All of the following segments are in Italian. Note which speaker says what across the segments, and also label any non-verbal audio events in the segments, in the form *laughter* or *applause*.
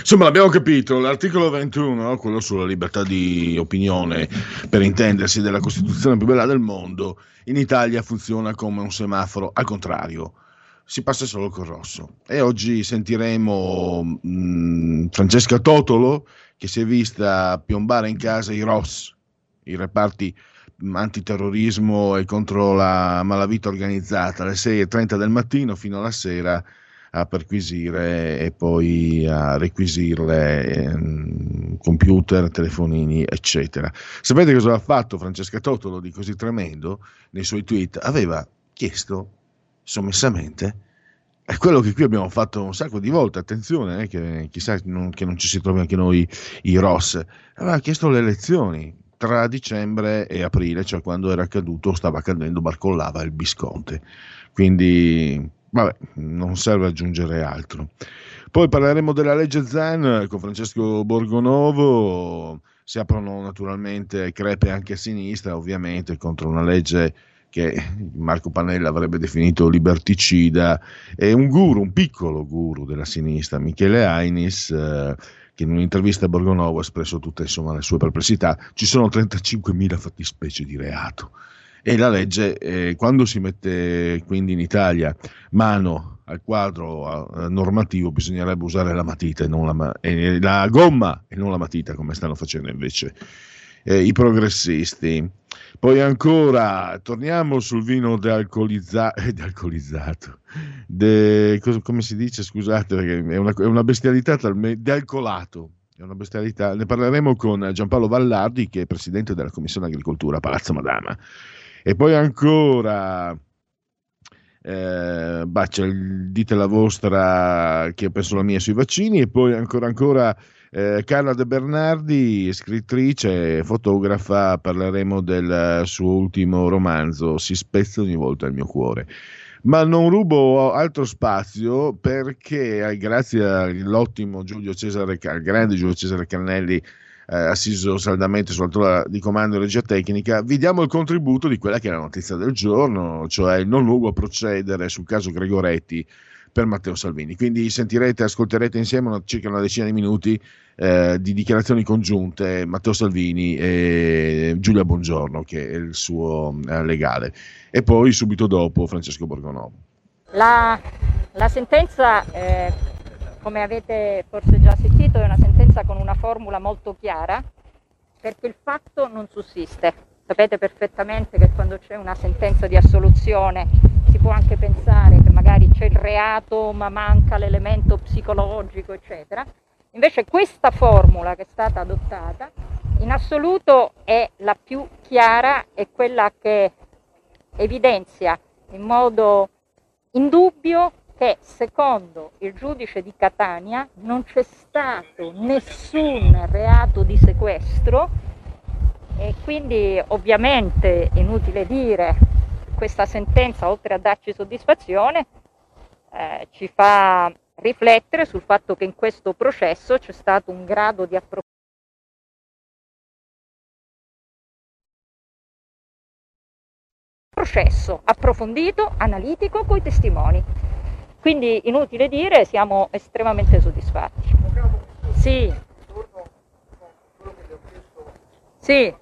Speaker 1: Insomma, l'abbiamo capito, l'articolo 21, quello sulla libertà di opinione, per intendersi, della Costituzione più bella del mondo, in Italia funziona come un semaforo al contrario. Si passa solo col rosso. E oggi sentiremo mh, Francesca Totolo che si è vista piombare in casa i ROS, i reparti antiterrorismo e contro la malavita organizzata, alle 6.30 del mattino fino alla sera a perquisire e poi a requisirle ehm, computer, telefonini, eccetera. Sapete cosa ha fatto Francesca Totolo di così tremendo nei suoi tweet? Aveva chiesto sommessamente è quello che qui abbiamo fatto un sacco di volte, attenzione, eh, che chissà non, che non ci si trovi anche noi i ROS, aveva chiesto le elezioni tra dicembre e aprile, cioè quando era accaduto, stava accadendo, barcollava il Bisconte. Quindi Vabbè, non serve aggiungere altro. Poi parleremo della legge Zan con Francesco Borgonovo. Si aprono naturalmente crepe anche a sinistra, ovviamente, contro una legge che Marco Pannella avrebbe definito liberticida, e un guru, un piccolo guru della sinistra, Michele Ainis, eh, che in un'intervista a Borgonovo ha espresso tutte insomma, le sue perplessità. Ci sono 35.000 fattispecie di reato e la legge, eh, quando si mette quindi in Italia mano al quadro normativo, bisognerebbe usare la matita e non la, eh, la gomma e non la matita, come stanno facendo invece eh, i progressisti. Poi ancora, torniamo sul vino dealcolizza- *laughs* dealcolizzato, de, come si dice, scusate, perché è una, è una bestialità talmente, dealcolato, è una bestialità. Ne parleremo con Giampaolo Vallardi, che è presidente della Commissione Agricoltura a Palazzo Madama. E poi ancora, eh, bah, dite la vostra, che penso la mia sui vaccini, e poi ancora ancora eh, Carla De Bernardi, scrittrice, fotografa, parleremo del suo ultimo romanzo, Si spezza ogni volta il mio cuore. Ma non rubo altro spazio perché, grazie all'ottimo Giulio Cesare, al grande Giulio Cesare Cannelli, eh, assiso saldamente sull'altura di comando e regia tecnica, vi diamo il contributo di quella che è la notizia del giorno, cioè il non luogo a procedere sul caso Gregoretti per Matteo Salvini. Quindi sentirete, ascolterete insieme una, circa una decina di minuti eh, di dichiarazioni congiunte Matteo Salvini e Giulia Bongiorno, che è il suo eh, legale, e poi subito dopo Francesco Borgonovo.
Speaker 2: La, la sentenza eh, come avete forse già sentito, è una sentenza con una formula molto chiara perché il fatto non sussiste. Sapete perfettamente che quando c'è una sentenza di assoluzione si può anche pensare che magari c'è il reato ma manca l'elemento psicologico, eccetera. Invece questa formula che è stata adottata in assoluto è la più chiara e quella che evidenzia in modo indubbio che secondo il giudice di Catania non c'è stato nessun reato di sequestro e quindi ovviamente inutile dire questa sentenza oltre a darci soddisfazione eh, ci fa riflettere sul fatto che in questo processo c'è stato un grado di approfondimento processo approfondito, analitico, con i testimoni. Quindi inutile dire, siamo estremamente soddisfatti. Sì. Sì.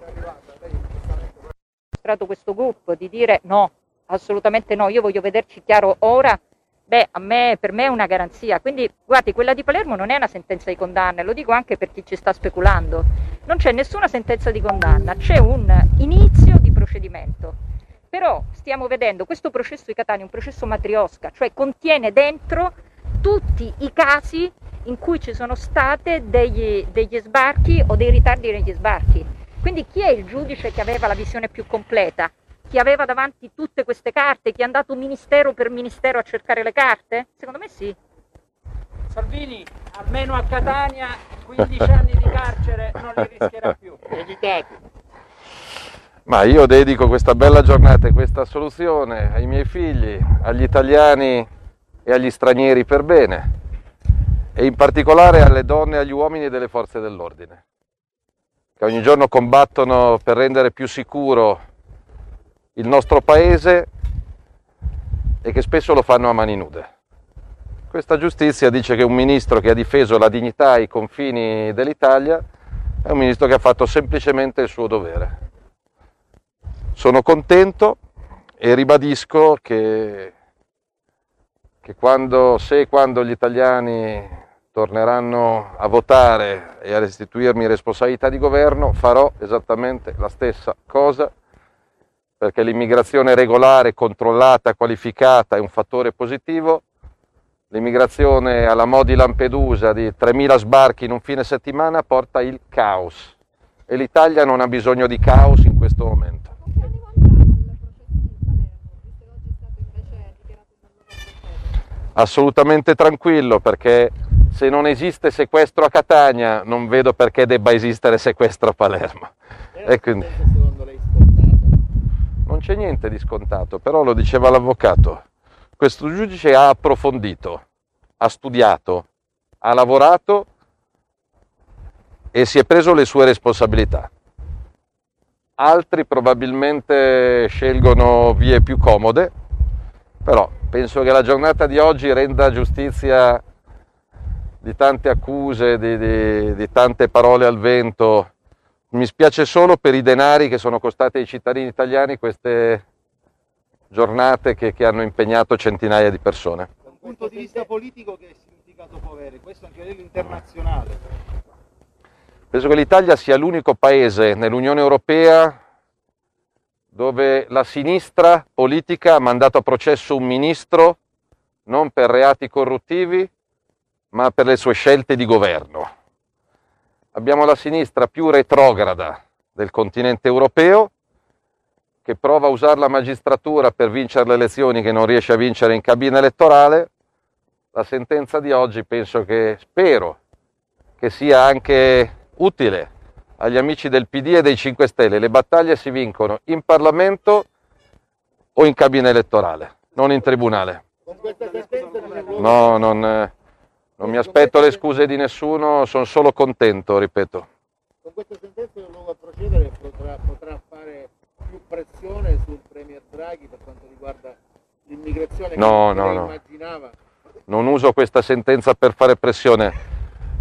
Speaker 2: mostrato questo gruppo di dire no, assolutamente no, io voglio vederci chiaro ora, beh, a me, per me è una garanzia. Quindi, guardi, quella di Palermo non è una sentenza di condanna, lo dico anche per chi ci sta speculando. Non c'è nessuna sentenza di condanna, c'è un inizio di procedimento Però stiamo vedendo questo processo di Catania, un processo matriosca, cioè contiene dentro tutti i casi in cui ci sono state degli, degli sbarchi o dei ritardi negli sbarchi. Quindi chi è il giudice che aveva la visione più completa? Chi aveva davanti tutte queste carte? Chi è andato ministero per ministero a cercare le carte? Secondo me sì.
Speaker 3: Salvini, almeno a Catania, 15 anni di carcere non li rischierà più. Evitate.
Speaker 4: Ma io dedico questa bella giornata e questa soluzione ai miei figli, agli italiani e agli stranieri per bene e in particolare alle donne e agli uomini delle forze dell'ordine, che ogni giorno combattono per rendere più sicuro il nostro paese e che spesso lo fanno a mani nude. Questa giustizia dice che un ministro che ha difeso la dignità e i confini dell'Italia è un ministro che ha fatto semplicemente il suo dovere. Sono contento e ribadisco che, che quando, se e quando gli italiani torneranno a votare e a restituirmi responsabilità di governo, farò esattamente la stessa cosa perché l'immigrazione regolare, controllata, qualificata è un fattore positivo L'immigrazione alla modi Lampedusa di 3.000 sbarchi in un fine settimana porta il caos e l'Italia non ha bisogno di caos in questo momento. Assolutamente tranquillo perché se non esiste sequestro a Catania non vedo perché debba esistere sequestro a Palermo. E quindi... Non c'è niente di scontato, però lo diceva l'avvocato questo giudice ha approfondito, ha studiato, ha lavorato e si è preso le sue responsabilità. Altri probabilmente scelgono vie più comode, però penso che la giornata di oggi renda giustizia di tante accuse, di, di, di tante parole al vento. Mi spiace solo per i denari che sono costati ai cittadini italiani queste giornate che, che, hanno impegnato centinaia di persone.
Speaker 5: Da un punto di vista politico che significato può avere questo anche a livello internazionale?
Speaker 4: Penso che l'Italia sia l'unico paese nell'Unione Europea dove la sinistra politica ha mandato a processo un ministro non per reati corruttivi, ma per le sue scelte di governo. Abbiamo la sinistra più retrograda del continente europeo che prova a usare la magistratura per vincere le elezioni che non riesce a vincere in cabina elettorale, la sentenza di oggi penso che, spero, che sia anche utile agli amici del PD e dei 5 Stelle. Le battaglie si vincono in Parlamento o in cabina elettorale, non in tribunale. No, non, non mi aspetto le scuse di nessuno, sono solo contento, ripeto.
Speaker 5: Con questa sentenza il nuovo a procedere potrà, potrà fare più pressione sul Premier Draghi per quanto riguarda l'immigrazione
Speaker 4: no, no, no. immaginava? Non uso questa sentenza per fare pressione.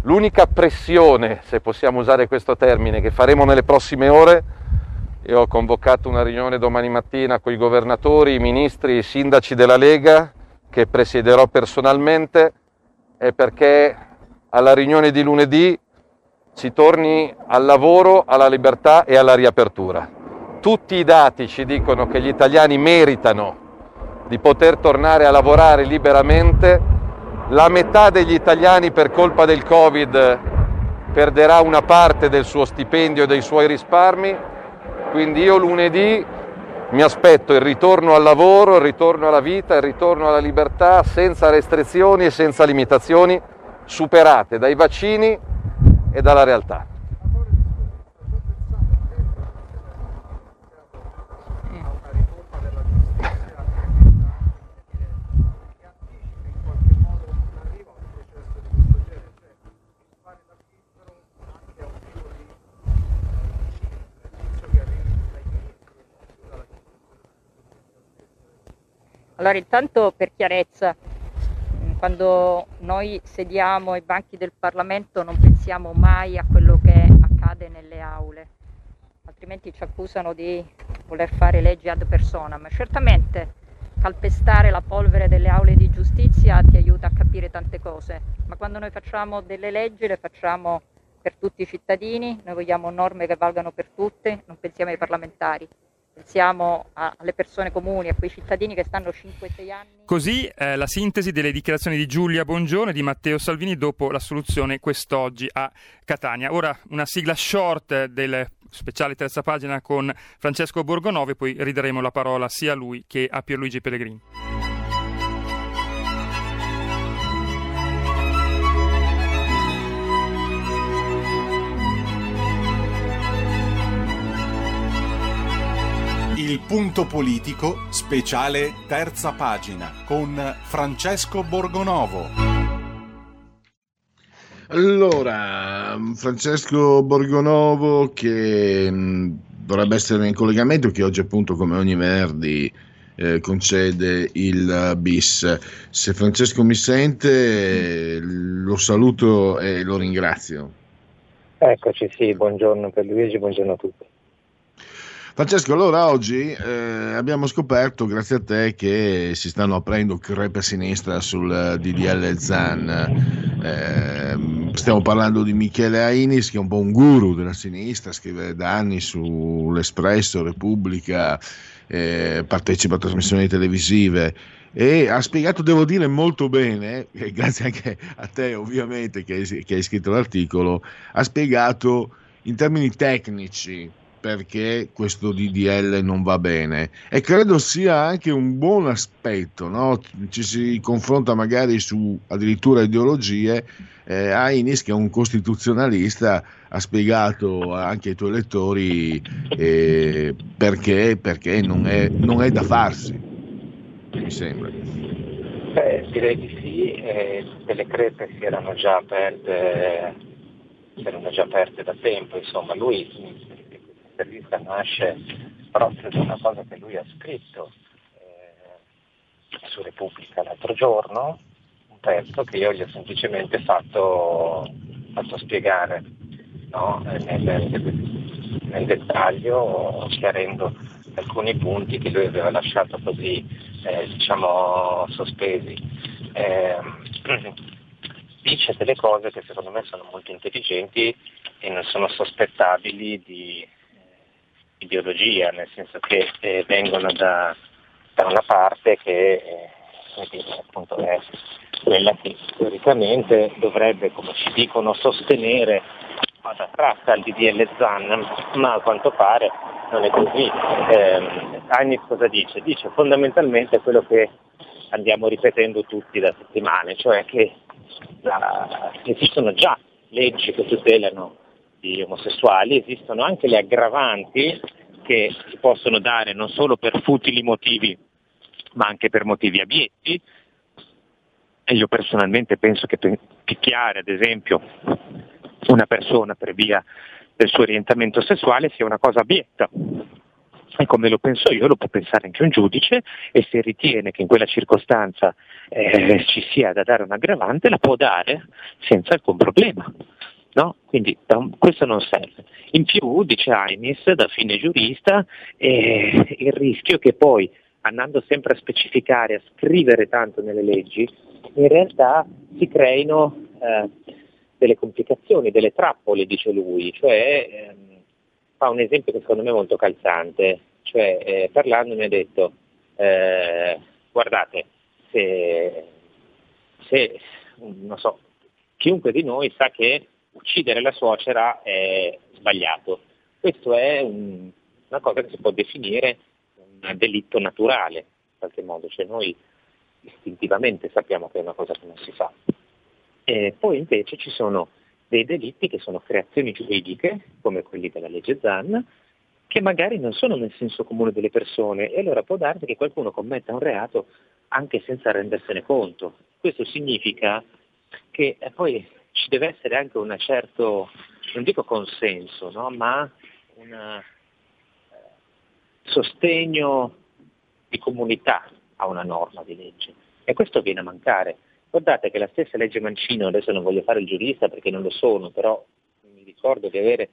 Speaker 4: L'unica pressione, se possiamo usare questo termine, che faremo nelle prossime ore, io ho convocato una riunione domani mattina con i governatori, i ministri, i sindaci della Lega, che presiederò personalmente, è perché alla riunione di lunedì si torni al lavoro, alla libertà e alla riapertura. Tutti i dati ci dicono che gli italiani meritano di poter tornare a lavorare liberamente. La metà degli italiani per colpa del Covid perderà una parte del suo stipendio e dei suoi risparmi. Quindi io lunedì mi aspetto il ritorno al lavoro, il ritorno alla vita, il ritorno alla libertà senza restrizioni e senza limitazioni superate dai vaccini e dalla realtà.
Speaker 2: Allora, intanto per chiarezza, quando noi sediamo ai banchi del Parlamento non pensiamo mai a quello che accade nelle aule, altrimenti ci accusano di voler fare leggi ad personam. Certamente calpestare la polvere delle aule di giustizia ti aiuta a capire tante cose, ma quando noi facciamo delle leggi le facciamo per tutti i cittadini, noi vogliamo norme che valgano per tutte, non pensiamo ai parlamentari pensiamo alle persone comuni, a quei cittadini che stanno 5-6 anni.
Speaker 6: Così eh, la sintesi delle dichiarazioni di Giulia Bongiorno e di Matteo Salvini dopo la soluzione quest'oggi a Catania. Ora una sigla short del speciale terza pagina con Francesco Borgonovi, poi ridaremo la parola sia a lui che a Pierluigi Pellegrini.
Speaker 7: Il punto politico, speciale terza pagina con Francesco Borgonovo.
Speaker 1: Allora, Francesco Borgonovo che mh, dovrebbe essere in collegamento, che oggi appunto come ogni venerdì eh, concede il bis. Se Francesco mi sente lo saluto e lo ringrazio.
Speaker 8: Eccoci, sì, buongiorno per Luigi, buongiorno a tutti.
Speaker 1: Francesco, allora oggi eh, abbiamo scoperto, grazie a te, che si stanno aprendo crepe a sinistra sul eh, DDL Zan. Eh, stiamo parlando di Michele Ainis, che è un po' un guru della sinistra, scrive da anni sull'Espresso, Repubblica, eh, partecipa a trasmissioni televisive e ha spiegato, devo dire, molto bene, grazie anche a te ovviamente che che hai scritto l'articolo, ha spiegato in termini tecnici perché questo DDL non va bene e credo sia anche un buon aspetto, no? ci si confronta magari su addirittura ideologie, eh, Ainis che è un costituzionalista ha spiegato anche ai tuoi lettori eh, perché, perché non, è, non, è, da farsi, mi sembra.
Speaker 8: Beh, direi di sì, eh, le crepe si erano già aperte, si erano già aperte da tempo, insomma lui intervista nasce proprio da una cosa che lui ha scritto eh, su Repubblica l'altro giorno, un pezzo che io gli ho semplicemente fatto, fatto spiegare no? nel, nel, dettaglio, chiarendo alcuni punti che lui aveva lasciato così eh, diciamo sospesi. Eh, *clears throat* dice delle cose che secondo me sono molto intelligenti e non sono sospettabili di ideologia, nel senso che eh, vengono da, da, una parte che eh, appunto è quella che teoricamente dovrebbe, come ci dicono, sostenere cosa tratta il DDL ZAN, ma a quanto pare non è così. Eh, Agnes cosa dice? Dice fondamentalmente quello che andiamo ripetendo tutti da settimane, cioè che la, esistono già leggi che tutelano gli omosessuali, esistono anche le aggravanti che si possono dare non solo per futili motivi, ma anche per motivi abietti. E io personalmente penso che picchiare, ad esempio, una persona per via del suo orientamento sessuale sia una cosa abietta. E come lo penso io, lo può pensare anche un giudice e se ritiene che in quella circostanza eh, ci sia da dare un aggravante, la può dare senza alcun problema. No? Quindi um, questo non serve. In più, dice Ainis, da fine giurista, eh, il rischio che poi, andando sempre a specificare, a scrivere tanto nelle leggi, in realtà si creino eh, delle complicazioni, delle trappole, dice lui. Cioè, ehm, fa un esempio che secondo me è molto calzante, cioè eh, parlando mi ha detto, eh, guardate, se, se so, chiunque di noi sa che uccidere la suocera è sbagliato. Questo è un, una cosa che si può definire un delitto naturale, in qualche modo, cioè noi istintivamente sappiamo che è una cosa che non si fa. E poi invece ci sono dei delitti che sono creazioni giuridiche, come quelli della legge Zan, che magari non sono nel senso comune delle persone e allora può darsi che qualcuno commetta un reato anche senza rendersene conto. Questo significa che eh, poi ci deve essere anche un certo, non dico consenso, no? ma un eh, sostegno di comunità a una norma di legge. E questo viene a mancare. Guardate che la stessa legge Mancino, adesso non voglio fare il giurista perché non lo sono, però mi ricordo di avere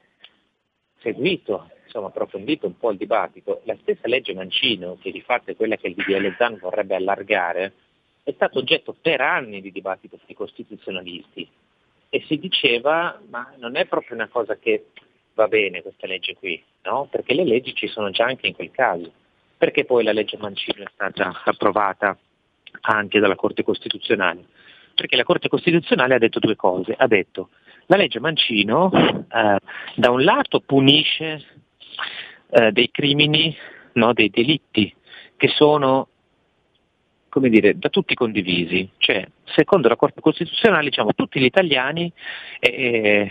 Speaker 8: seguito, insomma approfondito un po' il dibattito, la stessa legge Mancino, che di fatto è quella che il DDL Zan vorrebbe allargare, è stato oggetto per anni di dibattito fra i costituzionalisti e si diceva ma non è proprio una cosa che va bene questa legge qui? No? Perché le leggi ci sono già anche in quel caso. Perché poi la legge Mancino è stata approvata anche dalla Corte Costituzionale? Perché la Corte Costituzionale ha detto due cose. Ha detto la legge Mancino eh, da un lato punisce eh, dei crimini, no, dei delitti che sono come dire, da tutti condivisi. Cioè, secondo la Corte Costituzionale, diciamo, tutti gli italiani, eh,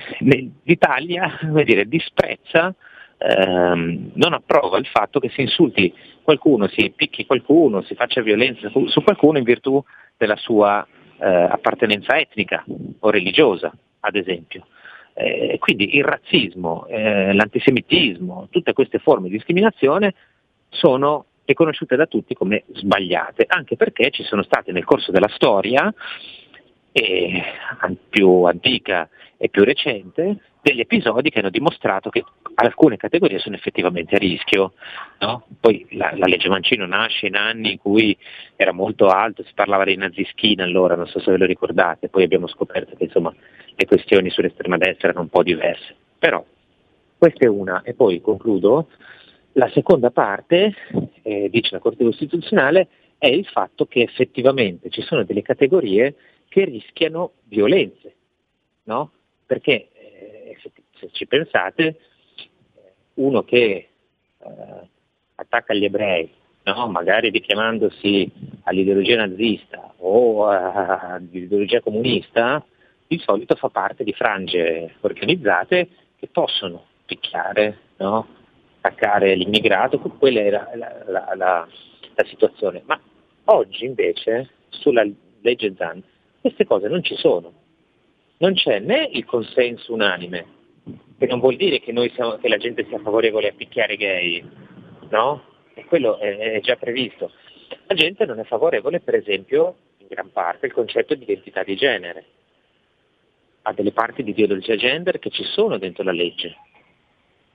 Speaker 8: l'Italia *laughs* dire, disprezza, ehm, non approva il fatto che si insulti qualcuno, si picchi qualcuno, si faccia violenza su, su qualcuno in virtù della sua eh, appartenenza etnica o religiosa, ad esempio. Eh, quindi il razzismo, eh, l'antisemitismo, tutte queste forme di discriminazione sono riconosciute da tutti come sbagliate, anche perché ci sono state nel corso della storia, eh, più antica e più recente, degli episodi che hanno dimostrato che alcune categorie sono effettivamente a rischio. No? Poi la, la, legge Mancino nasce in anni in cui era molto alto, si parlava dei nazischini allora, non so se ve lo ricordate, poi abbiamo scoperto che insomma, le questioni sull'estrema destra erano un po' diverse. Però questa è una, e poi concludo, la seconda parte, eh, dice la Corte Costituzionale, è il fatto che effettivamente ci sono delle categorie che rischiano violenze, no? Perché eh, se ci pensate, uno che eh, attacca gli ebrei, no? magari richiamandosi all'ideologia nazista o all'ideologia comunista, di solito fa parte di frange organizzate che possono picchiare, no? Attaccare l'immigrato, quella era la, la, la, la situazione. Ma oggi invece sulla legge Zan queste cose non ci sono. Non c'è né il consenso unanime, che non vuol dire che, siamo, che la gente sia favorevole a picchiare gay, no? E quello è, è già previsto. La gente non è favorevole, per esempio, in gran parte, al concetto di identità di genere. Ha delle parti di ideologia gender che ci sono dentro la legge,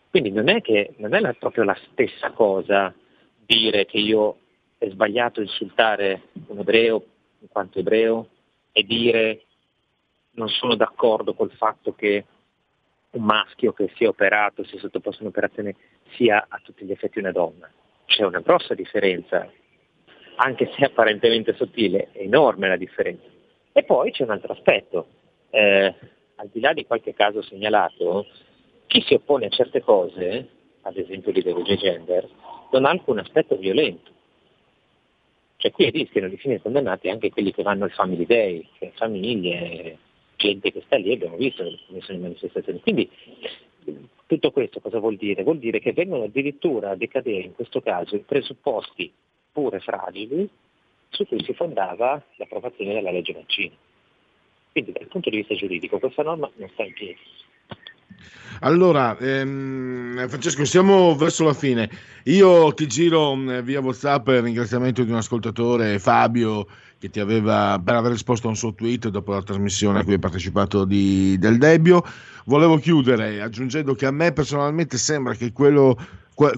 Speaker 8: quindi non è, che, non è la, proprio la stessa cosa dire che io è sbagliato insultare un ebreo in quanto ebreo e dire non sono d'accordo col fatto che un maschio che sia operato, sia sottoposto a un'operazione, sia a tutti gli effetti una donna. C'è una grossa differenza, anche se apparentemente sottile, è enorme la differenza. E poi c'è un altro aspetto, eh, al di là di qualche caso segnalato, chi si oppone a certe cose, ad esempio l'ideologia gender, non ha alcun aspetto violento. Cioè qui rischiano di finire condannati anche quelli che vanno al Family Day, cioè famiglie, gente che sta lì, abbiamo visto come sono le manifestazioni. Quindi tutto questo cosa vuol dire? Vuol dire che vengono addirittura a decadere in questo caso i presupposti pure fragili su cui si fondava l'approvazione della legge vaccini. Quindi dal punto di vista giuridico questa norma non sta in piedi.
Speaker 1: Allora, ehm, Francesco, siamo verso la fine. Io ti giro mm, via WhatsApp il ringraziamento di un ascoltatore, Fabio, che ti aveva per aver risposto a un suo tweet dopo la trasmissione a cui hai partecipato di, del Debbio. Volevo chiudere aggiungendo che a me personalmente sembra che quello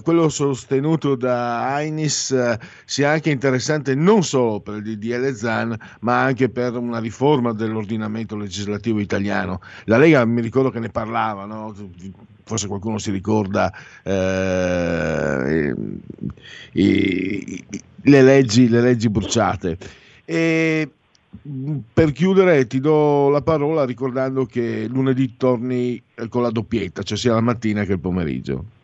Speaker 1: quello sostenuto da Ainis eh, sia anche interessante non solo per il DDL ZAN, ma anche per una riforma dell'ordinamento legislativo italiano. La Lega mi ricordo che ne parlava, no? forse qualcuno si ricorda eh, i, le, leggi, le leggi bruciate. E per chiudere ti do la parola ricordando che lunedì torni con la doppietta, cioè sia la mattina che il pomeriggio.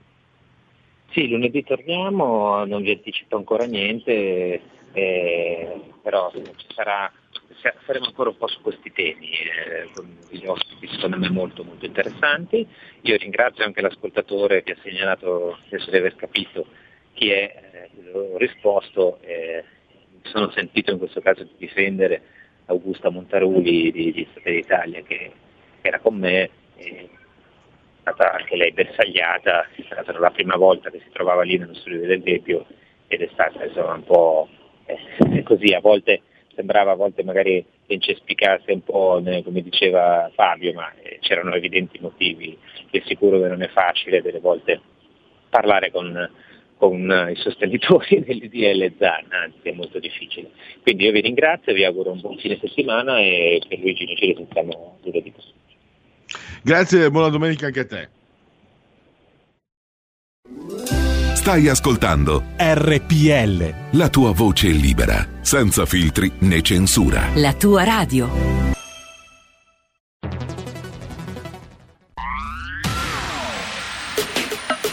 Speaker 8: Sì, lunedì torniamo, non vi anticipo ancora niente, eh, però sarà, faremo ancora un po' su questi temi, eh, con degli ospiti secondo me molto molto interessanti. Io ringrazio anche l'ascoltatore che ha segnalato, penso di aver capito chi è, eh, ho risposto, eh, mi sono sentito in questo caso di difendere Augusta Montaruli di, di Fratelli Italia che era con me stata anche lei bersagliata, è stata la prima volta che si trovava lì nello studio del Debbio ed è stata insomma un po' eh, *laughs* così, a volte sembrava a volte magari incespicasse un po' come diceva Fabio, ma eh, c'erano evidenti motivi, è sicuro che non è facile delle volte parlare con, con i sostenitori *laughs* dell'IDL ZAN, anzi è molto difficile. Quindi io vi ringrazio, vi auguro un buon fine settimana e per Luigi noi ci risentiamo giovedì.
Speaker 1: Grazie e buona domenica anche a te.
Speaker 9: Stai ascoltando
Speaker 10: RPL.
Speaker 9: La tua voce libera, senza filtri né censura.
Speaker 11: La tua radio.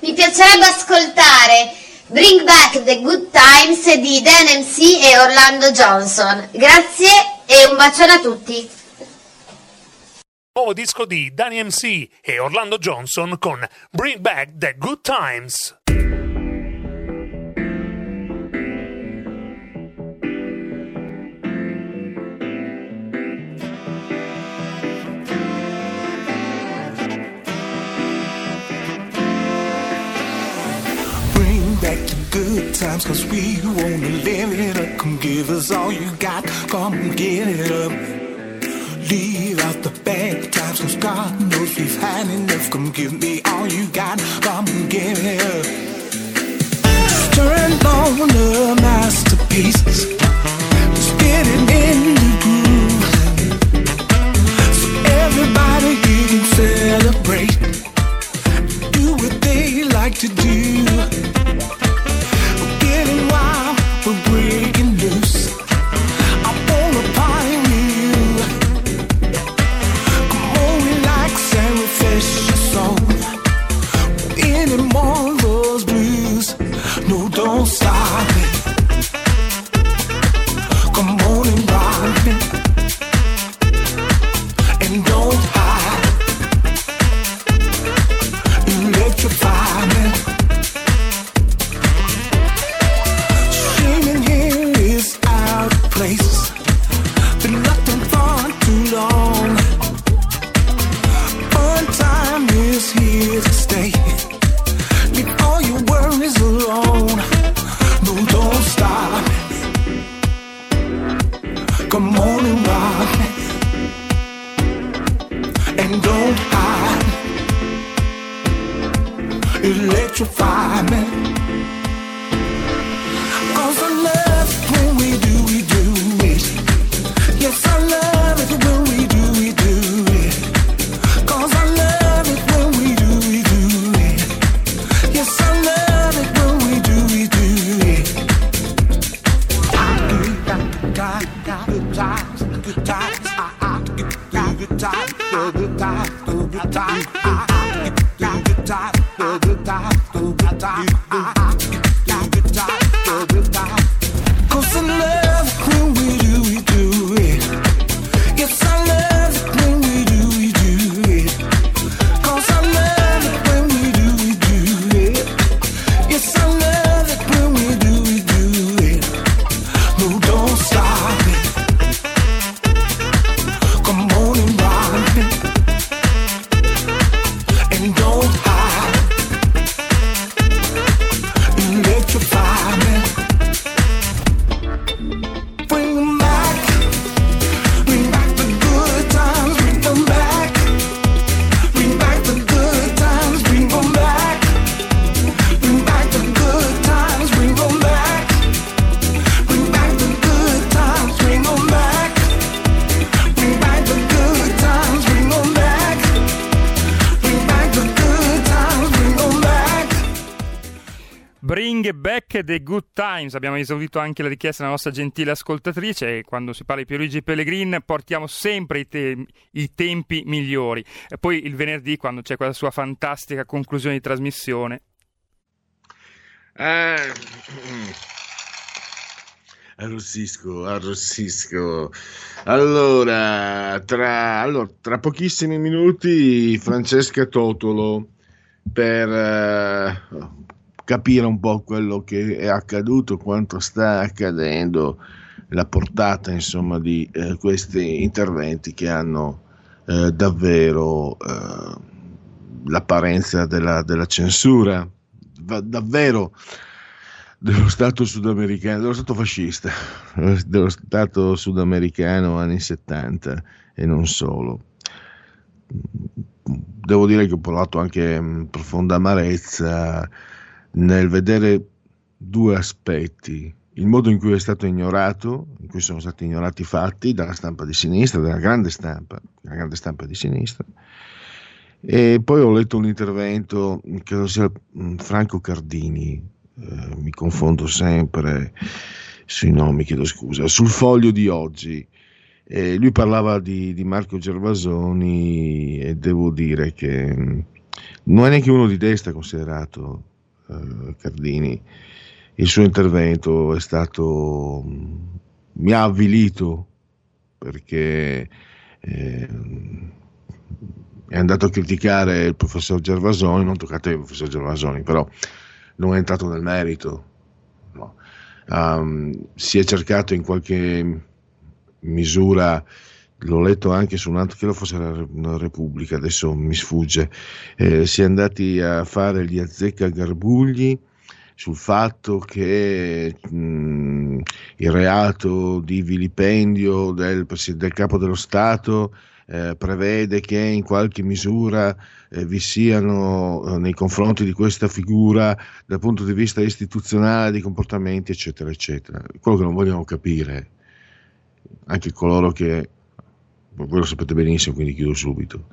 Speaker 12: Mi piacerebbe ascoltare Bring Back the Good Times di Dan MC e Orlando Johnson. Grazie e un bacione a tutti.
Speaker 13: Nuovo disco di Danny MC e Orlando Johnson con Bring Back the Good Times.
Speaker 14: Good times, cause we wanna live it up. Come give us all you got, come get it up. Leave out the bad times, cause God knows we've had enough. Come give me all you got, come get it up. Turn on the masterpieces, just get it in the groove. So everybody you can celebrate, do what they like to do. Times.
Speaker 6: Abbiamo esaudito anche la richiesta della nostra gentile ascoltatrice. e Quando si parla di Pierluigi Pellegrin, portiamo sempre i, te- i tempi migliori. E poi il venerdì, quando c'è quella sua fantastica conclusione di trasmissione.
Speaker 1: Eh, arrossisco, arrossisco. Allora tra, allora, tra pochissimi minuti Francesca Totolo per eh, capire un po' quello che è accaduto, quanto sta accadendo, la portata insomma di eh, questi interventi che hanno eh, davvero eh, l'apparenza della, della censura, va- davvero dello Stato sudamericano, dello Stato fascista, *laughs* dello Stato sudamericano anni 70 e non solo. Devo dire che ho provato anche mh, profonda amarezza nel vedere due aspetti. Il modo in cui è stato ignorato, in cui sono stati ignorati i fatti dalla stampa di sinistra, dalla grande stampa, dalla grande stampa di sinistra, e poi ho letto un intervento, credo sia mh, Franco Cardini, eh, mi confondo sempre sui nomi, chiedo scusa, sul foglio di oggi. Eh, lui parlava di, di Marco Gervasoni e devo dire che mh, non è neanche uno di destra considerato eh, Cardini. Il suo intervento è stato, mh, mi ha avvilito perché eh, è andato a criticare il professor Gervasoni, non toccate il professor Gervasoni, però non è entrato nel merito. no. Um, si è cercato in qualche misura, l'ho letto anche su un altro, che lo fosse la, Repubblica, adesso mi sfugge, eh, si è andati a fare gli azzeccagarbugli sul fatto che mh, il reato di vilipendio del, del capo dello Stato eh, prevede che in qualche misura eh, vi siano eh, nei confronti di questa figura dal punto di vista istituzionale di comportamenti eccetera eccetera. Quello che non vogliono capire anche coloro che voi lo sapete benissimo quindi chiudo subito.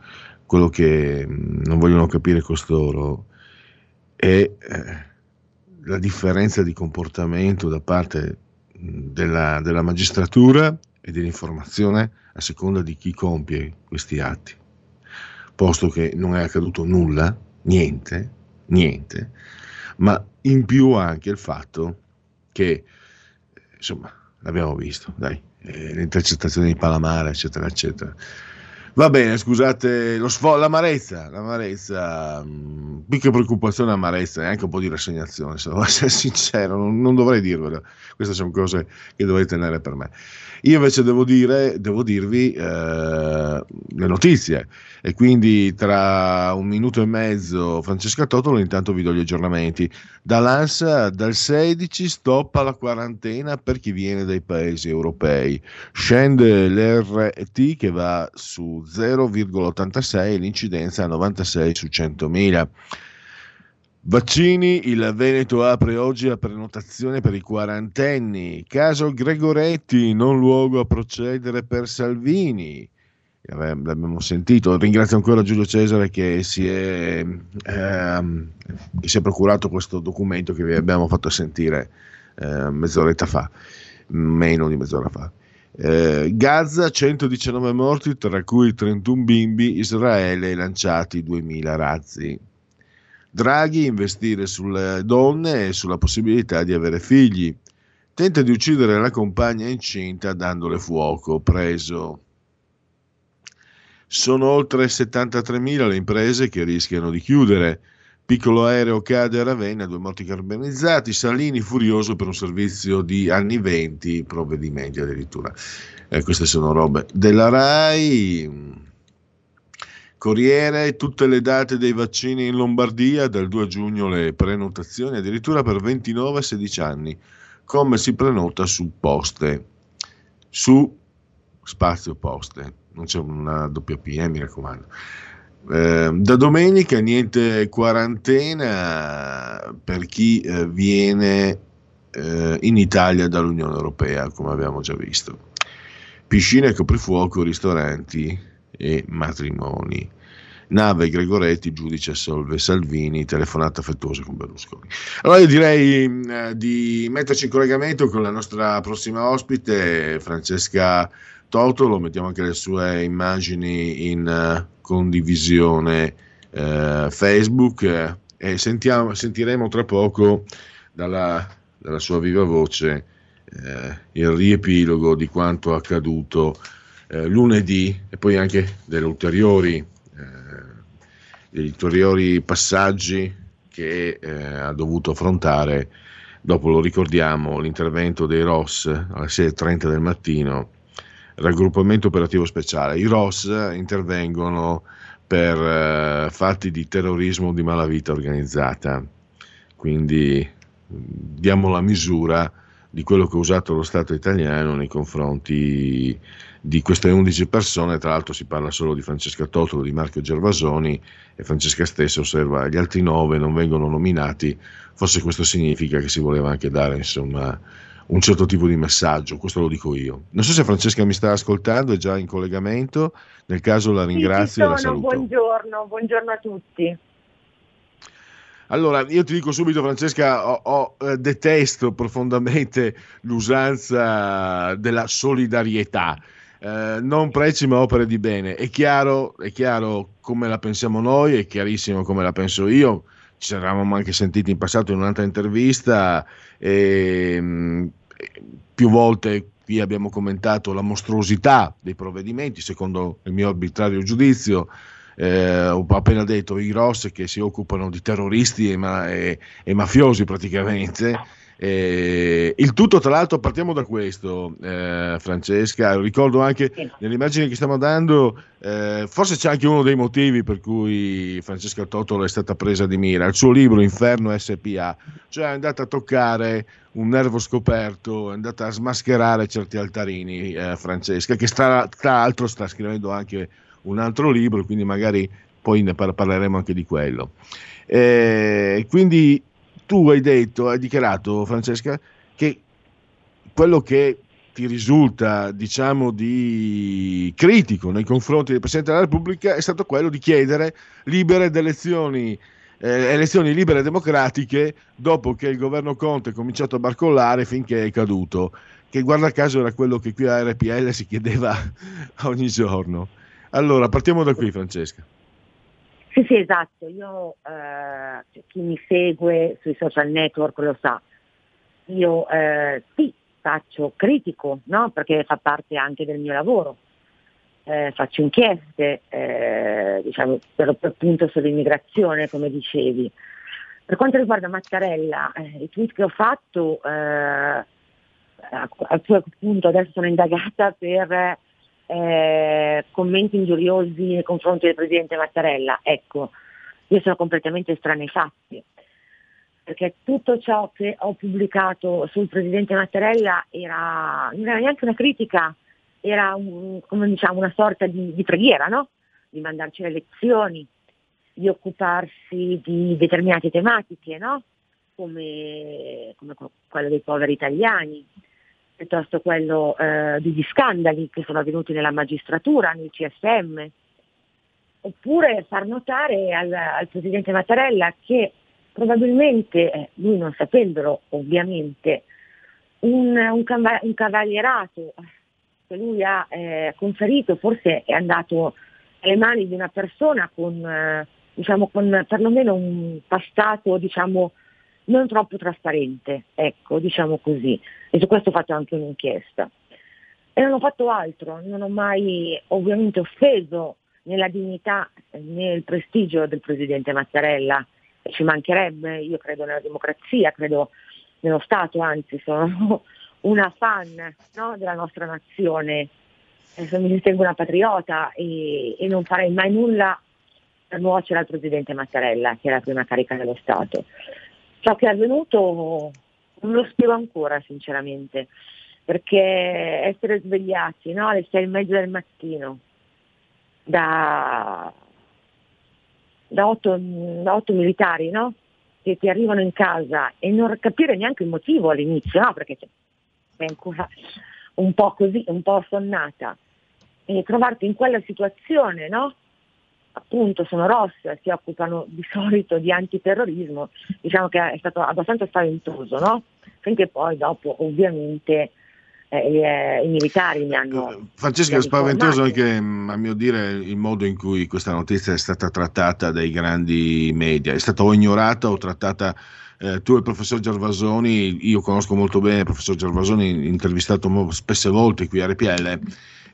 Speaker 1: Quello che mh, non vogliono capire costoro è eh, la differenza di comportamento da parte mh, della, della magistratura e dell'informazione a seconda di chi compie questi atti, posto che non è accaduto nulla, niente, niente, ma in più anche il fatto che, insomma, l'abbiamo visto, dai, eh, le intercettazioni di Palamara, eccetera, eccetera. Va bene, scusate, sfo- l'amarezza, l'amarezza, mh, più che preoccupazione, amarezza, e anche un po' di rassegnazione, se devo *laughs* essere sincero, non, non dovrei dirvelo, queste sono cose che dovrei tenere per me. Io invece devo, dire, devo dirvi eh, le notizie e quindi tra un minuto e mezzo Francesca Totolo intanto vi do gli aggiornamenti. Dall'ANSA dal 16 stoppa la quarantena per chi viene dai paesi europei. Scende l'RT che va su 0,86 e l'incidenza a 96 su 100.000. Vaccini, il Veneto apre oggi la prenotazione per i quarantenni. Caso Gregoretti, non luogo a procedere per Salvini. L'abbiamo sentito. Ringrazio ancora Giulio Cesare che si è, ehm, che si è procurato questo documento che vi abbiamo fatto sentire eh, mezz'oretta fa, meno di mezz'ora fa. Eh, Gaza 119 morti, tra cui 31 bimbi, Israele lanciati 2000 razzi. Draghi investire sulle donne e sulla possibilità di avere figli. Tenta di uccidere la compagna incinta dandole fuoco, preso. Sono oltre 73.000 le imprese che rischiano di chiudere. Piccolo aereo cade a Ravenna, due morti carbonizzati. Salini furioso per un servizio di anni 20, provvedimenti addirittura. Eh, queste sono robe della RAI. Corriere, tutte le date dei vaccini in Lombardia, dal 2 giugno le prenotazioni addirittura per 29 16 anni. Come si prenota su poste, su spazio poste, non c'è una doppia P, eh, mi raccomando. Eh, da domenica niente quarantena per chi eh, viene eh, in Italia dall'Unione Europea, come abbiamo già visto. Piscine, coprifuoco, ristoranti e matrimoni. Nave Gregoretti, giudice assolve Salvini, telefonata affettuosa con Berlusconi. Allora io direi eh, di metterci in collegamento con la nostra prossima ospite, Francesca Totolo, mettiamo anche le sue immagini in uh, condivisione uh, Facebook e sentiamo, sentiremo tra poco dalla, dalla, sua viva voce eh, il riepilogo di quanto accaduto eh, lunedì e poi anche delle ulteriori, eh, degli ulteriori passaggi che eh, ha dovuto affrontare dopo, lo ricordiamo, l'intervento dei ROS alle 6.30 del mattino, raggruppamento operativo speciale. I ROS intervengono per eh, fatti di terrorismo di malavita organizzata, quindi diamo la misura di quello che ha usato lo Stato italiano nei confronti di queste 11 persone, tra l'altro si parla solo di Francesca Totolo, di Marco Gervasoni e Francesca stessa osserva gli altri nove non vengono nominati, forse questo significa che si voleva anche dare insomma un certo tipo di messaggio, questo lo dico io. Non so se Francesca mi sta ascoltando, è già in collegamento, nel caso la ringrazio
Speaker 15: Sì, sono. Buongiorno, buongiorno a tutti.
Speaker 1: Allora, io ti dico subito, Francesca, ho- ho, eh, detesto profondamente l'usanza della solidarietà. Eh, non preci ma opere di bene. È chiaro, è chiaro come la pensiamo noi, è chiarissimo come la penso io. Ci eravamo anche sentiti in passato in un'altra intervista e mh, più volte qui abbiamo commentato la mostruosità dei provvedimenti, secondo il mio arbitrario giudizio. Eh, ho appena detto i Ross che si occupano di terroristi e, ma- e- e mafiosi praticamente. Eh, il tutto, tra l'altro, partiamo da questo, eh, Francesca. Ricordo anche nell'immagine che stiamo dando, eh, forse c'è anche uno dei motivi per cui Francesca Totolo è stata presa di mira. Il suo libro Inferno SPA, cioè è andata a toccare un nervo scoperto, è andata a smascherare certi altarini. eh, Francesca, che tra l'altro sta scrivendo anche un altro libro, quindi magari poi ne par- parleremo anche di quello. Eh, quindi tu hai detto, hai dichiarato, Francesca, che quello che ti risulta, diciamo, di critico nei confronti del Presidente della Repubblica è stato quello di chiedere libere elezioni, eh, elezioni libere e democratiche dopo che il governo Conte ha cominciato a barcollare finché è caduto, che guarda caso era quello che qui a RPL si chiedeva *laughs* ogni giorno. Allora, partiamo da qui, Francesca.
Speaker 15: Sì, sì, esatto. Io, eh, cioè, chi mi segue sui social network lo sa. Io eh, sì, faccio critico, no? perché fa parte anche del mio lavoro. Eh, faccio inchieste, eh, diciamo, per, per appunto sull'immigrazione, come dicevi. Per quanto riguarda Mattarella, eh, i tweet che ho fatto, eh, a, a quel punto adesso sono indagata per eh, commenti ingiuriosi nei confronti del Presidente Mattarella. Ecco, io sono completamente estranea ai fatti, perché tutto ciò che ho pubblicato sul Presidente Mattarella era, non era neanche una critica, era un- diciamo, una sorta di, di preghiera, no? di mandarci le lezioni, di occuparsi di determinate tematiche, no? come, come quello dei poveri italiani, piuttosto quello eh, degli scandali che sono avvenuti nella magistratura, nel CSM, oppure far notare al, al Presidente Mattarella che probabilmente, eh, lui non sapendolo ovviamente, un, un cava- un cavalierato che lui ha eh, conferito forse è andato alle mani di una persona con, eh, diciamo, con perlomeno un passato diciamo, non troppo trasparente, ecco, diciamo così. E su questo ho fatto anche un'inchiesta. E non ho fatto altro, non ho mai ovviamente offeso nella dignità e nel prestigio del Presidente Mattarella, ci mancherebbe, io credo nella democrazia, credo nello Stato, anzi sono *laughs* una fan no, della nostra nazione, mi ritengo una patriota e, e non farei mai nulla per nuocere al Presidente Mattarella, che è la prima carica dello Stato. Ciò che è avvenuto non lo spiego ancora sinceramente, perché essere svegliati no, alle sei e mezza del mattino da, da, otto, da otto militari no? che ti arrivano in casa e non capire neanche il motivo all'inizio, no? perché sei ancora un po' così, un po' sonnata, e trovarti in quella situazione, no? Appunto sono rosse, si occupano di solito di antiterrorismo, diciamo che è stato abbastanza spaventoso, no? Finché poi dopo ovviamente eh, eh, i militari mi hanno...
Speaker 1: Francesca,
Speaker 15: mi
Speaker 1: è spaventoso anche, mh, a mio dire, il modo in cui questa notizia è stata trattata dai grandi media. È stata o ignorata o trattata eh, tu e il professor Gervasoni, io conosco molto bene il professor Gervasoni, intervistato spesse volte qui a RPL,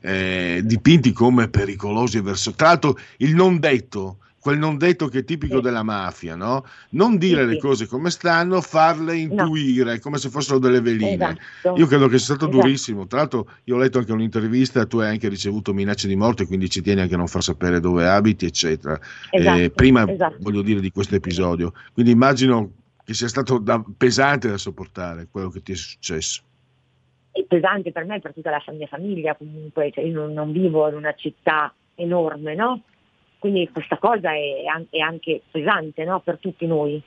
Speaker 1: eh, dipinti come pericolosi e verso. Tra l'altro, il non detto, quel non detto che è tipico della mafia, no? Non dire le cose come stanno, farle intuire come se fossero delle veline.
Speaker 15: Esatto.
Speaker 1: Io credo che sia stato
Speaker 15: Esatto.
Speaker 1: durissimo. Tra l'altro, io ho letto anche un'intervista, tu hai anche ricevuto minacce di morte, quindi ci tieni anche a non far sapere dove abiti, eccetera.
Speaker 15: Esatto,
Speaker 1: Eh, prima
Speaker 15: esatto.
Speaker 1: voglio dire di questo episodio. Quindi immagino che sia stato da- pesante da sopportare quello che ti è successo.
Speaker 15: È pesante per me e per tutta la mia famiglia comunque, cioè io non, non vivo in una città enorme, no? Quindi questa cosa è, è anche pesante no? per tutti noi.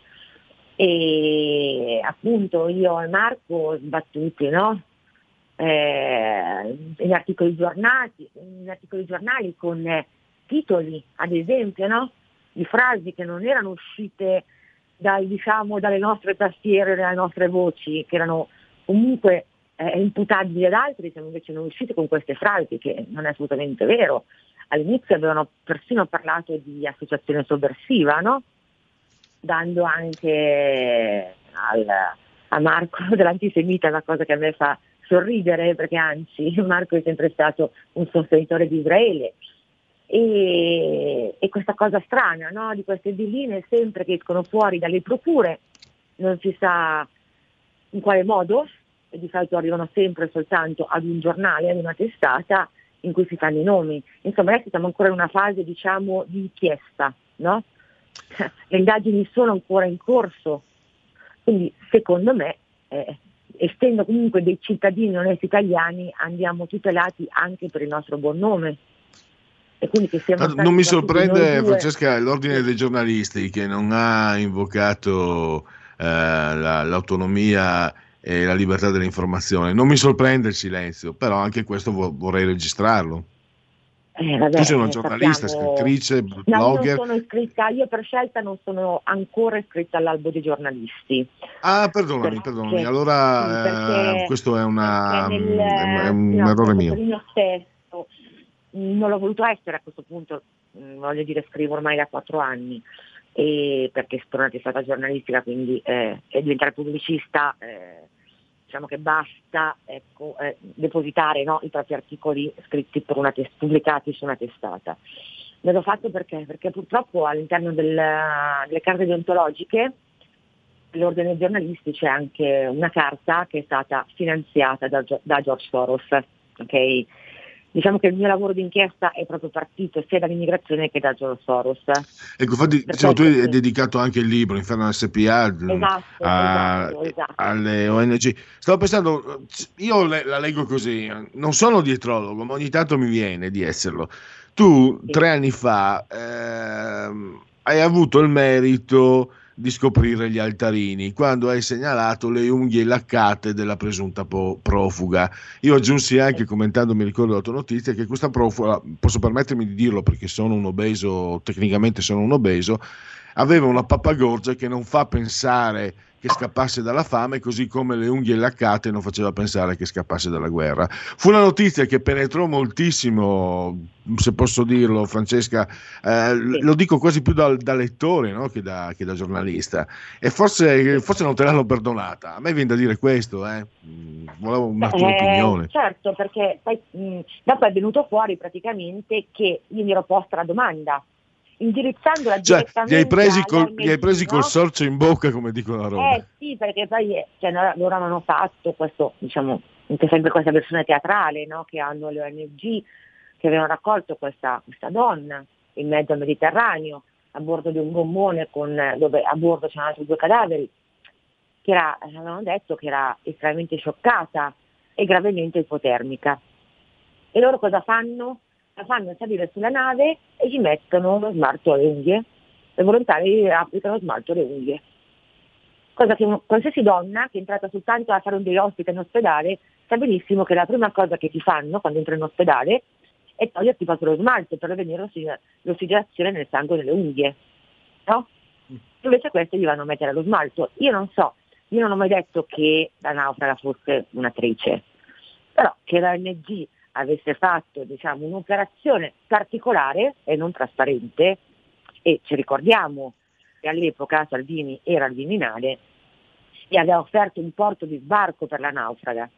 Speaker 15: E appunto io e Marco sbattuti, no? Eh, in, articoli giornati, in articoli giornali con eh, titoli, ad esempio, no? di frasi che non erano uscite dai, diciamo, dalle nostre tastiere, dalle nostre voci, che erano comunque eh, imputabili ad altri, siamo invece noi usciti con queste frasi, che non è assolutamente vero. All'inizio avevano persino parlato di associazione sovversiva, no? dando anche al, a Marco *laughs* dell'antisemita una cosa che a me fa sorridere, perché anzi Marco è sempre stato un sostenitore di Israele. E, e questa cosa strana no? di queste dilline sempre che escono fuori dalle procure, non si sa in quale modo, di solito arrivano sempre soltanto ad un giornale, ad una testata in cui si fanno i nomi. Insomma, adesso siamo ancora in una fase diciamo di inchiesta, no? *laughs* Le indagini sono ancora in corso, quindi secondo me, eh, essendo comunque dei cittadini onesti italiani, andiamo tutelati anche per il nostro buon nome. E quindi che siamo stati
Speaker 1: Non mi sorprende, Francesca, l'ordine dei giornalisti che non ha invocato eh, la- l'autonomia e la libertà dell'informazione. Non mi sorprende il silenzio, però anche questo vo- vorrei registrarlo.
Speaker 15: Eh, vabbè,
Speaker 1: tu sei una
Speaker 15: eh,
Speaker 1: giornalista,
Speaker 15: sappiamo-
Speaker 1: scrittrice,
Speaker 15: No, io
Speaker 1: blogger.
Speaker 15: non sono iscritta, io per scelta non sono ancora iscritta all'albo dei giornalisti.
Speaker 1: Ah, perdonami,
Speaker 15: Perché-
Speaker 1: perdonami. Allora,
Speaker 15: perché-
Speaker 1: eh, questo è, una-
Speaker 15: perché nel-
Speaker 1: è- un
Speaker 15: no,
Speaker 1: errore mio.
Speaker 15: Mio stesso mh, non l'ho voluto essere a questo punto, mh, voglio dire, scrivo ormai da quattro anni, e perché sono una testata giornalistica, quindi eh, diventare pubblicista, eh, diciamo che basta ecco, eh, depositare no, i propri articoli scritti per una tes- pubblicati su una testata. Me l'ho fatto perché? Perché purtroppo all'interno del- delle carte deontologiche dell'ordine dei giornalisti c'è anche una carta che è stata finanziata da, da George Soros. ok? Diciamo che il mio lavoro d'inchiesta è proprio partito sia dall'immigrazione che da George Soros.
Speaker 1: Ecco, infatti, diciamo, tu hai dedicato anche il libro Inferno SPA mh,
Speaker 15: Esatto,
Speaker 1: a-
Speaker 15: esatto, esatto.
Speaker 1: alle ONG. Stavo pensando, io le- la leggo così, non sono dietrologo, ma ogni tanto mi viene di esserlo. Tu tre anni fa ehm, hai avuto il merito di scoprire gli altarini quando hai segnalato le unghie laccate della presunta po- profuga. Io aggiunsi anche, commentando, mi ricordo la tua notizia, che questa profuga, posso permettermi di dirlo perché sono un obeso, tecnicamente sono un obeso, aveva una pappagorgia che non fa pensare che scappasse dalla fame, così come le unghie laccate non faceva pensare che scappasse dalla guerra. Fu una notizia che penetrò moltissimo, se posso dirlo, Francesca, eh, lo dico quasi più da, da lettore no? che, da, che da giornalista, e forse, forse non te l'hanno perdonata. A me viene da dire questo, eh. Mm, volevo una tua
Speaker 15: Eh,
Speaker 1: opinione.
Speaker 15: certo, perché poi, mh, dopo è venuto fuori praticamente che io mi ero posta la domanda, indirizzandola
Speaker 1: Cioè,
Speaker 15: direttamente
Speaker 1: li hai presi, col, li hai presi col sorcio in bocca, come dicono a Roma.
Speaker 15: Eh sì, perché poi eh, cioè, loro hanno fatto questo, diciamo, c'è sempre questa versione teatrale no? che hanno le ONG che avevano raccolto questa, questa donna in mezzo al Mediterraneo a bordo di un gommone con, dove a bordo c'erano altri due cadaveri, che era, avevano detto che era estremamente scioccata e gravemente ipotermica. E loro cosa fanno? La fanno salire sulla nave e gli mettono lo smalto alle unghie. Le volontari applicano lo smalto alle unghie cosa che un- qualsiasi donna che è entrata soltanto a fare un day ospite in ospedale sa benissimo che la prima cosa che ti fanno quando entri in ospedale è toglierti proprio lo smalto per l'ossi- l'ossigenazione nel sangue e nelle unghie. No? Invece queste gli vanno a mettere lo smalto. Io non so, io non ho mai detto che la naufraga fosse un'attrice, però che la ONG avesse fatto diciamo, un'operazione particolare e non trasparente, e ci ricordiamo che all'epoca Salvini era al Viminale, gli aveva offerto un porto di sbarco per la naufraga.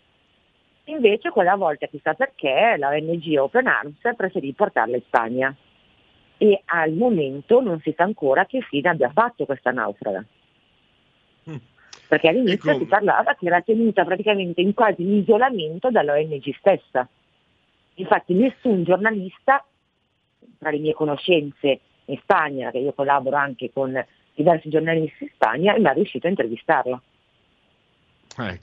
Speaker 15: Invece quella volta chissà perché la ONG Open Arms preferì portarla in Spagna e al momento non si sa ancora che fine abbia fatto questa naufraga. Perché all'inizio
Speaker 1: Ecco.
Speaker 15: si parlava che era tenuta praticamente in quasi in isolamento dalla ONG stessa. Infatti nessun giornalista, tra le mie conoscenze in Spagna, che io collaboro anche con diversi giornalisti in Spagna, è mai riuscito a intervistarla.
Speaker 1: Eh.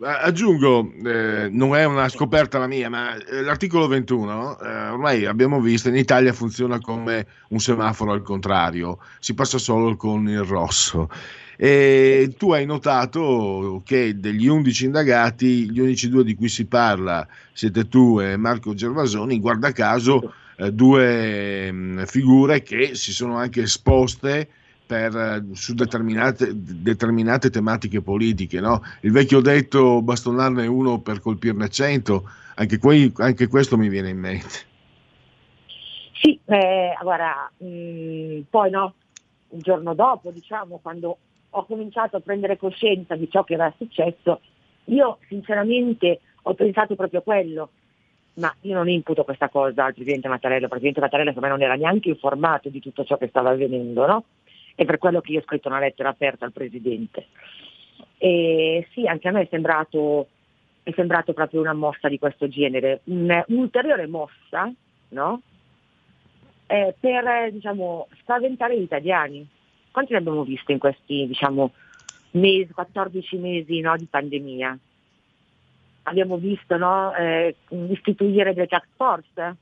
Speaker 1: Aggiungo, eh, non è una scoperta la mia, ma eh, l'articolo 21, eh, ormai abbiamo visto, in Italia funziona come un semaforo al contrario, si passa solo con il rosso. E tu hai notato che degli 11 indagati, gli unici due di cui si parla siete tu e Marco Gervasoni, guarda caso eh, due mh, figure che si sono anche esposte per, eh, su determinate, determinate tematiche politiche. no? Il vecchio detto bastonarne uno per colpirne cento, anche, quei- anche questo mi viene in mente.
Speaker 15: Sì, eh, guarda, mh, poi no, il giorno dopo, diciamo, quando ho cominciato a prendere coscienza di ciò che era successo, io sinceramente ho pensato proprio quello, ma io non imputo questa cosa al Presidente Mattarella, il Presidente Mattarella secondo me non era neanche informato di tutto ciò che stava avvenendo, no? E per quello che io ho scritto una lettera aperta al Presidente. E sì, anche a me è sembrato, è sembrato proprio una mossa di questo genere, Un- un'ulteriore mossa, no? eh, per diciamo, spaventare gli italiani. Quanti ne abbiamo visti in questi diciamo, mesi, 14 mesi no, di pandemia? Abbiamo visto no, eh, istituire delle task force,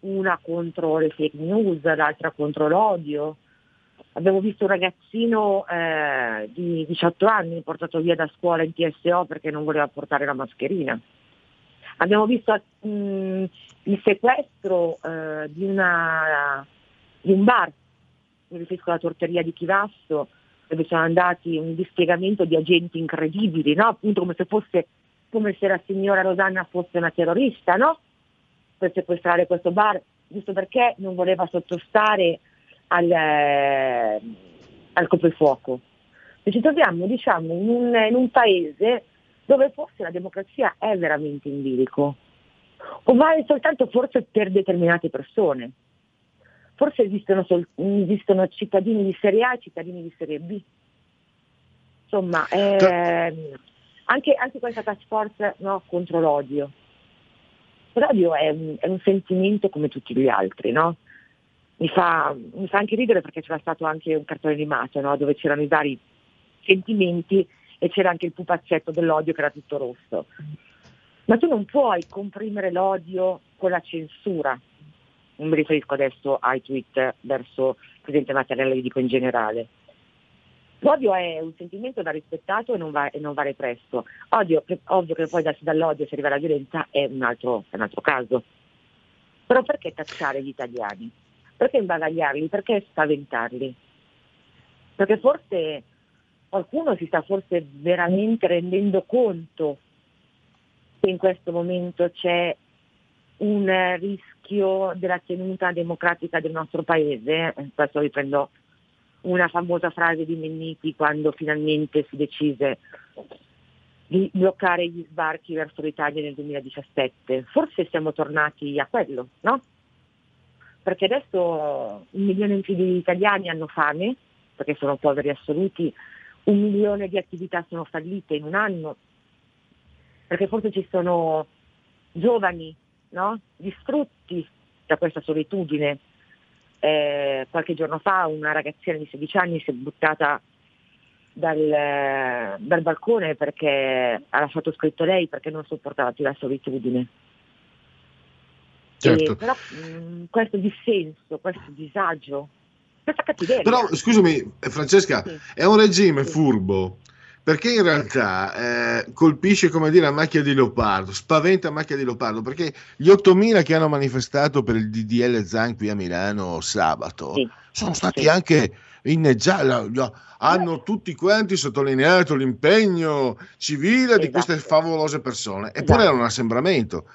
Speaker 15: una contro le fake news, l'altra contro l'odio. Abbiamo visto un ragazzino eh, di 18 anni portato via da scuola in TSO perché non voleva portare la mascherina. Abbiamo visto mh, il sequestro eh, di, una, di un bar, mi riferisco alla torteria di Chivasso, dove sono andati un dispiegamento di agenti incredibili, no? appunto come se fosse come se la signora Rosanna fosse una terrorista, no? Per sequestrare questo bar, giusto perché non voleva sottostare al, eh, al coprifuoco. E ci troviamo, diciamo, in un, in un paese dove forse la democrazia è veramente in bilico, o vale soltanto forse per determinate persone. Forse esistono, sol- esistono cittadini di serie A e cittadini di serie B. Insomma, ehm, anche, anche questa task force no, contro l'odio. L'odio è un, è un sentimento come tutti gli altri, no? Mi fa, mi fa anche ridere perché c'era stato anche un cartone animato no? dove c'erano i vari sentimenti e c'era anche il pupazzetto dell'odio che era tutto rosso. Ma tu non puoi comprimere l'odio con la censura. Non mi riferisco adesso ai tweet verso il Presidente Mattarella, li dico in generale. L'odio è un sentimento da rispettato e non va, e non va represso. Odio, ovvio che poi da- dall'odio si arriva alla violenza è un, altro, è un altro caso. Però perché tacciare gli italiani? Perché imbavagliarli? Perché spaventarli? Perché forse qualcuno si sta forse veramente rendendo conto che in questo momento c'è un rischio della tenuta democratica del nostro paese. Questo riprendo una famosa frase di Menniti quando finalmente si decise di bloccare gli sbarchi verso l'Italia nel 2017. Forse siamo tornati a quello, no? Perché adesso un milione in più di italiani hanno fame, perché sono poveri assoluti, un milione di attività sono fallite in un anno, perché forse ci sono giovani no? distrutti da questa solitudine. Eh, qualche giorno fa una ragazzina di 16 anni si è buttata dal, dal balcone perché ha lasciato scritto lei perché non sopportava più la solitudine.
Speaker 1: Certo.
Speaker 15: Però mh, questo dissenso, questo disagio, questa cattiveria.
Speaker 1: Però scusami, Francesca, è un regime furbo perché in realtà eh, colpisce come dire a macchia di leopardo, spaventa a macchia di leopardo perché gli 8000 che hanno manifestato per il DDL Zan qui a Milano sabato sono stati anche inneggiati, hanno tutti quanti sottolineato l'impegno civile di queste favolose persone, eppure era un assembramento.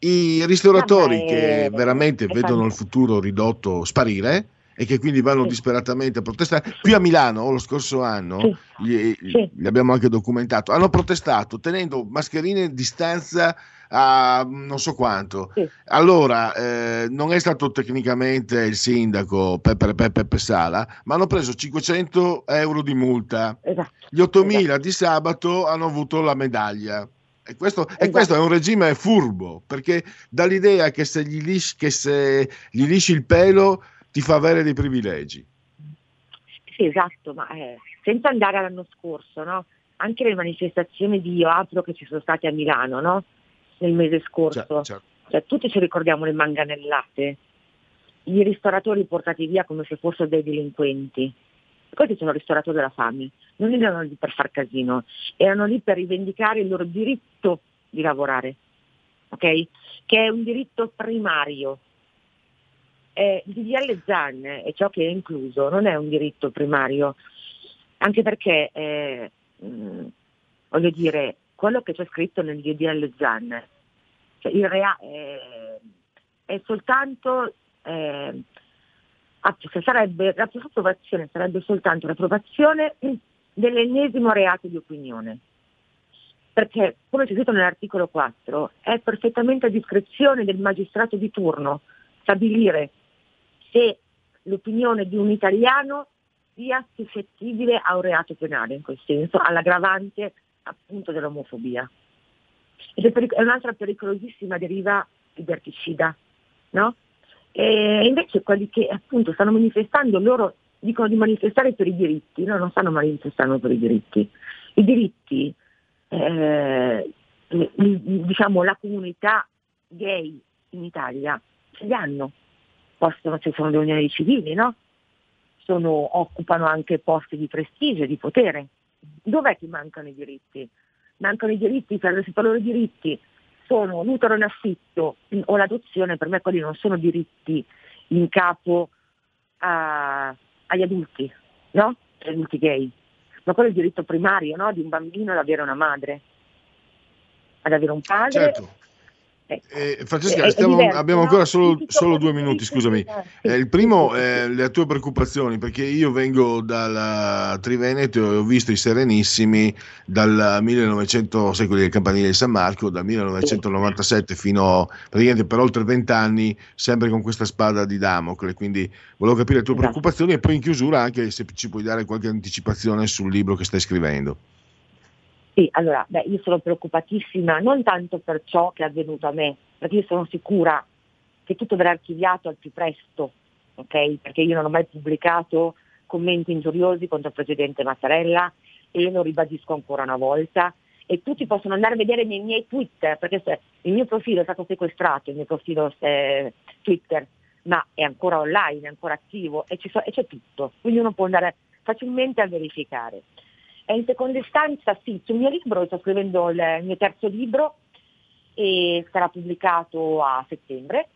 Speaker 1: I ristoratori che veramente vedono il futuro ridotto sparire e che quindi vanno disperatamente a protestare. Qui a Milano, lo scorso anno, gli, li abbiamo anche documentato, hanno protestato tenendo mascherine a distanza a non so quanto. Allora, eh, non è stato tecnicamente il sindaco Peppe Peppe Sala, ma hanno preso 500 euro di multa.
Speaker 15: Esatto.
Speaker 1: Gli 8000 di sabato hanno avuto la medaglia. E questo, e
Speaker 15: Esatto.
Speaker 1: questo è un regime furbo, perché dà l'idea che se gli, lisci, che se gli lisci il pelo ti fa avere dei privilegi.
Speaker 15: Sì, esatto, ma eh, senza andare all'anno scorso, no? Anche le manifestazioni di Io Apro che ci sono state a Milano, no? Nel mese scorso. Cioè, tutti ci ricordiamo le manganellate, i ristoratori portati via come se fossero dei delinquenti. Questi sono ristoratori della fame, non erano lì per far casino, erano lì per rivendicare il loro diritto di lavorare, ok? Che è un diritto primario. Eh, il DDL ZAN e ciò che è incluso non è un diritto primario, anche perché, eh, mh, voglio dire, quello che c'è scritto nel DDL ZAN, cioè rea- eh, è soltanto, eh, sarebbe, la sua approvazione sarebbe soltanto l'approvazione dell'ennesimo reato di opinione. Perché, come c'è scritto nell'articolo 4, è perfettamente a discrezione del magistrato di turno stabilire se l'opinione di un italiano sia suscettibile a un reato penale, in quel senso, all'aggravante appunto dell'omofobia. Ed è, peric- è un'altra pericolosissima deriva liberticida, no? E invece quelli che appunto stanno manifestando, loro dicono di manifestare per i diritti, no, non stanno manifestando per i diritti. I diritti, eh, l- diciamo, la comunità gay in Italia ce li hanno, possono, ci sono le unioni civili, no? Sono- occupano anche posti di prestigio di potere. Dov'è che mancano i diritti? Mancano i diritti, per, per loro i diritti sono l'utero in affitto o l'adozione, per me quelli non sono diritti in capo a- agli adulti, no? Agli adulti gay. Ma quello è il diritto primario, no? Di un bambino ad avere una madre, ad avere un padre.
Speaker 1: Certo.
Speaker 15: Ecco.
Speaker 1: Eh, Francesca,
Speaker 15: È- è
Speaker 1: stiamo-
Speaker 15: diverso,
Speaker 1: abbiamo
Speaker 15: no?
Speaker 1: ancora solo, solo due minuti, scusami.
Speaker 15: eh,
Speaker 1: il primo,
Speaker 15: sì.
Speaker 1: eh, le tue preoccupazioni, perché io vengo dalla Triveneto e ho visto i Serenissimi dal 1900, sai quelli del campanile di San Marco, dal 1997 fino praticamente per oltre vent'anni, sempre con questa spada di Damocle. Quindi volevo capire le tue
Speaker 15: Esatto.
Speaker 1: preoccupazioni e poi in chiusura anche se ci puoi dare qualche anticipazione sul libro che stai scrivendo.
Speaker 15: Sì, allora, beh, io sono preoccupatissima non tanto per ciò che è avvenuto a me, perché io sono sicura che tutto verrà archiviato al più presto, ok? Perché io non ho mai pubblicato commenti ingiuriosi contro il Presidente Mattarella e lo ribadisco ancora una volta. E tutti possono andare a vedere nei miei Twitter, perché il mio profilo è stato sequestrato, il mio profilo eh, Twitter, ma è ancora online, è ancora attivo e, so- e c'è tutto, quindi uno può andare facilmente a verificare. E in seconda istanza sì, sul mio libro, sto scrivendo il mio terzo libro e sarà pubblicato a settembre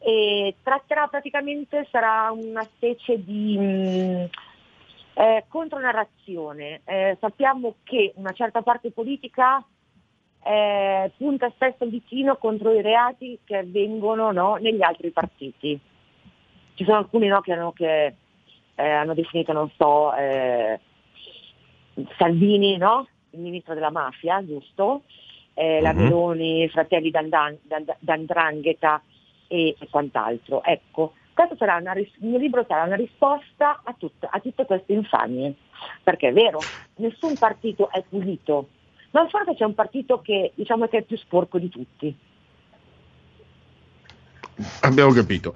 Speaker 15: e tratterà praticamente, sarà una specie di mh, eh, contronarrazione. Eh, sappiamo che una certa parte politica eh, punta spesso il ditino contro i reati che avvengono no, negli altri partiti. Ci sono alcuni no, che, hanno, che eh, hanno definito, non so, eh, Salvini, no? il ministro della mafia, giusto? Eh, la
Speaker 16: Mhm.
Speaker 15: Meloni, fratelli d'Andan- d'Andrangheta e, e quant'altro. Ecco, questo sarà una il mio libro sarà una risposta a, tut- a tutte queste infamie, perché è vero, nessun partito è pulito, ma forse c'è un partito che diciamo che è più sporco di tutti.
Speaker 1: Abbiamo capito.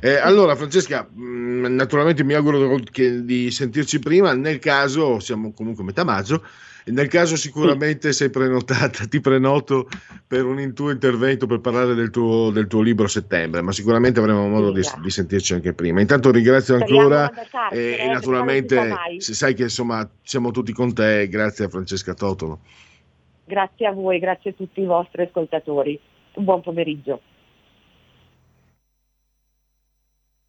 Speaker 1: Eh, allora, Francesca, mh, naturalmente mi auguro che- di sentirci prima. Nel caso, siamo comunque a metà maggio. Nel caso, sicuramente sei prenotata. Ti prenoto per un tuo intervento per parlare del tuo, del tuo libro a settembre, ma sicuramente avremo modo di, di sentirci anche prima. Intanto ringrazio ancora e,
Speaker 15: eh,
Speaker 1: e naturalmente sai che insomma siamo tutti con te. Grazie a Francesca Totolo.
Speaker 15: Grazie a voi, grazie a tutti i vostri ascoltatori. Un buon pomeriggio.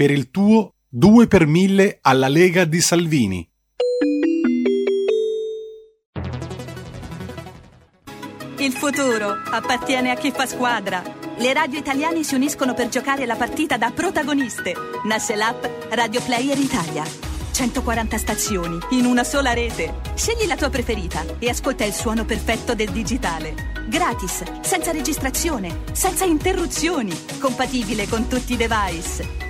Speaker 7: per il tuo 2 per 1000 alla Lega di Salvini.
Speaker 16: Il futuro appartiene a chi fa squadra. Le radio italiane si uniscono per giocare la partita da protagoniste. Nasce l'app Radio Player Italia. 140 stazioni in una sola rete. Scegli la tua preferita e ascolta il suono perfetto del digitale. Gratis, senza registrazione, senza interruzioni, compatibile con tutti i device.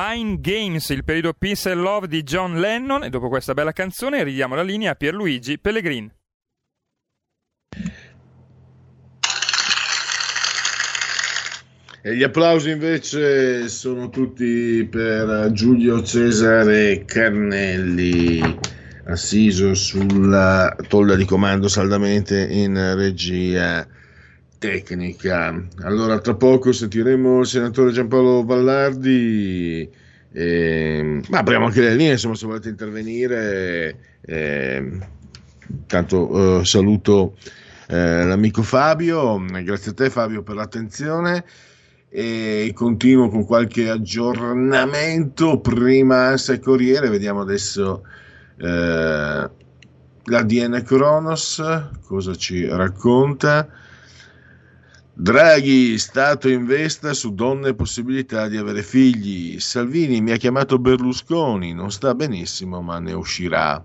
Speaker 6: Mind Games, il periodo Peace and Love di John Lennon e dopo questa bella canzone ridiamo la linea a Pierluigi Pellegrin.
Speaker 1: E gli applausi invece sono tutti per Giulio Cesare Carnelli, assiso sulla tolla di comando saldamente in regia tecnica. Allora, tra poco sentiremo il senatore Giampaolo Vallardi. Eh, ma apriamo anche le linee, insomma, se volete intervenire. Eh, intanto eh, saluto eh, l'amico Fabio, grazie a te Fabio per l'attenzione e continuo con qualche aggiornamento prima ANSA e Corriere, vediamo adesso eh, l'ADN Kronos, cosa ci racconta. Draghi, Stato investa su donne e possibilità di avere figli. Salvini mi ha chiamato Berlusconi, non sta benissimo ma ne uscirà.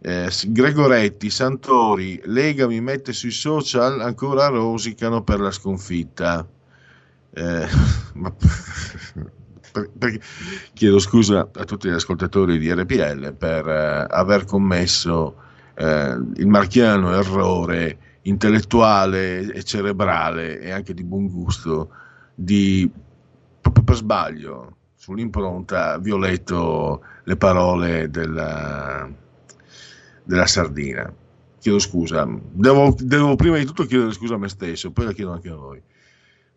Speaker 1: Eh, Gregoretti, Santori, Lega mi mette sui social, ancora rosicano per la sconfitta. Eh, *laughs* ma, *laughs* per, per, chiedo scusa a tutti gli ascoltatori di RPL per eh, aver commesso eh, il marchiano errore intellettuale e cerebrale e anche di buon gusto di proprio per sbaglio sull'impronta vi ho letto le parole della, della sardina chiedo scusa devo, devo prima di tutto chiedere scusa a me stesso poi la chiedo anche a voi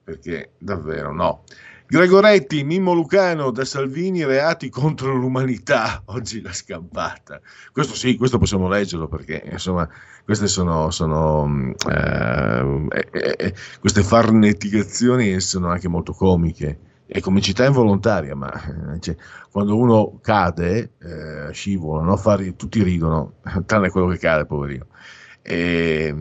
Speaker 1: perché davvero no. Gregoretti, Mimmo Lucano, da Salvini, reati contro l'umanità, oggi la scampata. Questo sì, questo possiamo leggerlo perché insomma queste sono, sono eh, eh, eh, queste farneticazioni sono anche molto comiche e comicità involontaria, ma cioè, quando uno cade, eh, scivola, no? Fari, tutti ridono, *laughs* tranne quello che cade, poverino. E,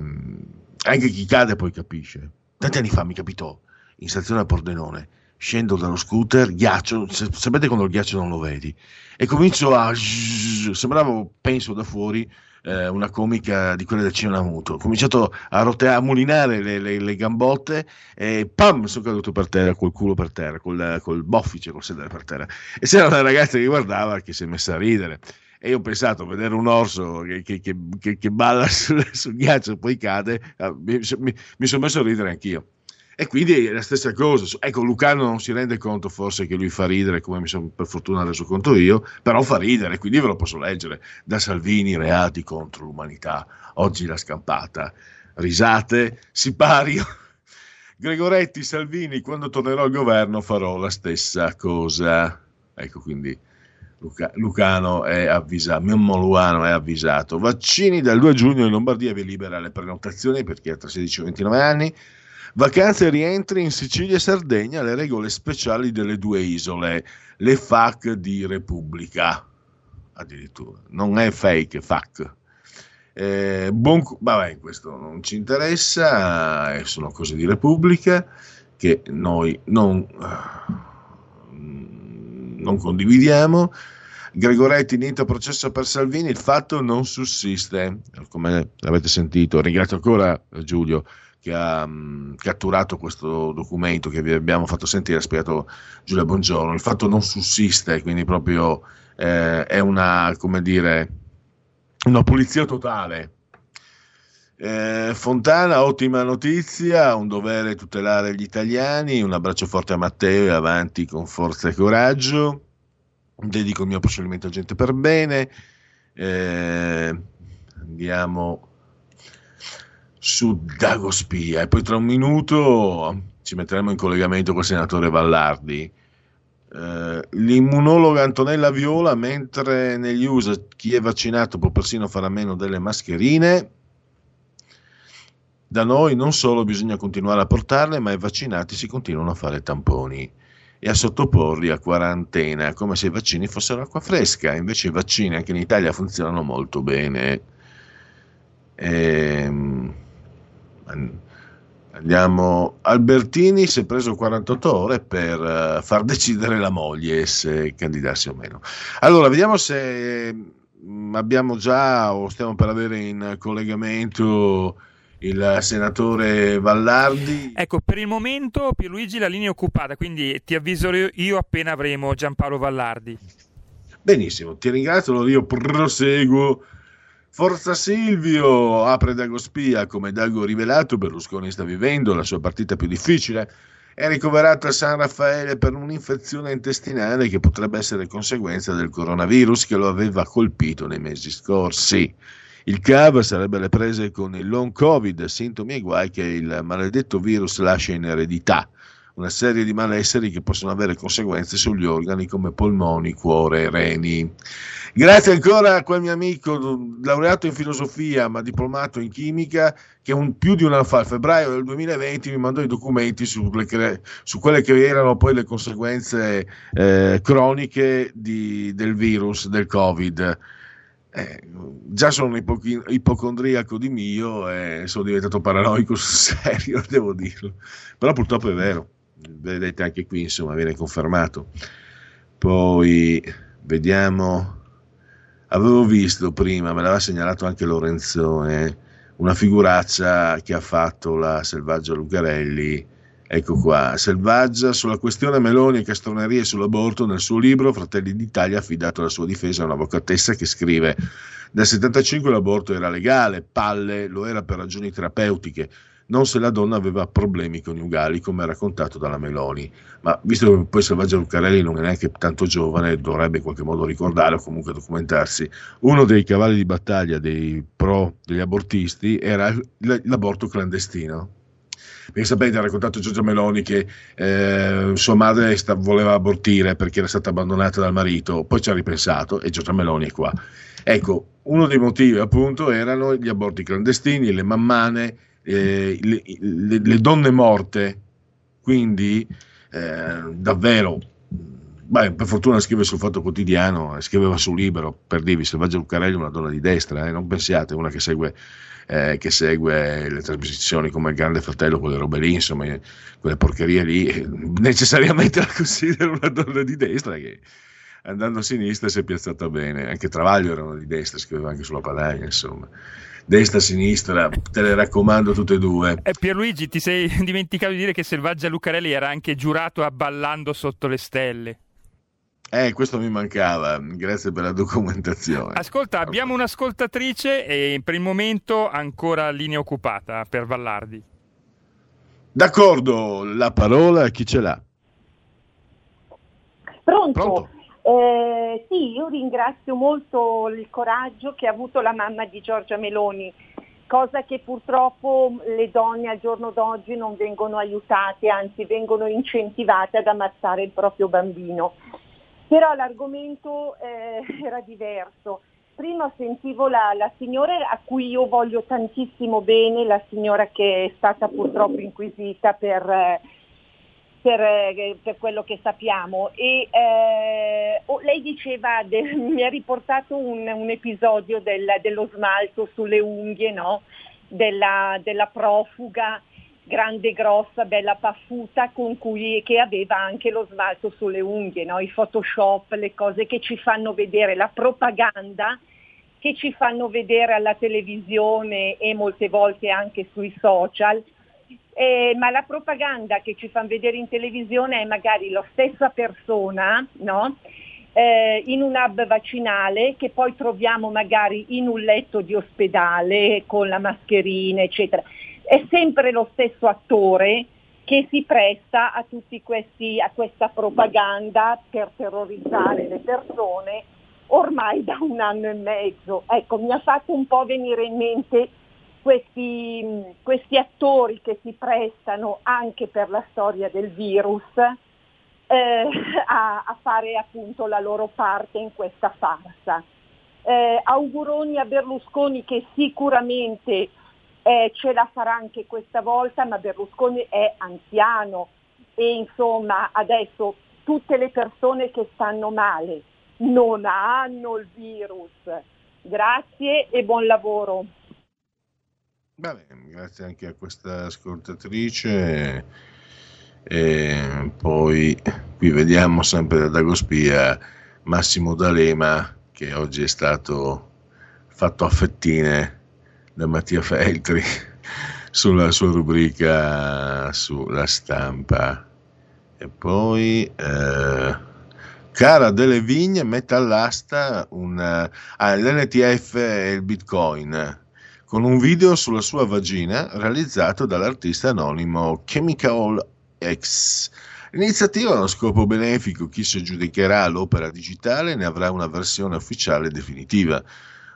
Speaker 1: anche chi cade poi capisce. Tanti anni fa mi capitò in stazione a Pordenone, scendo dallo scooter, ghiaccio, sapete quando il ghiaccio non lo vedi, e comincio a... sembrava, penso da fuori, eh, una comica di quelle del cinema muto. Ho cominciato a roteare, a mulinare le, le, le, gambotte e pam, sono caduto per terra, col culo per terra, col, col boffice, col sedere per terra. E c'era una ragazza che guardava che si è messa a ridere. E io ho pensato, vedere un orso che, che, che, che balla *laughs* sul, sul, ghiaccio e poi cade, ah, mi, mi, mi sono messo a ridere anch'io. E quindi è la stessa cosa. Ecco, Lucano non si rende conto forse che lui fa ridere, come mi sono per fortuna reso conto io, però fa ridere, quindi ve lo posso leggere. Da Salvini, reati contro l'umanità. Oggi la scampata. Risate, sipario. *laughs* Gregoretti, Salvini, quando tornerò al governo farò la stessa cosa. Ecco, quindi Luca, Lucano è avvisato, Luano è avvisato. Vaccini dal 2 giugno in Lombardia vi libera le prenotazioni per chi ha tra 16 e 29 anni. Vacanze e rientri in Sicilia e Sardegna, le regole speciali delle due isole, le FAC di Repubblica. Addirittura, non è fake, FAC. Eh, buon, vabbè, questo non ci interessa, eh, sono cose di Repubblica che noi non, non condividiamo. Gregoretti, niente processo per Salvini, il fatto non sussiste, come avete sentito. Ringrazio ancora Giulio che ha mh, catturato questo documento che vi abbiamo fatto sentire, ha spiegato Giulia Bongiorno, il fatto non sussiste, quindi proprio eh, è una, come dire, una pulizia totale. Eh, Fontana, ottima notizia, un dovere tutelare gli italiani, un abbraccio forte a Matteo e avanti con forza e coraggio, dedico il mio procedimento a gente per bene, eh, andiamo su Dagospia e poi tra un minuto ci metteremo in collegamento con il senatore Vallardi. Uh, l'immunologa Antonella Viola, mentre negli USA chi è vaccinato può persino fare a meno delle mascherine, da noi non solo bisogna continuare a portarle, ma i vaccinati si continuano a fare tamponi e a sottoporli a quarantena, come se i vaccini fossero acqua fresca. Invece i vaccini anche in Italia funzionano molto bene. Ehm Andiamo. Albertini si è preso 48 ore per uh, far decidere la moglie se candidarsi o meno. Allora, vediamo se mm, abbiamo già o stiamo per avere in collegamento il senatore Vallardi.
Speaker 6: Ecco, per il momento Pierluigi la linea è occupata, quindi ti avviso io appena avremo Giampaolo Vallardi.
Speaker 1: Benissimo, ti ringrazio, allora io proseguo. Forza Silvio apre Dago Spia, come Dago rivelato, Berlusconi sta vivendo la sua partita più difficile. È ricoverato a San Raffaele per un'infezione intestinale che potrebbe essere conseguenza del coronavirus che lo aveva colpito nei mesi scorsi. Il CAV sarebbe alle prese con il long covid, sintomi e guai che il maledetto virus lascia in eredità, una serie di malesseri che possono avere conseguenze sugli organi come polmoni, cuore reni. Grazie ancora a quel mio amico laureato in filosofia ma diplomato in chimica che un, più di un anno fa, a febbraio del 2020, mi mandò i documenti su, che, su quelle che erano poi le conseguenze eh, croniche di, del virus, del Covid. Eh, già sono ipo- ipocondriaco di mio e sono diventato paranoico *laughs* sul serio, devo dirlo. Però purtroppo è vero, vedete anche qui, insomma, viene confermato. Poi vediamo, avevo visto prima, me l'aveva segnalato anche Lorenzone, una figuraccia che ha fatto la Selvaggia Lucarelli. Ecco qua, Selvaggia sulla questione Meloni e castronerie sull'aborto nel suo libro Fratelli d'Italia ha affidato la sua difesa a un'avvocatessa che scrive nel 75 l'aborto era legale, palle, lo era per ragioni terapeutiche, non se la donna aveva problemi coniugali come raccontato dalla Meloni. Ma visto che poi Selvaggia Lucarelli non è neanche tanto giovane, dovrebbe in qualche modo ricordare o comunque documentarsi, uno dei cavalli di battaglia dei pro degli abortisti era l'aborto clandestino perché sapete, ha raccontato Giorgia Meloni che eh, sua madre sta, voleva abortire perché era stata abbandonata dal marito, poi ci ha ripensato e Giorgia Meloni è qua. Ecco, uno dei motivi appunto erano gli aborti clandestini, le mammane, eh, le, le, le, donne morte, quindi eh, davvero Beh, per fortuna scrive sul Fatto Quotidiano, scriveva su Libero, per dirvi, Selvaggia Lucarelli è una donna di destra, eh, non pensiate, una che segue eh, che segue le trasmissioni come il Grande Fratello, quelle robe lì, insomma, quelle porcherie lì, necessariamente la considero una donna di destra che andando a sinistra si è piazzata bene. Anche Travaglio era una di destra, scriveva anche sulla Padania, insomma. Destra, sinistra, te le raccomando tutte e due.
Speaker 6: Eh, Pierluigi, ti sei *laughs* dimenticato di dire che Selvaggia Lucarelli era anche giurato a Ballando sotto le stelle.
Speaker 1: Eh, questo mi mancava, grazie per la documentazione.
Speaker 6: Ascolta, abbiamo un'ascoltatrice e per il momento ancora linea occupata per Vallardi.
Speaker 1: D'accordo, la parola a chi ce l'ha.
Speaker 17: Pronto?
Speaker 1: Pronto?
Speaker 17: Eh, sì, io ringrazio molto il coraggio che ha avuto la mamma di Giorgia Meloni, cosa che purtroppo le donne al giorno d'oggi non vengono aiutate, anzi vengono incentivate ad ammazzare il proprio bambino. Però l'argomento eh, era diverso. Prima sentivo la, la, signora a cui io voglio tantissimo bene, la signora che è stata purtroppo inquisita per, eh, per, eh, per quello che sappiamo. E eh, oh, lei diceva, *laughs* de, mi ha riportato un, un episodio del, dello smalto sulle unghie, no? della, della profuga grande, grossa, bella paffuta con cui, che aveva anche lo smalto sulle unghie, no? i Photoshop, le cose che ci fanno vedere, la propaganda che ci fanno vedere alla televisione e molte volte anche sui social, eh, ma la propaganda che ci fanno vedere in televisione è magari la stessa persona, no? eh, in un hub vaccinale che poi troviamo magari in un letto di ospedale con la mascherina, eccetera è sempre lo stesso attore che si presta a, questi, a questa propaganda per terrorizzare le persone ormai da un anno e mezzo. Ecco, mi ha fatto un po' venire in mente questi, questi attori che si prestano anche per la storia del virus eh, a, a, fare appunto la loro parte in questa farsa. Eh, auguroni a Berlusconi che sicuramente eh, ce la farà anche questa volta, ma Berlusconi è anziano e insomma adesso tutte le persone che stanno male non hanno il virus. Grazie e buon lavoro.
Speaker 1: Bene, grazie anche a questa ascoltatrice. E poi qui vediamo sempre da Dagospia Massimo D'Alema che oggi è stato fatto a fettine da Mattia Feltri *laughs* sulla sua rubrica sulla stampa. E poi, eh, cara delle vigne, mette all'asta un, ah, l'NTF e il Bitcoin con un video sulla sua vagina realizzato dall'artista anonimo Chemical X. L'iniziativa ha uno scopo benefico, chi si aggiudicherà l'opera digitale ne avrà una versione ufficiale definitiva.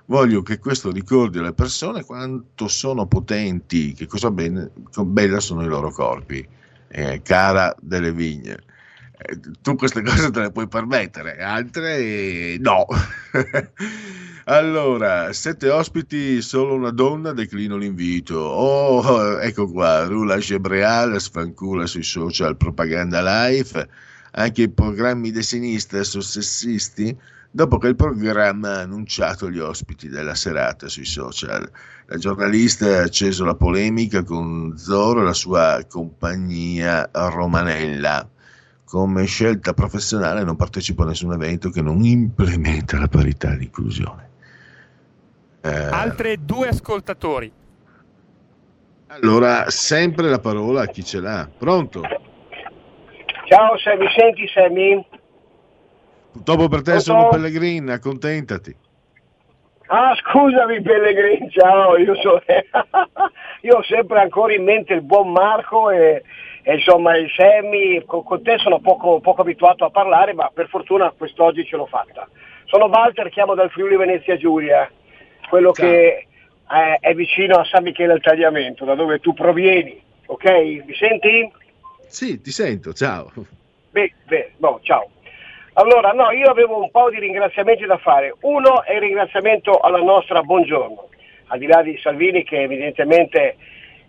Speaker 1: Voglio che questo ricordi alle persone quanto sono potenti, che cosa bene, bella sono i loro corpi. Eh, cara delle vigne. Eh, tu queste cose te le puoi permettere, altre no. *laughs* allora, sette ospiti, solo una donna, declino l'invito. Oh, ecco qua, Rula Gebreal, sfancula sui social, propaganda live, anche i programmi di sinistra sono sessisti, dopo che il programma ha annunciato gli ospiti della serata sui social. La giornalista ha acceso la polemica con Zoro e la sua compagnia romanella come scelta professionale non partecipo a nessun evento che non implementa la parità e l'inclusione.
Speaker 6: Eh, Altre due ascoltatori.
Speaker 1: Allora, sempre la parola a chi ce l'ha. Pronto?
Speaker 18: Ciao, se mi senti Sammy?
Speaker 1: Dopo per te
Speaker 18: Pronto?
Speaker 1: sono Pellegrin, accontentati.
Speaker 18: Ah, scusami Pellegrin, ciao, io, so... *laughs* io ho sempre ancora in mente il buon Marco e, e insomma il Sammy, con, con te sono poco, poco abituato a parlare, ma per fortuna quest'oggi ce l'ho fatta. Sono Walter, chiamo dal Friuli Venezia Giulia, quello
Speaker 1: Ciao.
Speaker 18: che è, è vicino a San Michele al Tagliamento, da dove tu provieni, ok? Mi senti?
Speaker 1: Sì, ti sento, ciao.
Speaker 18: Beh, beh, no, ciao. Allora, no, io avevo un po' di ringraziamenti da fare. Uno è il ringraziamento alla nostra Buongiorno, al di là di Salvini che evidentemente,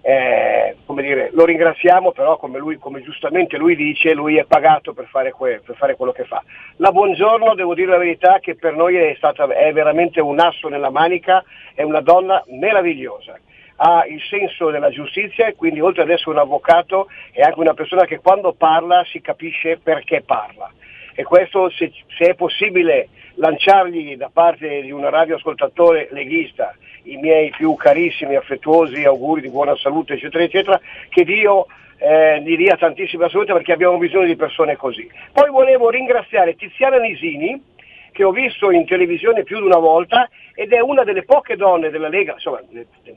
Speaker 18: eh, come dire, lo ringraziamo, però come, lui, come giustamente lui dice, lui è pagato per fare, que- per fare quello che fa. La Buongiorno, devo dire la verità, che per noi è, stata, è veramente un asso nella manica, è una donna meravigliosa ha il senso della giustizia e quindi oltre ad essere un avvocato è anche una persona che quando parla si capisce perché parla e questo se, se è possibile lanciargli da parte di un radioascoltatore leghista i miei più carissimi, affettuosi auguri di buona salute eccetera eccetera, che Dio eh, gli dia tantissima salute perché abbiamo bisogno di persone così. Poi volevo ringraziare Tiziana Nisini che ho visto in televisione più di una volta ed è una delle poche donne della Lega, insomma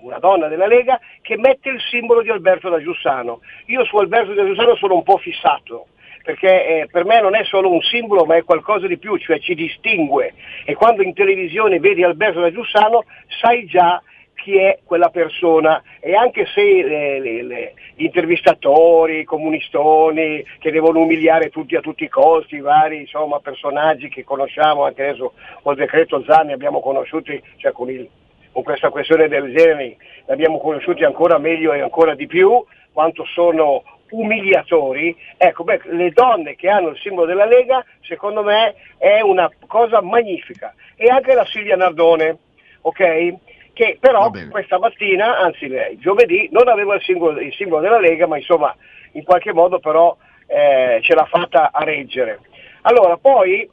Speaker 18: una donna della Lega che mette il simbolo di Alberto da Giussano. Io su Alberto da Giussano sono un po' fissato perché eh, per me non è solo un simbolo ma è qualcosa di più, cioè ci distingue. E quando in televisione vedi Alberto da Giussano sai già chi è quella persona. E anche se le, le, le, gli intervistatori, i comunistoni che devono umiliare tutti a tutti i costi, i vari insomma, personaggi che conosciamo, anche adesso col decreto Zanni abbiamo conosciuti, cioè con, il, con questa questione del genere, li abbiamo conosciuti ancora meglio e ancora di più, quanto sono umiliatori, ecco, beh, le donne che hanno il simbolo della Lega, secondo me è una cosa magnifica. E anche la Silvia Nardone, ok? Che però questa mattina, anzi lei, giovedì, non aveva il simbolo, il simbolo della Lega, ma insomma in qualche modo però eh, ce l'ha fatta a reggere. Allora, poi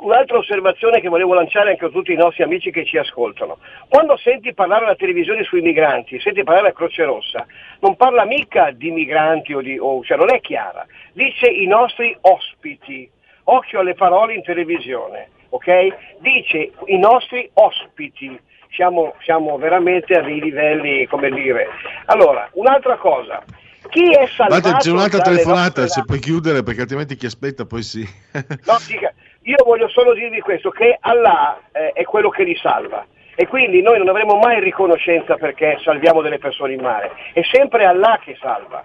Speaker 18: un'altra osservazione che volevo lanciare anche a tutti i nostri amici che ci ascoltano. Quando senti parlare alla televisione sui migranti, senti parlare la Croce Rossa, non parla mica di migranti o di, o, cioè non è chiara, dice i nostri ospiti. Occhio alle parole in televisione, ok? Dice i nostri ospiti. Siamo, siamo veramente a dei livelli, come dire. Allora, un'altra cosa. Chi è salvato
Speaker 1: Guarda, c'è un'altra telefonata, se puoi chiudere perché altrimenti chi aspetta poi sì.
Speaker 18: No, dica, io voglio solo dirvi questo, che Allah eh, è quello che li salva e quindi noi non avremo mai riconoscenza perché salviamo delle persone in mare, è sempre Allah che salva.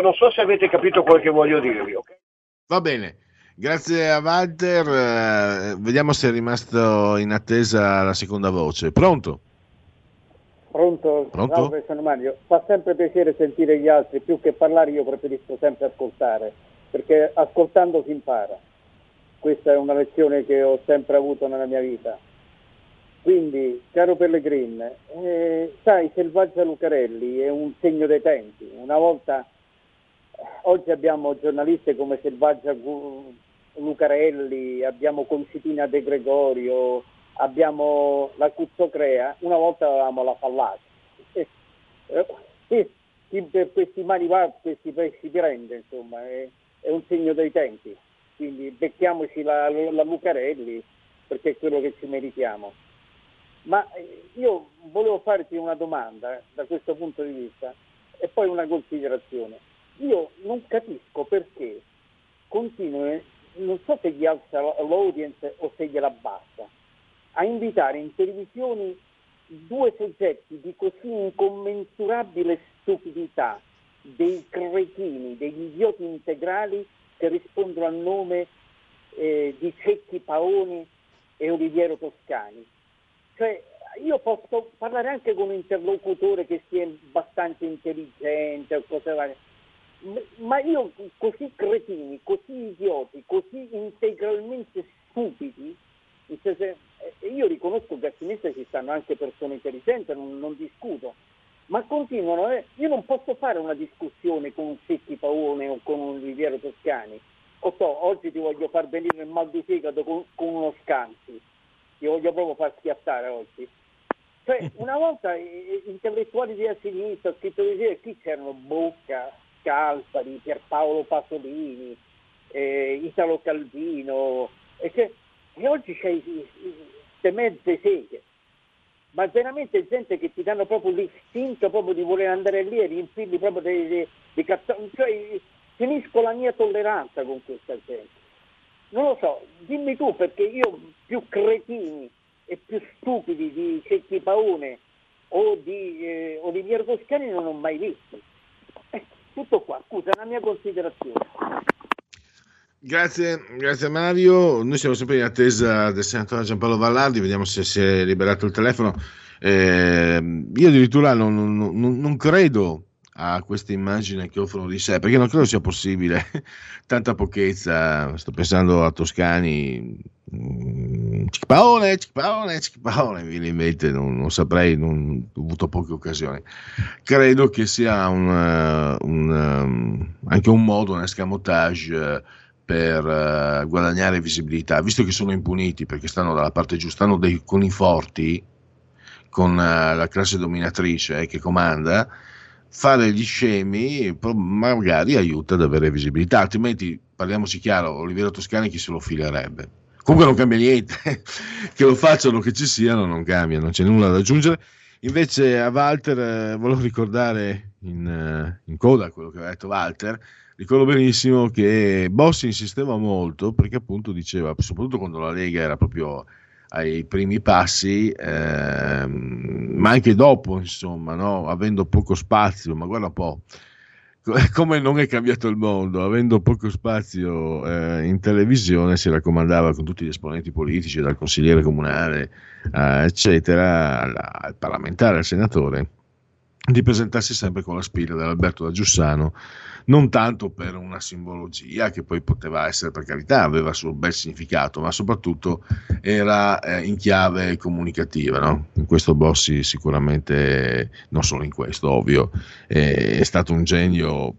Speaker 18: Non so se avete capito quello che voglio dirvi. ok?
Speaker 1: Va bene, grazie a Walter. eh, vediamo se è rimasto in attesa la seconda voce. Pronto?
Speaker 19: Pronto?
Speaker 1: Pronto?
Speaker 19: Salve, sono Mario. Fa sempre piacere sentire gli altri, più che parlare io preferisco sempre ascoltare, perché ascoltando si impara. Questa è una lezione che ho sempre avuto nella mia vita. Quindi, caro Pellegrin, eh, sai, Selvaggia Lucarelli è un segno dei tempi. Una volta, oggi abbiamo giornaliste come Selvaggia Lucarelli, abbiamo Consitina De Gregorio, abbiamo la Cuzzocrea, una volta avevamo la Fallati. E, eh, chi, chi per questi mani va, questi pesci prende, insomma, è, è un segno dei tempi. Quindi becchiamoci la, la Lucarelli perché è quello che ci meritiamo. Ma eh, io volevo farti una domanda eh, da questo punto di vista e poi una considerazione. Io non capisco perché continua, non so se gli alza l'audience o se gliela abbassa, a invitare in televisione due soggetti di così incommensurabile stupidità, dei cretini, degli idioti integrali che rispondono al nome eh, di Cecchi Paoni e Oliviero Toscani. Cioè, io posso parlare anche con un interlocutore che sia abbastanza intelligente o cose varie, ma io così cretini, così idioti, così integralmente stupidi, io riconosco che a sinistra ci stanno anche persone intelligenti, non, non discuto, ma continuano, eh, io non posso fare una discussione con un Secchi Paone o con un Riviero Toscani, o so, oggi ti voglio far venire il mal di fegato con, con uno scansi, ti voglio proprio far schiattare oggi. Cioè, *laughs* una volta eh, intellettuali di sinistra, scrittori di qui c'erano? Bocca, Scalfari, Pierpaolo Pasolini, eh, Italo Calvino, e, che, e oggi c'è queste mezze seghe, ma veramente gente che ti danno proprio l'istinto proprio di voler andare lì e riempirli proprio di, di, di cazzoni, cioè finisco la mia tolleranza con questa gente. Non lo so, dimmi tu perché io più cretini e più stupidi di Cecchi Paone o di eh, Oliviero Toscani non ho mai visto. Eh, tutto qua, scusa, è una mia considerazione.
Speaker 1: Grazie, grazie Mario. Noi siamo sempre in attesa del senatore Giampaolo Vallardi, vediamo se si è liberato il telefono. Eh, io addirittura non, non, non, credo a questa immagine che offrono di sé, perché non credo sia possibile *laughs* tanta pochezza. Sto pensando a Toscani, mm, Cicpaone, Cicpaone, Cicpaone, mi viene in mente, non, non saprei, non, ho avuto poche occasioni. Credo che sia un, uh, un, um, anche un modo, un escamotage per uh, guadagnare visibilità, visto che sono impuniti perché stanno dalla parte giusta, stanno dei, con forti, con la classe dominatrice eh, che comanda fare gli scemi magari aiuta ad avere visibilità, altrimenti parliamoci chiaro, Oliviero Toscani chi se lo filerebbe? Comunque non cambia niente, *laughs* che lo facciano, che ci siano, non cambia, non c'è nulla da aggiungere. Invece a Walter eh, volevo ricordare in, eh, in coda quello che aveva detto Walter, ricordo benissimo che Bossi insisteva molto perché appunto diceva, soprattutto quando la Lega era proprio ai primi passi, ehm, ma anche dopo, insomma, no? avendo poco spazio, ma guarda un po'. *laughs* Come non è cambiato il mondo, avendo poco spazio eh, in televisione, si raccomandava con tutti gli esponenti politici, dal consigliere comunale, eh, eccetera, al, al parlamentare, al senatore, di presentarsi sempre con la spilla dell'Alberto da Giussano non tanto per una simbologia che poi poteva essere per carità, aveva il suo bel significato, ma soprattutto era eh, in chiave comunicativa. No? In questo Bossi sicuramente, non solo in questo, ovvio, è, è stato un genio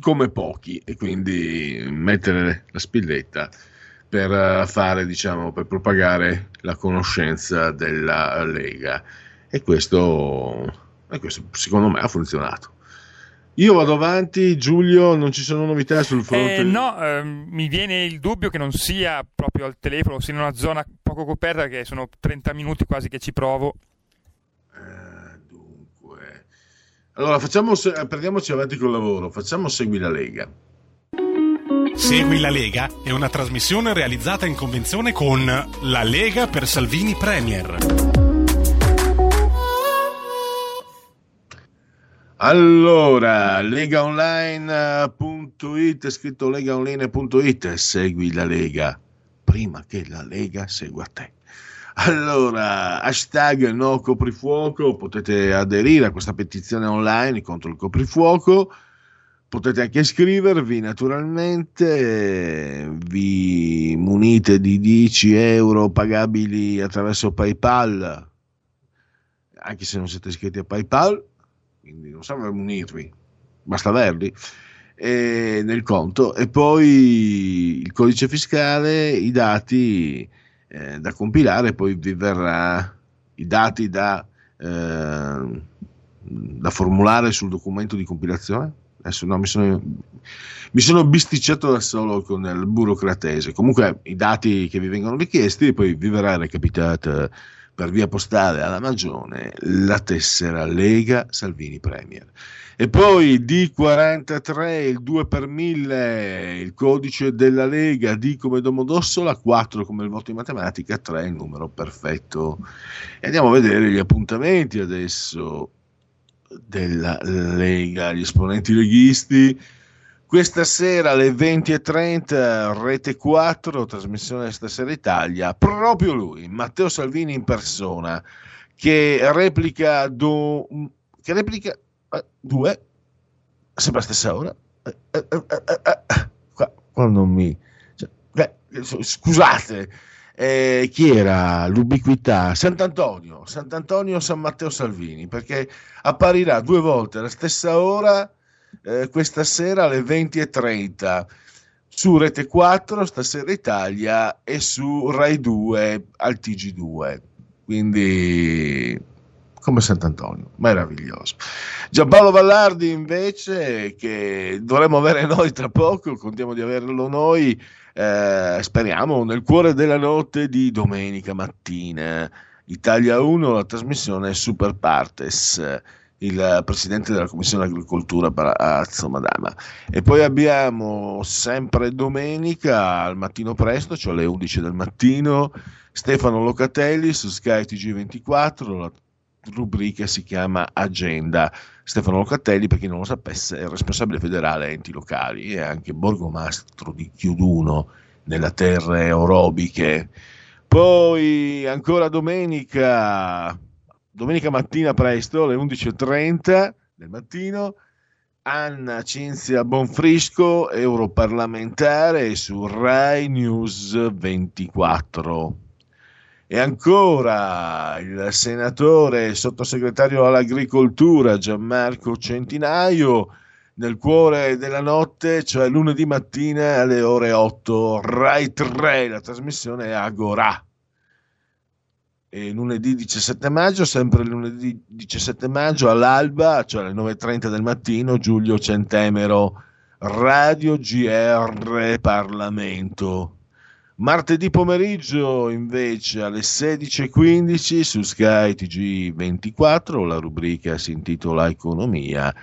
Speaker 1: come pochi e quindi mettere la spilletta per eh, fare, diciamo, per propagare la conoscenza della Lega. E questo, e questo secondo me ha funzionato. Io vado avanti, Giulio, non ci sono novità sul fronte?
Speaker 6: Eh, no, eh, mi viene il dubbio che non sia proprio al telefono, sia in una zona poco coperta, che sono 30 minuti quasi che ci provo.
Speaker 1: Eh, dunque, allora facciamo, prendiamoci avanti col lavoro, facciamo Segui la Lega.
Speaker 20: Segui la Lega è una trasmissione realizzata in convenzione con La Lega per Salvini Premier.
Speaker 1: Allora, legaonline.it, scritto legaonline.it, segui la Lega prima che la Lega segua te. Allora, hashtag no coprifuoco, potete aderire a questa petizione online contro il coprifuoco, potete anche iscrivervi naturalmente, vi munite di 10 euro pagabili attraverso PayPal, anche se non siete iscritti a PayPal quindi non serve munirvi, basta averli nel conto e poi il codice fiscale, i dati eh, da compilare, poi vi verrà i dati da, eh, da formulare sul documento di compilazione? Adesso no, mi sono, mi sono bisticciato da solo con il burocratese. Comunque i dati che vi vengono richiesti, poi vi verrà recapitata per via postale alla Magione la tessera Lega Salvini Premier. E poi D43, il 2 per 1000, il codice della Lega, D come Domodossola, 4 come il voto in matematica, 3 il numero perfetto. E andiamo a vedere gli appuntamenti adesso della Lega, gli esponenti leghisti. Questa sera alle 20.30, Rete 4, trasmissione Stasera Italia, proprio lui, Matteo Salvini in persona, che replica, do, che replica eh, due, sempre alla stessa ora. Eh, eh, eh, eh, eh, qua, qua non mi... Cioè, scusate, chi era l'ubiquità? Sant'Antonio, Sant'Antonio San Matteo Salvini, perché apparirà due volte alla stessa ora eh, questa sera alle 20.30 su Rete 4, Stasera Italia e su Rai 2 al TG2. Quindi come Sant'Antonio, meraviglioso. Giampaolo Vallardi invece, che dovremmo avere noi tra poco, contiamo di averlo noi, eh, speriamo, nel cuore della notte di domenica mattina. Italia 1, la trasmissione Super Partes il presidente della Commissione Agricoltura Palazzo Madama. E poi abbiamo sempre domenica al mattino presto, cioè alle 11 del mattino, Stefano Locatelli su Sky TG24, la rubrica si chiama Agenda. Stefano Locatelli, per chi non lo sapesse, è responsabile federale enti locali e anche borgomastro di Chiuduno nella terre orobiche. Poi ancora domenica domenica mattina presto, alle 11.30 del mattino, Anna Cinzia Bonfrisco, europarlamentare su Rai News 24. E ancora il senatore e sottosegretario all'agricoltura Gianmarco Centinaio nel cuore della notte, cioè lunedì mattina alle ore 8, Rai 3, la trasmissione è Agora e lunedì 17 maggio, sempre lunedì 17 maggio all'alba, cioè alle 9.30 del mattino, Giulio Centemero, Radio GR Parlamento. Martedì pomeriggio invece alle 16.15 su Sky TG24 la rubrica si intitola Economia.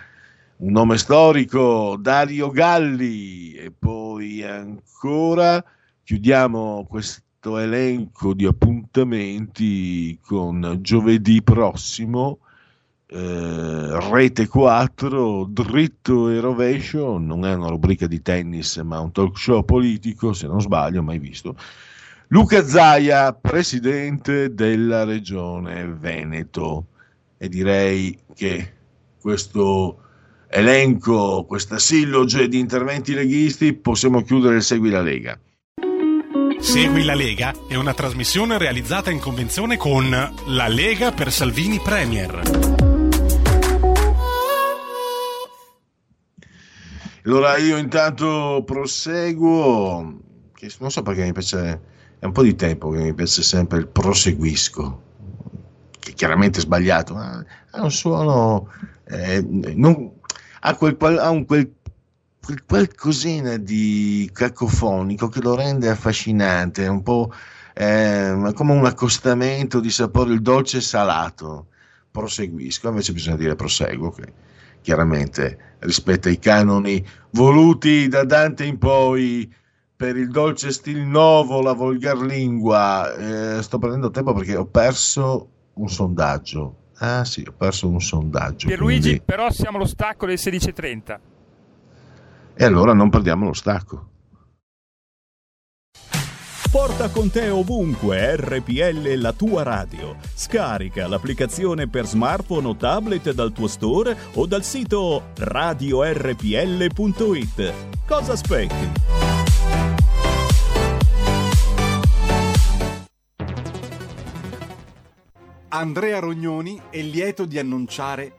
Speaker 1: Un nome storico, Dario Galli. E poi ancora chiudiamo questo elenco di appuntamenti con giovedì prossimo, eh, Rete 4, dritto e rovescio, non è una rubrica di tennis ma un talk show politico, se non sbaglio, mai visto. Luca Zaia, presidente della regione Veneto. E direi che questo elenco, questa silloge di interventi leghisti, possiamo chiudere il Segui la Lega.
Speaker 20: Segui la Lega è una trasmissione realizzata in convenzione con La Lega per Salvini Premier.
Speaker 1: Allora io intanto proseguo, che non so perché mi piace, è un po' di tempo che mi piace sempre il proseguisco, che chiaramente è sbagliato, ma ha un suono, eh, non, ha, quel, ha un quel qualcosina di cacofonico che lo rende affascinante, un po' eh, come un accostamento di sapore, il dolce e salato. Proseguisco, invece bisogna dire proseguo, che chiaramente rispetta i canoni voluti da Dante in poi per il dolce stil nuovo, la volgar lingua. Eh, sto prendendo tempo perché ho perso un sondaggio. Ah sì, ho perso un sondaggio.
Speaker 6: Pierluigi,
Speaker 1: quindi...
Speaker 6: però siamo allo stacco delle 16.30
Speaker 1: e allora non perdiamo lo stacco.
Speaker 21: Porta con te ovunque RPL la tua radio. Scarica l'applicazione per smartphone o tablet dal tuo store o dal sito radiorpl.it. Cosa aspetti?
Speaker 7: Andrea Rognoni è lieto di annunciare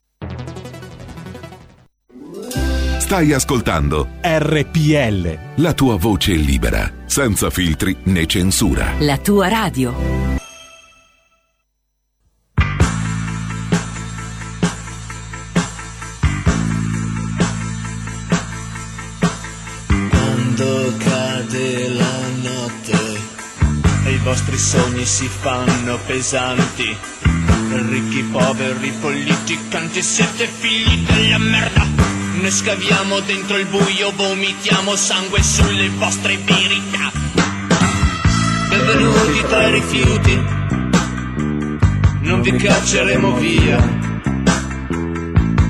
Speaker 9: Stai ascoltando
Speaker 10: RPL.
Speaker 9: la tua voce libera, senza filtri né censura.
Speaker 11: La tua radio.
Speaker 22: Quando cade la notte e i vostri sogni si fanno pesanti, ricchi, poveri, politicanti, siete figli della merda. Noi scaviamo dentro il buio, vomitiamo sangue sulle vostre verità. Benvenuti tra i rifiuti, non vi cacceremo via.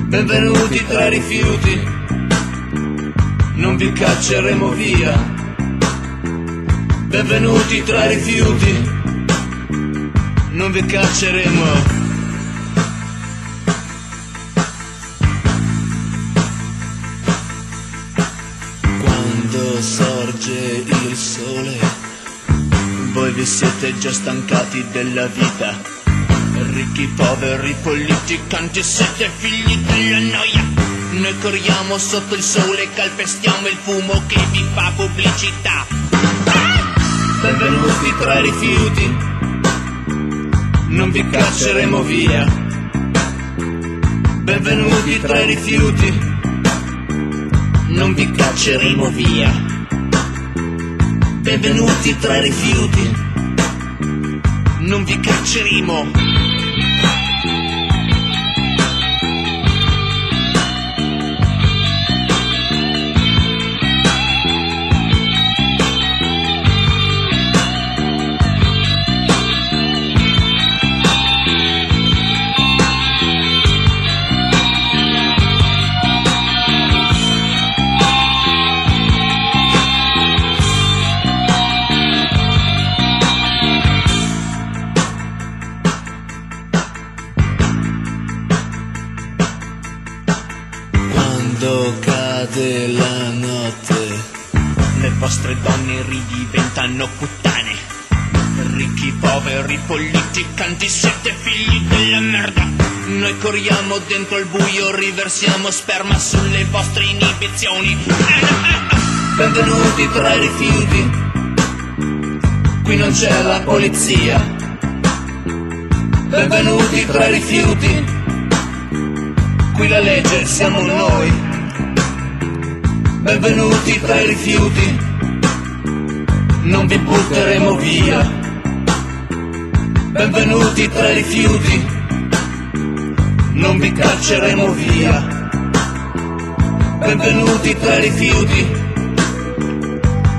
Speaker 22: Benvenuti tra i rifiuti non vi cacceremo via. Benvenuti tra i rifiuti, non vi cacceremo. Quando sorge il sole, voi vi siete già stancati della vita. Ricchi, poveri, politicanti, siete figli della noia. Noi corriamo sotto il sole, calpestiamo il fumo che vi fa pubblicità. Benvenuti tra i rifiuti, non vi cacceremo via. Benvenuti tra i rifiuti, non vi cacceremo via. Benvenuti tra i rifiuti, non vi cacceremo. Vostre donne ridiventano puttane. Ricchi, poveri, politicanti, siete figli della merda. Noi corriamo dentro il buio, riversiamo sperma sulle vostre inibizioni. Benvenuti tra i rifiuti, qui non c'è la polizia. Benvenuti tra i rifiuti, qui la legge siamo noi. Benvenuti tra i rifiuti, non vi butteremo via. Benvenuti tra i rifiuti, non vi cacceremo via. Benvenuti tra i rifiuti,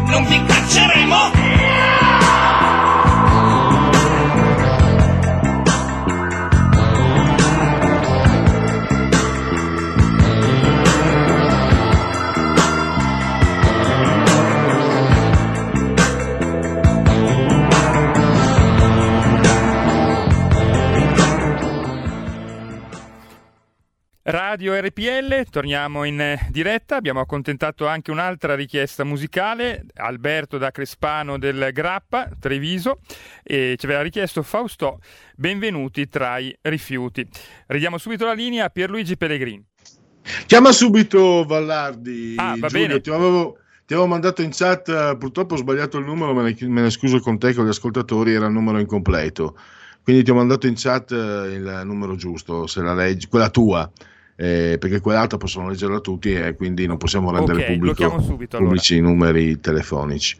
Speaker 22: non vi cacceremo.
Speaker 6: Radio RPL, torniamo in eh, diretta, abbiamo accontentato anche un'altra richiesta musicale, Alberto da Crespano del Grappa, Treviso, e ci aveva richiesto Fausto, benvenuti tra i rifiuti. Ridiamo subito la linea a Pierluigi Pellegrini.
Speaker 1: Chiama subito Vallardi.
Speaker 6: Ah, va
Speaker 1: Giulio,
Speaker 6: bene.
Speaker 1: Ti avevo, ti avevo mandato in chat, eh, purtroppo ho sbagliato il numero, me ne, me ne scuso con te, con gli ascoltatori, era il numero incompleto. Quindi ti ho mandato in chat eh, il numero giusto, se la leggi, quella tua, eh, perché quell'altra possono leggerla tutti e quindi non possiamo rendere
Speaker 6: Ok, lo
Speaker 1: pubblico,
Speaker 6: subito, allora.
Speaker 1: pubblici i numeri telefonici.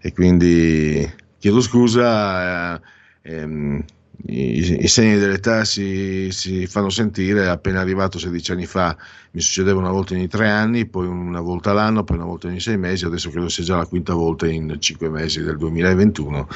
Speaker 1: E quindi chiedo scusa, eh, ehm, i, i segni dell'età si, si, fanno sentire. Appena arrivato 16 anni fa mi succedeva una volta ogni tre anni, poi una volta l'anno, poi una volta ogni sei mesi. Adesso credo sia già la quinta volta in cinque mesi del 2021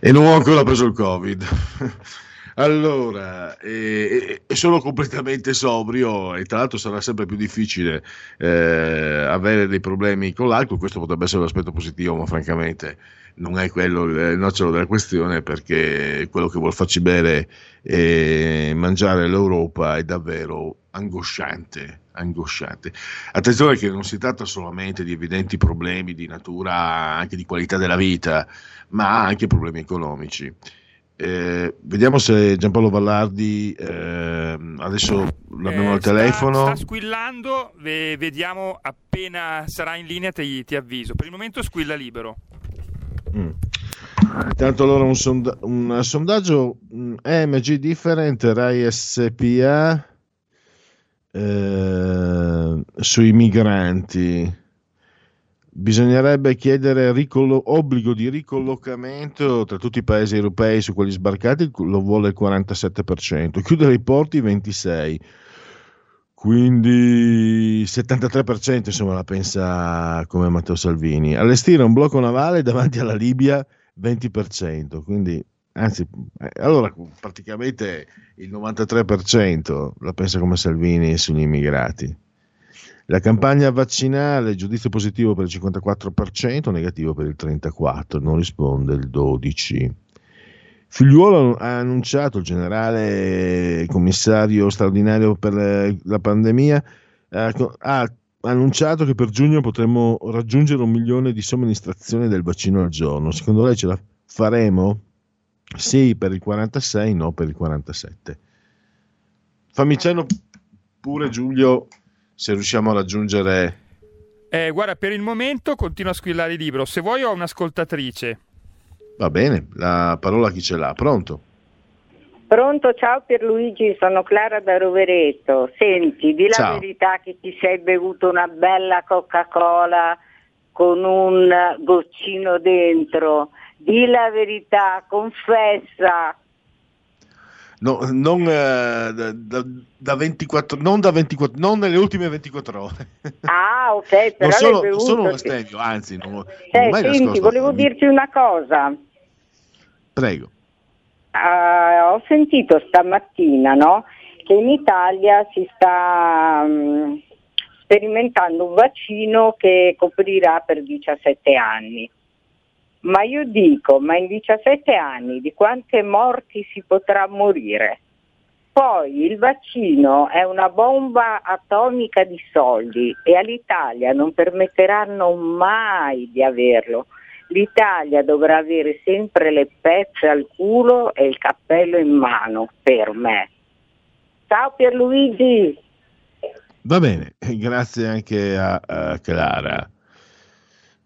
Speaker 1: e non ho ancora preso il Covid. *laughs* Allora, eh, e sono completamente sobrio e tra l'altro sarà sempre più difficile eh, avere dei problemi con l'alcol, questo potrebbe essere un aspetto positivo, ma francamente non è quello il nocciolo della questione perché quello che vuol farci bere e mangiare l'Europa è davvero angosciante, angosciante. Attenzione che non si tratta solamente di evidenti problemi di natura anche di qualità della vita, ma anche problemi economici. Eh, vediamo se Giampaolo Vallardi eh, adesso l'abbiamo
Speaker 6: Eh,
Speaker 1: al telefono.
Speaker 6: Sta, sta squillando, ve- vediamo appena sarà in linea ti, ti avviso. Per il momento squilla libero.
Speaker 1: Mm. Intanto allora un, sonda- un sondaggio mm, MG Different Rai SPA eh, sui migranti. Bisognerebbe chiedere ricollo- obbligo di ricollocamento tra tutti i paesi europei su quelli sbarcati, lo vuole il 47%, chiudere i porti 26%. Quindi 73% insomma la pensa come Matteo Salvini. Allestire un blocco navale davanti alla Libia 20%, quindi anzi eh, allora praticamente il 93% la pensa come Salvini sugli immigrati. La campagna vaccinale, giudizio positivo per il 54%, negativo per il 34%, non risponde il 12%. Figliuolo ha annunciato, il generale commissario straordinario per eh, la pandemia, ha, ha annunciato che per giugno potremo raggiungere un milione di somministrazioni del vaccino al giorno. Secondo lei ce la faremo? Sì per il 46, no per il 47. Fammi cenno pure Giulio se riusciamo a raggiungere...
Speaker 6: Eh, guarda, per il momento continua a squillare il libro. Se vuoi ho un'ascoltatrice.
Speaker 1: Va bene, la parola a chi ce l'ha, pronto?
Speaker 23: Pronto, ciao Pierluigi, sono Clara da Rovereto. Senti, di la
Speaker 1: Ciao.
Speaker 23: verità che ti sei bevuto una bella Coca-Cola con un goccino dentro. Di la verità, confessa.
Speaker 1: No, non, eh, da, da- da 24, non da 24, non nelle ultime 24 ore.
Speaker 23: Ah, ok, però
Speaker 1: non sono,
Speaker 23: bevuto.
Speaker 1: sono un astemio, anzi, non, non
Speaker 23: Eh,
Speaker 1: mai
Speaker 23: senti, volevo dirti una cosa.
Speaker 1: Prego.
Speaker 23: Ah, ho sentito stamattina no, che in Italia si sta mm, sperimentando un vaccino che coprirà per 17 anni. Ma io dico, ma in 17 anni di quante morti si potrà morire? Poi il vaccino è una bomba atomica di soldi e all'Italia non permetteranno mai di averlo. L'Italia dovrà avere sempre le pezze al culo e il cappello in mano per me. Ciao Pierluigi!
Speaker 1: Va bene, grazie anche a, a Clara.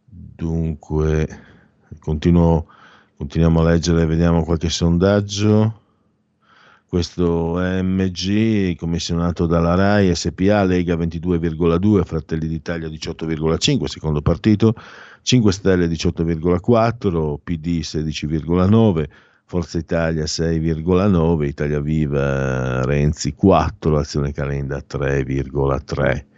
Speaker 1: Dunque, continuo, continuiamo a leggere, vediamo qualche sondaggio. Questo MG, commissionato dalla RAI, SPA, Lega 22,2, Fratelli d'Italia 18,5, secondo partito, 5 Stelle 18,4, PD 16,9, Forza Italia 6,9, Italia Viva Renzi 4, Azione Calenda 3,3.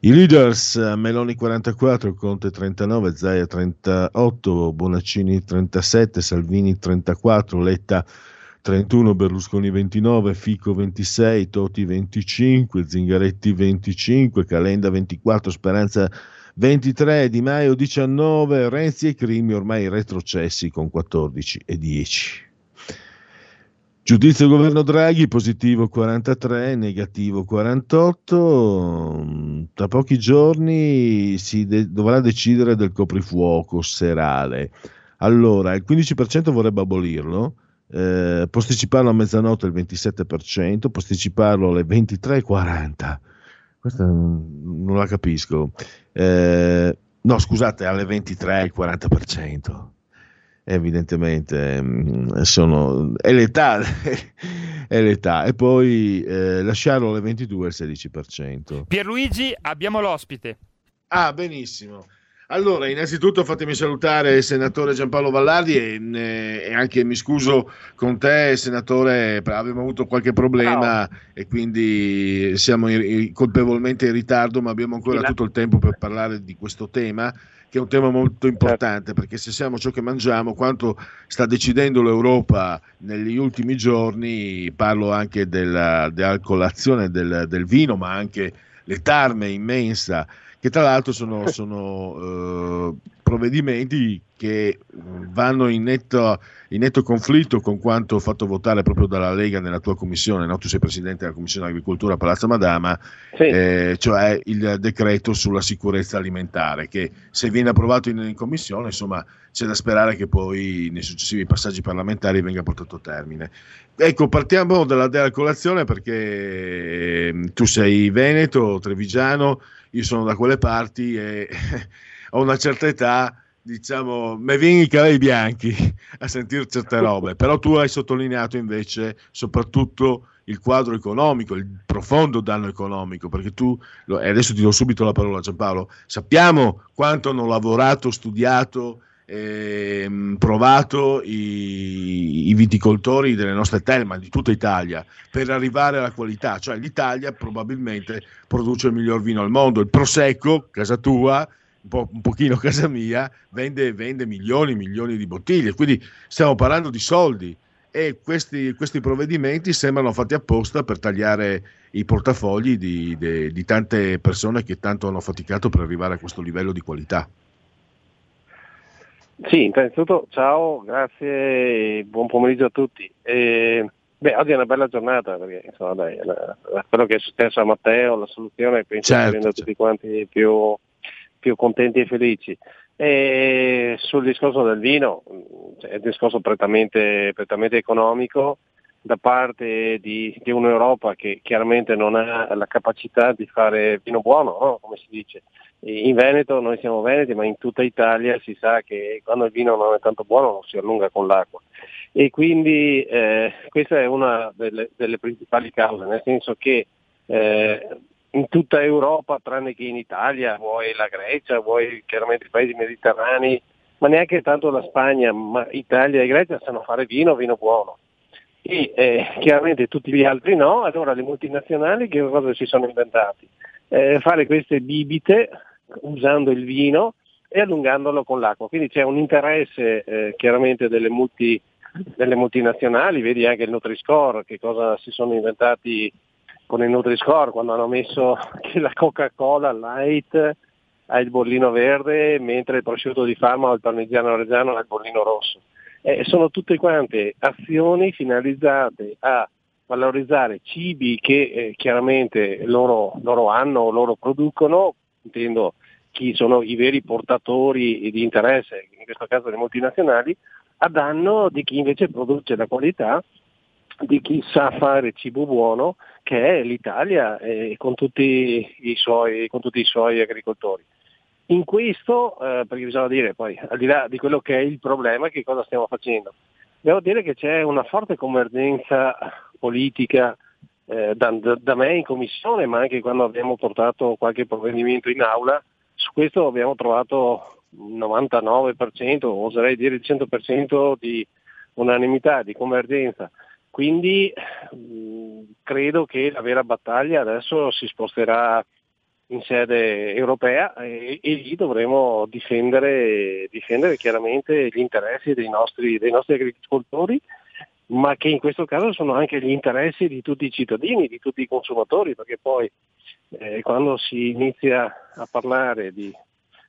Speaker 1: I leaders Meloni 44, Conte 39, Zaia 38, Bonaccini 37, Salvini 34, Letta 31, Berlusconi 29, Fico 26, Toti 25, Zingaretti 25, Calenda 24, Speranza 23, Di Maio 19, Renzi e Crimi ormai retrocessi con 14 e 10. Giudizio governo Draghi, positivo 43, negativo 48. Mm, Tra pochi giorni si de- dovrà decidere del coprifuoco serale. Allora, il 15% vorrebbe abolirlo, eh, posticiparlo a mezzanotte il 27%, posticiparlo alle 23.40. Questa non la capisco. Eh, no, scusate, alle 23 il 40%. Evidentemente mm, sono, è l'età, *laughs* è l'età. E poi eh, lasciarlo alle 22 il 16%.
Speaker 6: Pierluigi, abbiamo l'ospite.
Speaker 1: Ah, benissimo. Allora, innanzitutto fatemi salutare il senatore Giampaolo Vallardi e, e, anche mi scuso con te, senatore, abbiamo avuto qualche problema Ciao. e quindi siamo in, colpevolmente in ritardo, ma abbiamo ancora tutto il tempo per parlare di questo tema che è un tema molto importante perché se siamo ciò che mangiamo, quanto sta decidendo l'Europa negli ultimi giorni, parlo anche della, della colazione del, del vino, ma anche l'etarme immensa che tra l'altro sono, *laughs* sono uh, provvedimenti che vanno in netto, in netto, conflitto con quanto fatto votare proprio dalla Lega nella tua commissione, no? tu sei presidente della commissione agricoltura Palazzo Madama, sì. eh, cioè il decreto sulla sicurezza alimentare che se viene approvato in, in, commissione insomma c'è da sperare che poi nei successivi passaggi parlamentari venga portato a termine. Ecco, partiamo dalla, della colazione perché eh, tu sei veneto, trevigiano, io sono da quelle parti e *laughs* ho una certa età, diciamo, me vieni i capelli bianchi a sentire certe robe, però tu hai sottolineato invece soprattutto il quadro economico, il profondo danno economico, perché tu, e adesso ti do subito la parola Giampaolo, sappiamo quanto hanno lavorato, studiato, eh, provato i, i, viticoltori delle nostre terre, ma di tutta Italia, per arrivare alla qualità. Cioè l'Italia probabilmente produce il miglior vino al mondo. Il Prosecco, casa tua, un, po', un pochino casa mia, vende, vende milioni e milioni di bottiglie. Quindi stiamo parlando di soldi e questi, questi, provvedimenti sembrano fatti apposta per tagliare i portafogli di, di, di tante persone che tanto hanno faticato per arrivare a questo livello di qualità.
Speaker 24: Sì, innanzitutto ciao, grazie buon pomeriggio a tutti. E, beh, oggi è una bella giornata perché insomma, dai, la, la, quello che è successo a Matteo, la soluzione penso certo, che renda certo. tutti quanti più, più, contenti e felici. E sul discorso del vino, cioè, è un discorso prettamente, prettamente economico da parte di, di, un'Europa che chiaramente non ha la capacità di fare vino buono, no? come si dice in Veneto noi siamo veneti, ma in tutta Italia si sa che quando il vino non è tanto buono non si allunga con l'acqua. E quindi eh, questa è una delle, delle, principali cause, nel senso che eh, in tutta Europa, tranne che in Italia, vuoi la Grecia, vuoi chiaramente i paesi mediterranei, ma neanche tanto la Spagna, ma Italia e Grecia sanno fare vino, vino buono. E eh, chiaramente tutti gli altri no, allora le multinazionali che cosa si sono inventati? Eh, fare queste bibite usando il vino e allungandolo con l'acqua. Quindi c'è un interesse eh, chiaramente delle, multi, delle, multinazionali, vedi anche il Nutri-Score, che cosa si sono inventati con il Nutri-Score quando hanno messo *laughs* che la Coca-Cola Light ha il bollino verde, mentre il prosciutto di Parma o il parmigiano reggiano ha il bollino rosso. Eh, sono tutte quante azioni finalizzate a valorizzare cibi che eh, chiaramente loro, loro hanno o loro producono intendo chi sono i veri portatori di interesse, in questo caso le multinazionali, a danno di chi invece produce la qualità, di chi sa fare cibo buono, che è l'Italia eh, con, tutti suoi, con, tutti i suoi, agricoltori. In questo, eh, perché bisogna dire poi, al di là di quello che è il problema, che cosa stiamo facendo? Devo dire che c'è una forte convergenza politica eh, da, da, me in commissione, ma anche quando abbiamo portato qualche provvedimento in aula, su questo abbiamo trovato un 99%, oserei dire il 100% di unanimità, di convergenza. Quindi mh, credo che la vera battaglia adesso si sposterà in sede europea e, e lì dovremo difendere, difendere, chiaramente gli interessi dei nostri, dei nostri agricoltori ma che in questo caso sono anche gli interessi di tutti i cittadini, di tutti i consumatori, perché poi eh, quando si inizia a parlare di,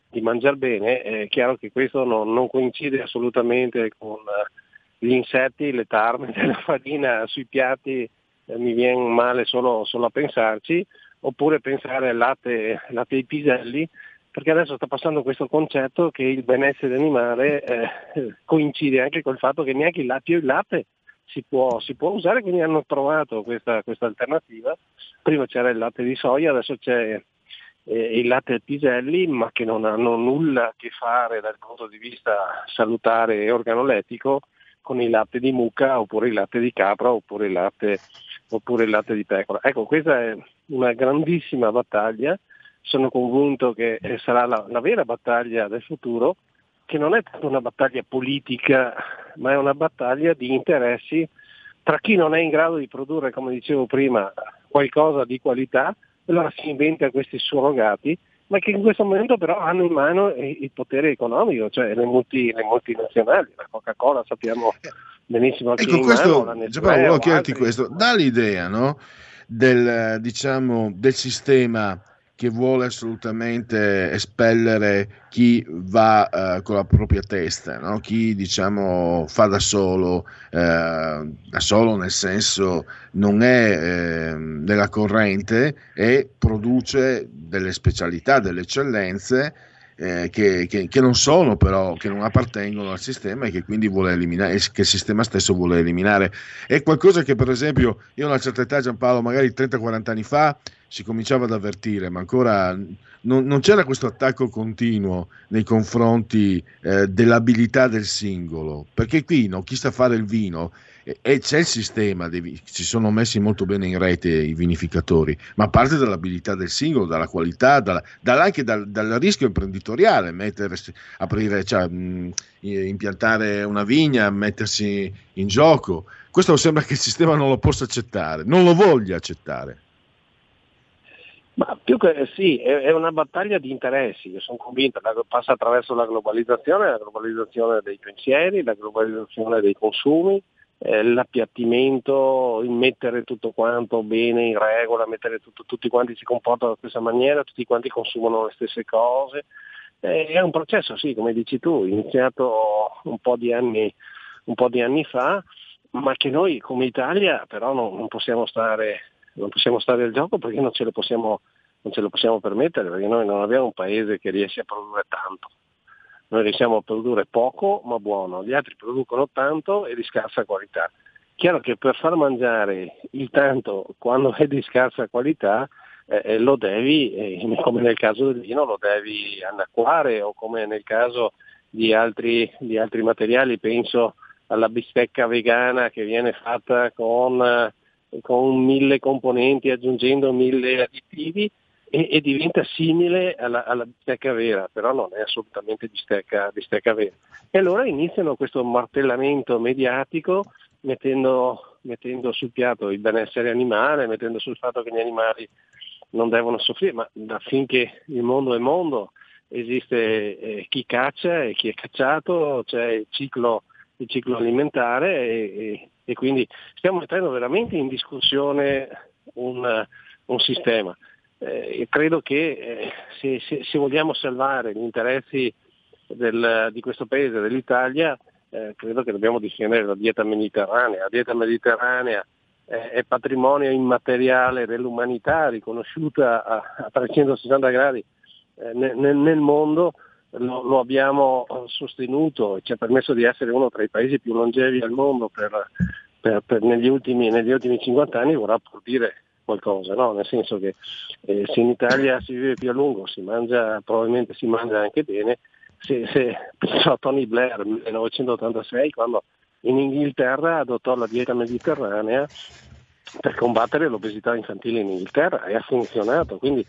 Speaker 24: di mangiare bene è chiaro che questo non, non coincide assolutamente con gli insetti, le tarme *laughs* della farina sui piatti, eh, mi viene male solo, solo, a pensarci, oppure pensare al latte, latte ai piselli, perché adesso sta passando questo concetto che il benessere animale eh, coincide anche col fatto che neanche il latte o il latte si può, si può usare, quindi hanno trovato questa, questa, alternativa. Prima c'era il latte di soia, adesso c'è eh, il latte ai piselli, ma che non hanno nulla a che fare dal punto di vista salutare e organolettico con il latte di mucca oppure il latte di capra oppure il latte, oppure il latte di pecora. Ecco, questa è una grandissima battaglia sono convinto che eh, sarà la, la vera battaglia del futuro, che non è tanto una battaglia politica, ma è una battaglia di interessi tra chi non è in grado di produrre, come dicevo prima, qualcosa di qualità, allora si inventa questi surrogati, ma che in questo momento però hanno in mano il potere economico, cioè le, multi, le multinazionali, la Coca-Cola sappiamo benissimo che
Speaker 1: Ecco,
Speaker 24: in
Speaker 1: questo,
Speaker 24: mano,
Speaker 1: Giampaolo, volevo
Speaker 24: o
Speaker 1: chiederti
Speaker 24: altri.
Speaker 1: questo, dà l'idea no, del, diciamo, del sistema che vuole assolutamente espellere chi va eh, con la propria testa, no? chi diciamo fa da solo, eh, da solo nel senso non è eh, nella corrente e produce delle specialità, delle eccellenze eh, che, che- che non sono però, che non appartengono al sistema e che quindi vuole eliminare, che il sistema stesso vuole eliminare. È qualcosa che per esempio io a una certa età, Giampaolo, magari 30-40 anni fa si cominciava ad avvertire, ma ancora non, non c'era questo attacco continuo nei confronti eh, dell'abilità del singolo, perché qui no, chi sa fare il vino e, c'è il sistema, si sono messi molto bene in rete i vinificatori, ma parte dall'abilità del singolo, dalla qualità, dalla- dalla- anche dal, dal rischio imprenditoriale, mettersi, aprire, cioè, mh, impiantare una vigna, mettersi in gioco. Questo sembra che il sistema non lo possa accettare, non lo voglia accettare.
Speaker 24: Ma più che sì, è, una battaglia di interessi, io sono convinto, passa attraverso la globalizzazione, la globalizzazione dei pensieri, la globalizzazione dei consumi, eh, l'appiattimento, il mettere tutto quanto bene in regola, mettere tutto- tutti quanti si comportano alla stessa maniera, tutti quanti consumano le stesse cose. Eh, è un processo, sì, come dici tu, iniziato un po' di anni, po' di anni fa, ma che noi come Italia però non, non possiamo stare non possiamo stare al gioco perché non ce lo possiamo, ce lo possiamo permettere, perché noi non abbiamo un paese che riesce a produrre tanto. Noi riusciamo a produrre poco ma buono, gli altri producono tanto e di scarsa qualità. Chiaro che per far mangiare il tanto quando è di scarsa qualità eh, eh, lo devi, eh, *laughs* come nel caso del vino, lo devi annacquare o come nel caso di altri, di altri materiali, penso alla bistecca vegana che viene fatta con, eh, con mille componenti aggiungendo mille additivi e, e diventa simile alla, alla bistecca vera, però non è assolutamente bistecca, bistecca vera. E allora iniziano questo martellamento mediatico mettendo, mettendo sul piatto il benessere animale, mettendo sul fatto che gli animali non devono soffrire, ma finché il mondo è mondo esiste eh, chi caccia e chi è cacciato, c'è il ciclo, il ciclo alimentare e, e- e quindi stiamo mettendo veramente in discussione un, un sistema. Eh, credo che eh, se, se- se vogliamo salvare gli interessi del- di questo paese, dell'Italia, eh, credo che dobbiamo difendere la dieta mediterranea. La dieta mediterranea eh, è patrimonio immateriale dell'umanità, riconosciuta a, a 360 gradi eh, nel- nel mondo, lo, lo abbiamo eh, sostenuto e ci ha permesso di essere uno tra i paesi più longevi al mondo per, per- per- negli, ultimi, negli ultimi 50 anni, vorrà pur dire qualcosa, no? nel senso che eh, se in Italia si vive più a lungo, si mangia, probabilmente si mangia anche bene, se, se penso a Tony Blair nel 1986 quando in Inghilterra adottò la dieta mediterranea per combattere l'obesità infantile in Inghilterra e ha funzionato. Quindi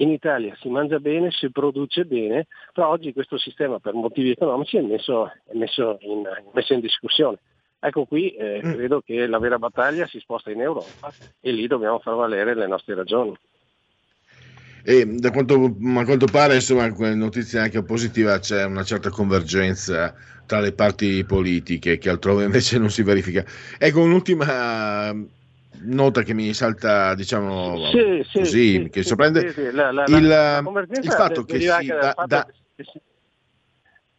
Speaker 24: in Italia si mangia bene, si produce bene, però oggi questo sistema per motivi economici è messo, è messo, in, messo in discussione. Ecco qui eh, credo che la vera battaglia si sposta in Europa e lì dobbiamo far valere le nostre ragioni.
Speaker 1: E da quanto, a quanto pare, insomma, con notizia anche positiva, c'è una certa convergenza tra le parti politiche che altrove invece non si verifica. Ecco, un'ultima nota che mi salta, diciamo,
Speaker 24: Sì, sì,
Speaker 1: così,
Speaker 24: sì,
Speaker 1: che
Speaker 24: sì,
Speaker 1: sorprende,
Speaker 24: sì, la- la-
Speaker 1: il,
Speaker 24: la convergenza
Speaker 1: il fatto che si da-
Speaker 24: fatto
Speaker 1: da-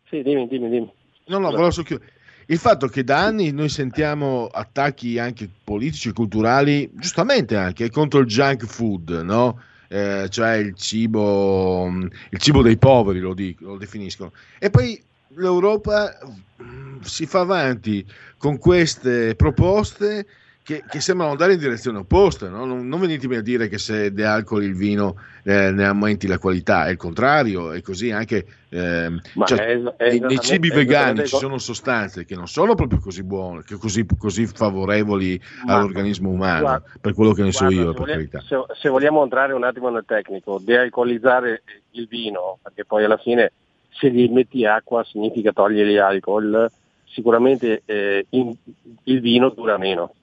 Speaker 24: Sì, dimmi, dimmi, dimmi.
Speaker 1: No, no, volevo solo chiudere. Il fatto che da anni noi sentiamo attacchi anche politici e culturali, giustamente anche contro il junk food, no? Eh, cioè il cibo, il cibo dei poveri, lo, dico, lo definiscono. E poi l'Europa mm, si fa avanti con queste proposte che, che, sembrano andare in direzione opposta. No? Non, non, venitemi a dire che se de alcol il vino eh, ne aumenti la qualità, è il contrario, è così anche eh, cioè, è, è nei, cibi vegani ci sono sostanze che non sono proprio così buone, che così, così favorevoli ma, all'organismo umano, guarda, per quello che ne so io.
Speaker 24: Se vogliamo, se, se vogliamo entrare un attimo nel tecnico, dealcolizzare il vino, perché poi alla fine se gli metti acqua significa togliere l'alcol, sicuramente eh, in, il vino dura meno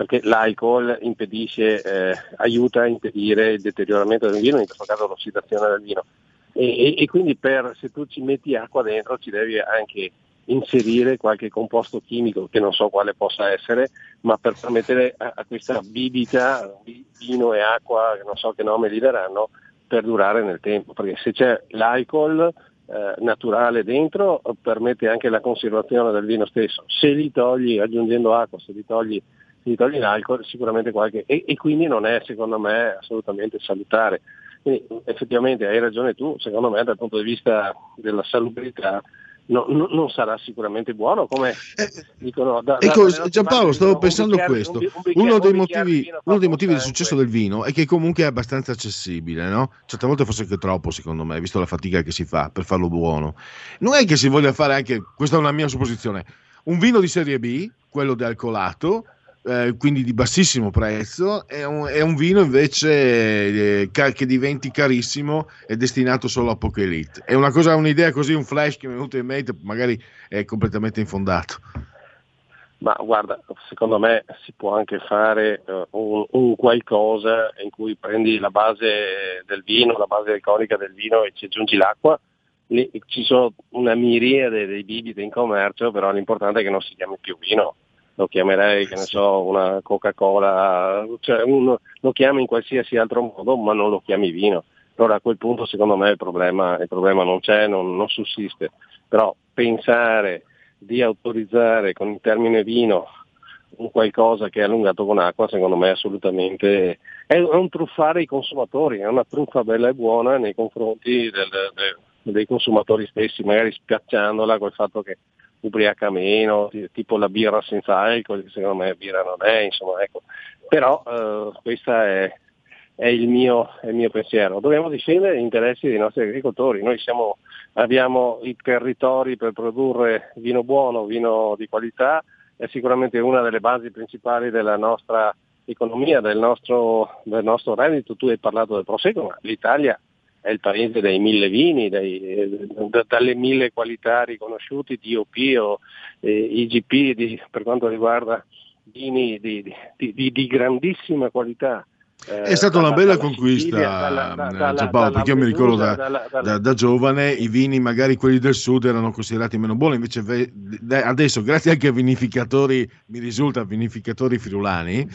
Speaker 24: perché l'alcol impedisce, eh, aiuta a impedire il deterioramento del vino, in questo caso l'ossidazione del vino. E, e, e, quindi per, se tu ci metti acqua dentro ci devi anche inserire qualche composto chimico che non so quale possa essere, ma per permettere a, a questa bibita, vino e acqua, che non so che nome gli daranno, per durare nel tempo, perché se c'è l'alcol eh, naturale dentro permette anche la conservazione del vino stesso, se li togli aggiungendo acqua, se li togli si toglie l'alcol sicuramente qualche e, e, quindi non è secondo me assolutamente salutare. Quindi effettivamente hai ragione tu, secondo me dal punto di vista della salubrità no, no, non sarà sicuramente buono come eh, dicono da,
Speaker 1: ecco da Giampaolo stavo pensando a questo un, un uno dei motivi, uno dei motivi del successo del vino è che comunque è abbastanza accessibile no? certe volte forse anche troppo secondo me visto la fatica che si fa per farlo buono non è che si voglia fare anche questa è una mia supposizione un vino di serie B quello dealcolato eh, quindi di bassissimo prezzo, è un, è un vino invece eh, che diventi carissimo e destinato solo a poche elite. È una cosa, un'idea così, un flash che mi è venuto in mente, magari è completamente infondato.
Speaker 24: Ma guarda, secondo me si può anche fare uh, un, un, qualcosa in cui prendi la base del vino, la base alcolica del vino e ci aggiungi l'acqua. Lì, ci sono una miriade dei bibite in commercio, però l'importante è che non si chiami più vino, lo chiamerei, che ne so, una Coca-Cola, cioè uno, lo chiami in qualsiasi altro modo, ma non lo chiami vino. Allora a quel punto secondo me il problema, il problema non c'è, non, non sussiste. Però pensare di autorizzare con il termine vino un qualcosa che è allungato con acqua, secondo me è assolutamente è un truffare i consumatori, è una truffa bella e buona nei confronti del, del, dei consumatori stessi, magari spiacciandola col fatto che ubriaca meno, tipo la birra senza alcol, che secondo me birra non è, insomma, ecco. Però eh, questo è, è, il mio, è, il mio, pensiero. Dobbiamo difendere gli interessi dei nostri agricoltori. Noi siamo, abbiamo i territori per produrre vino buono, vino di qualità, è sicuramente una delle basi principali della nostra economia, del nostro, del nostro reddito. Tu hai parlato del prosecco, ma l'Italia è il paese dei mille vini, dei, da, dalle mille qualità riconosciuti, DOP o eh, IGP di, per quanto riguarda vini di, di, di grandissima qualità.
Speaker 1: Eh, è stata una bella conquista, dalla, Giampaolo, perché io mi ricordo da, da, da, giovane i vini, magari quelli del sud, erano considerati meno buoni, invece adesso, grazie anche a vinificatori, mi risulta, vinificatori friulani,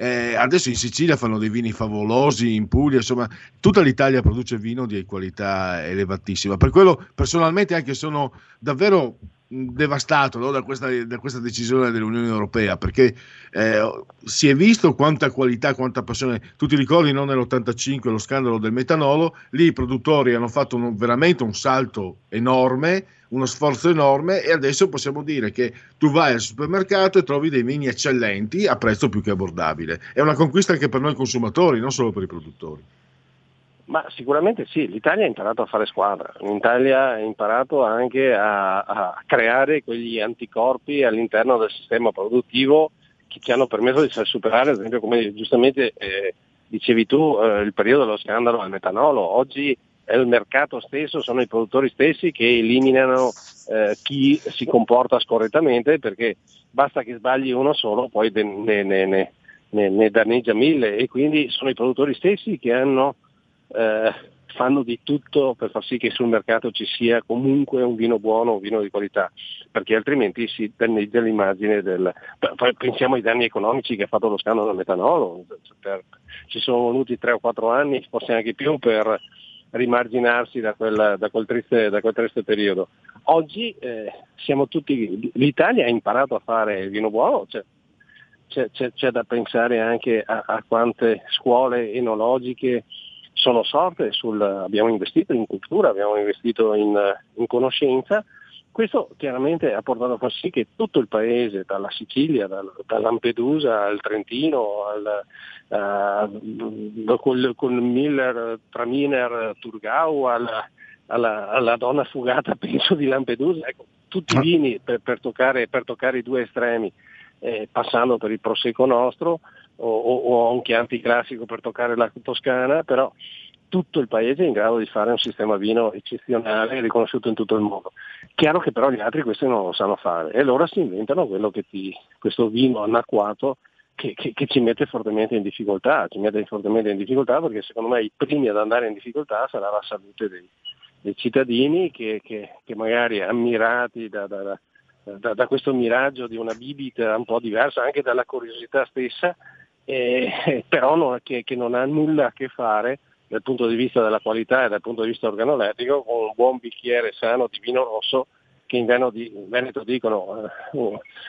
Speaker 1: eh, adesso in Sicilia fanno dei vini favolosi, in Puglia, insomma, tutta l'Italia produce vino di qualità elevatissima. Per quello personalmente anche sono davvero devastato no, da, questa, da, questa, decisione dell'Unione Europea perché eh, si è visto quanta qualità, quanta passione. Tu ti ricordi no, nell'85 lo scandalo del metanolo? Lì i produttori hanno fatto un, veramente un salto enorme uno sforzo enorme e adesso possiamo dire che tu vai al supermercato e trovi dei vini eccellenti a prezzo più che abbordabile. È una conquista anche per noi consumatori, non solo per i produttori.
Speaker 24: Ma sicuramente sì, l'Italia ha imparato a fare squadra, l'Italia ha imparato anche a, a creare quegli anticorpi all'interno del sistema produttivo che ci hanno permesso di superare, ad esempio, come giustamente eh, dicevi tu, eh, il periodo dello scandalo al metanolo. Oggi è il mercato stesso, sono i produttori stessi che eliminano eh, chi si comporta scorrettamente perché basta che sbagli uno solo, poi ne, ne, ne, ne danneggia mille. E quindi sono i produttori stessi che hanno, eh, fanno di tutto per far sì che sul mercato ci sia comunque un vino buono, un vino di qualità, perché altrimenti si danneggia l'immagine del... Poi pensiamo ai danni economici che ha fatto lo scandalo del metanolo, per... ci sono voluti tre o quattro anni, forse anche più, per rimarginarsi da quel, da quel, triste, da quel triste, periodo. Oggi eh, siamo tutti, l'Italia ha imparato a fare il vino buono, cioè, c'è, c'è, c'è, da pensare anche a, a, quante scuole enologiche sono sorte, sul, abbiamo investito in cultura, abbiamo investito in, in conoscenza Questo chiaramente ha portato a far sì che tutto il paese, dalla Sicilia, da, da Lampedusa al Trentino, al, uh, col, col Miller, tra Miner, Turgau, alla, alla, alla, donna fugata, *laughs* penso, di Lampedusa, ecco, tutti i vini per, per, toccare, per toccare, i due estremi, eh, passando per il Prosecco nostro o, o, o un Chianti classico per toccare la Toscana, però tutto il paese è in grado di fare un sistema vino eccezionale riconosciuto in tutto il mondo. Chiaro che però gli altri questo non lo sanno fare. E allora si inventano quello che ti, questo vino anacquato che, che, che, ci mette fortemente in difficoltà, ci mette fortemente in difficoltà perché secondo me i primi ad andare in difficoltà sarà la salute dei, dei cittadini che, che, magari ammirati da, da, da, da, questo miraggio di una bibita un po' diversa anche dalla curiosità stessa, eh, *laughs* però non, che, che non ha nulla a che fare dal punto di vista della qualità e dal punto di vista organolettico con un buon bicchiere sano di vino rosso che in, Veneto dicono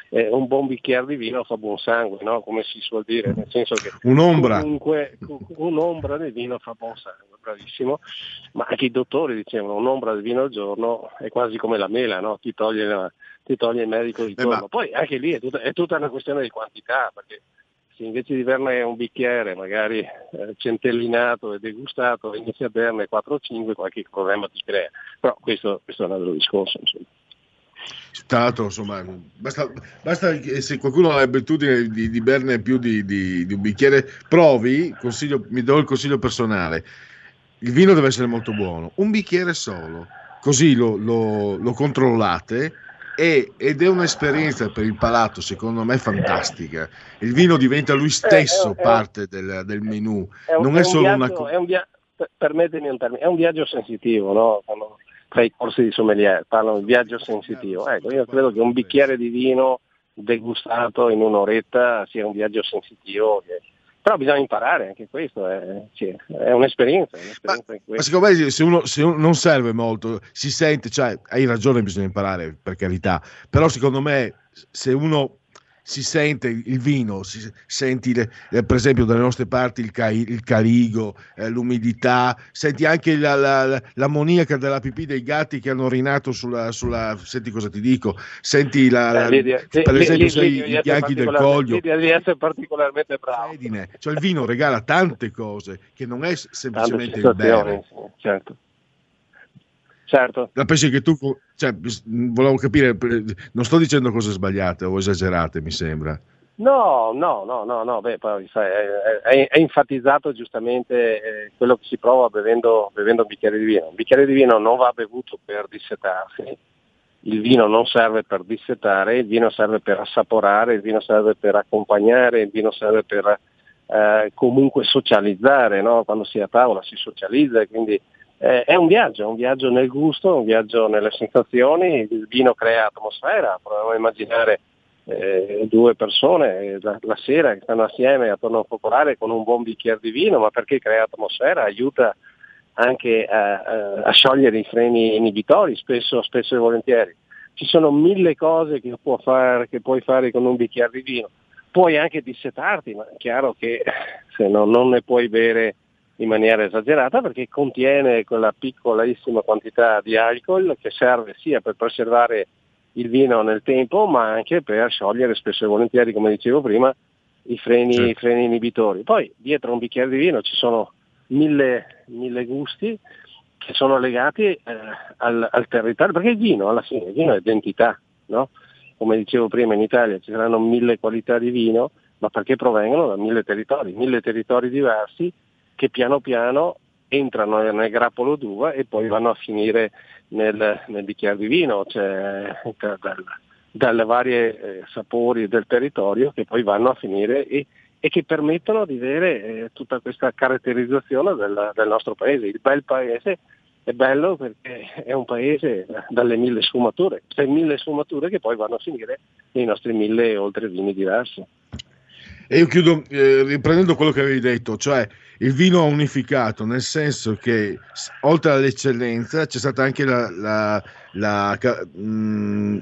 Speaker 24: eh, un buon bicchiere di vino fa buon sangue, no? come si suol dire, nel senso che
Speaker 1: un'ombra.
Speaker 24: comunque un'ombra di vino fa buon sangue, bravissimo, ma anche i dottori dicevano un'ombra di vino al giorno è quasi come la mela, no? ti, toglie la, ti, toglie il medico di giorno. Eh, ma... Poi anche lì è tutta, è tutta una questione di quantità, perché se invece di berne un bicchiere magari eh, centellinato e degustato inizi a berne 4 o 5 qualche problema ti crea. Però questo, questo è un altro discorso insomma.
Speaker 1: L'altro, insomma, basta, basta che se qualcuno ha l'abitudine di, di berne più di, di, di, un bicchiere, provi, mi do il consiglio personale, il vino deve essere molto buono, un bicchiere solo, così lo, lo, lo controllate e, ed è un'esperienza per il palato secondo me fantastica. Il vino diventa lui stesso eh, è, parte del, del menù,
Speaker 24: un,
Speaker 1: non è,
Speaker 24: è
Speaker 1: solo
Speaker 24: viaggio,
Speaker 1: una...
Speaker 24: Un via- permettimi un termine, è un viaggio sensitivo, no? Quando fai i corsi di sommelier, parlano di viaggio sensitivo. Ecco, io credo che un bicchiere di vino degustato in un'oretta sia un viaggio sensitivo che però bisogna imparare anche questo, è, cioè, è un'esperienza. È un'esperienza
Speaker 1: ma, ma, secondo me se uno, se uno, non serve molto, si sente, cioè hai ragione, bisogna imparare per carità, però secondo me se uno si sente il vino, si senti le, eh, per esempio dalle nostre parti il, ca- il carigo, eh, l'umidità, senti anche la, la, l'ammoniaca della pipì dei gatti che hanno rinato sulla, sulla senti cosa ti dico, senti la, la, Lidia, per esempio sai, lì, i bianchi del coglio.
Speaker 24: Lidia di essere particolarmente bravo.
Speaker 1: Cioè il vino regala tante cose che non è semplicemente il bere.
Speaker 24: Certo. Certo.
Speaker 1: La pensi che tu, cioè, volevo capire, non sto dicendo cose sbagliate o esagerate, mi sembra.
Speaker 24: No, no, no, no, no. Beh, poi, sai, è, è, è, enfatizzato giustamente eh, quello che si prova bevendo, bevendo un bicchiere di vino. Un bicchiere di vino non va bevuto per dissetarsi, il vino non serve per dissetare, il vino serve per assaporare, il vino serve per accompagnare, il vino serve per eh, comunque socializzare, no? quando si è a tavola si socializza e quindi eh, è un viaggio, è un viaggio nel gusto, un viaggio nelle sensazioni, il vino crea atmosfera, proviamo a immaginare eh, due persone eh, la, la, sera che stanno assieme attorno a un focolare con un buon bicchiere di vino, ma perché crea atmosfera, aiuta anche a, a, a sciogliere i freni inibitori, spesso, spesso, e volentieri. Ci sono mille cose che, fare, che puoi fare con un bicchiere di vino. Puoi anche dissetarti, ma è chiaro che se no, non ne puoi bere in maniera esagerata perché contiene quella piccolissima quantità di alcol che serve sia per preservare il vino nel tempo ma anche per sciogliere spesso e volentieri, come dicevo prima, i freni, sì. i freni inibitori. Poi dietro un bicchiere di vino ci sono mille, mille gusti che sono legati eh, al, al, territorio, perché il vino alla fine il vino è identità, no? come dicevo prima in Italia ci saranno mille qualità di vino, ma perché provengono da mille territori, mille territori diversi che piano piano entrano nel grappolo d'uva e poi vanno a finire nel, nel bicchiere di vino, cioè dal, dalle varie eh, sapori del territorio che poi vanno a finire e, e che permettono di avere eh, tutta questa caratterizzazione del, del, nostro paese. Il bel paese è bello perché è un paese dalle mille sfumature, c'è mille sfumature che poi vanno a finire nei nostri mille oltre vini diversi.
Speaker 1: E io chiudo eh, riprendendo quello che avevi detto, cioè il vino unificato, nel senso che oltre all'eccellenza c'è stata anche la, la, la, mh, mm,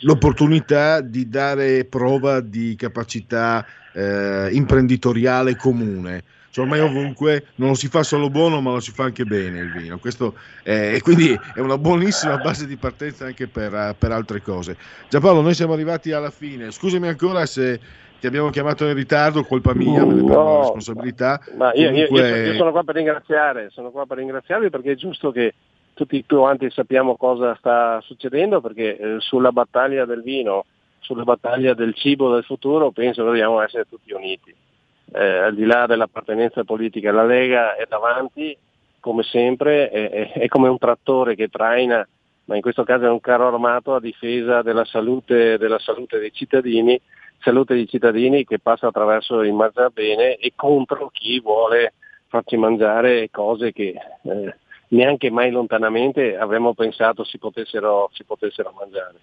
Speaker 1: l'opportunità di dare prova di capacità eh, imprenditoriale comune. cioè ormai ovunque non lo si fa solo buono ma lo si fa anche bene il vino. Questo è, e quindi è una buonissima base di partenza anche per, per altre cose. Giampaolo noi siamo arrivati alla fine. Scusami ancora se ti abbiamo chiamato in ritardo colpa mia me ne prendo
Speaker 24: No,
Speaker 1: la responsabilità
Speaker 24: Ma io, io- io-
Speaker 1: Comunque-
Speaker 24: io sono qua per ringraziare, sono qua per ringraziarvi perché è giusto che tutti quanti sappiamo cosa sta succedendo perché eh, sulla battaglia del vino, sulla battaglia del cibo del futuro penso che dobbiamo essere tutti uniti. Eh, al di là dell'appartenenza politica, la Lega è davanti come sempre, è, è- è come un trattore che traina, ma in questo caso è un carro armato a difesa della salute, della salute dei cittadini, salute dei cittadini che passa attraverso il mangiare bene e contro chi vuole farci mangiare cose che eh, neanche mai lontanamente avremmo pensato si potessero, si potessero mangiare.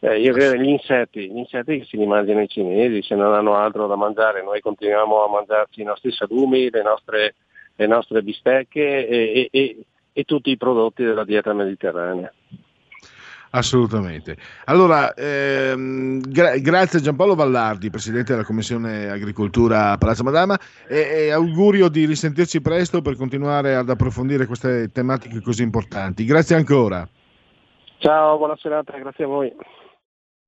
Speaker 24: Eh, io credo gli insetti, gli insetti che si li mangiano i cinesi, se non hanno altro da mangiare, noi continuiamo a mangiarci i nostri salumi, le nostre, le nostre bistecche e, e- e- e tutti i prodotti della dieta mediterranea.
Speaker 1: Assolutamente. Allora, ehm, gra- grazie Giampaolo Vallardi, Presidente della Commissione Agricoltura Palazzo Madama, e, e augurio di risentirci presto per continuare ad approfondire queste tematiche così importanti. Grazie ancora.
Speaker 24: Ciao, buona serata, grazie a voi.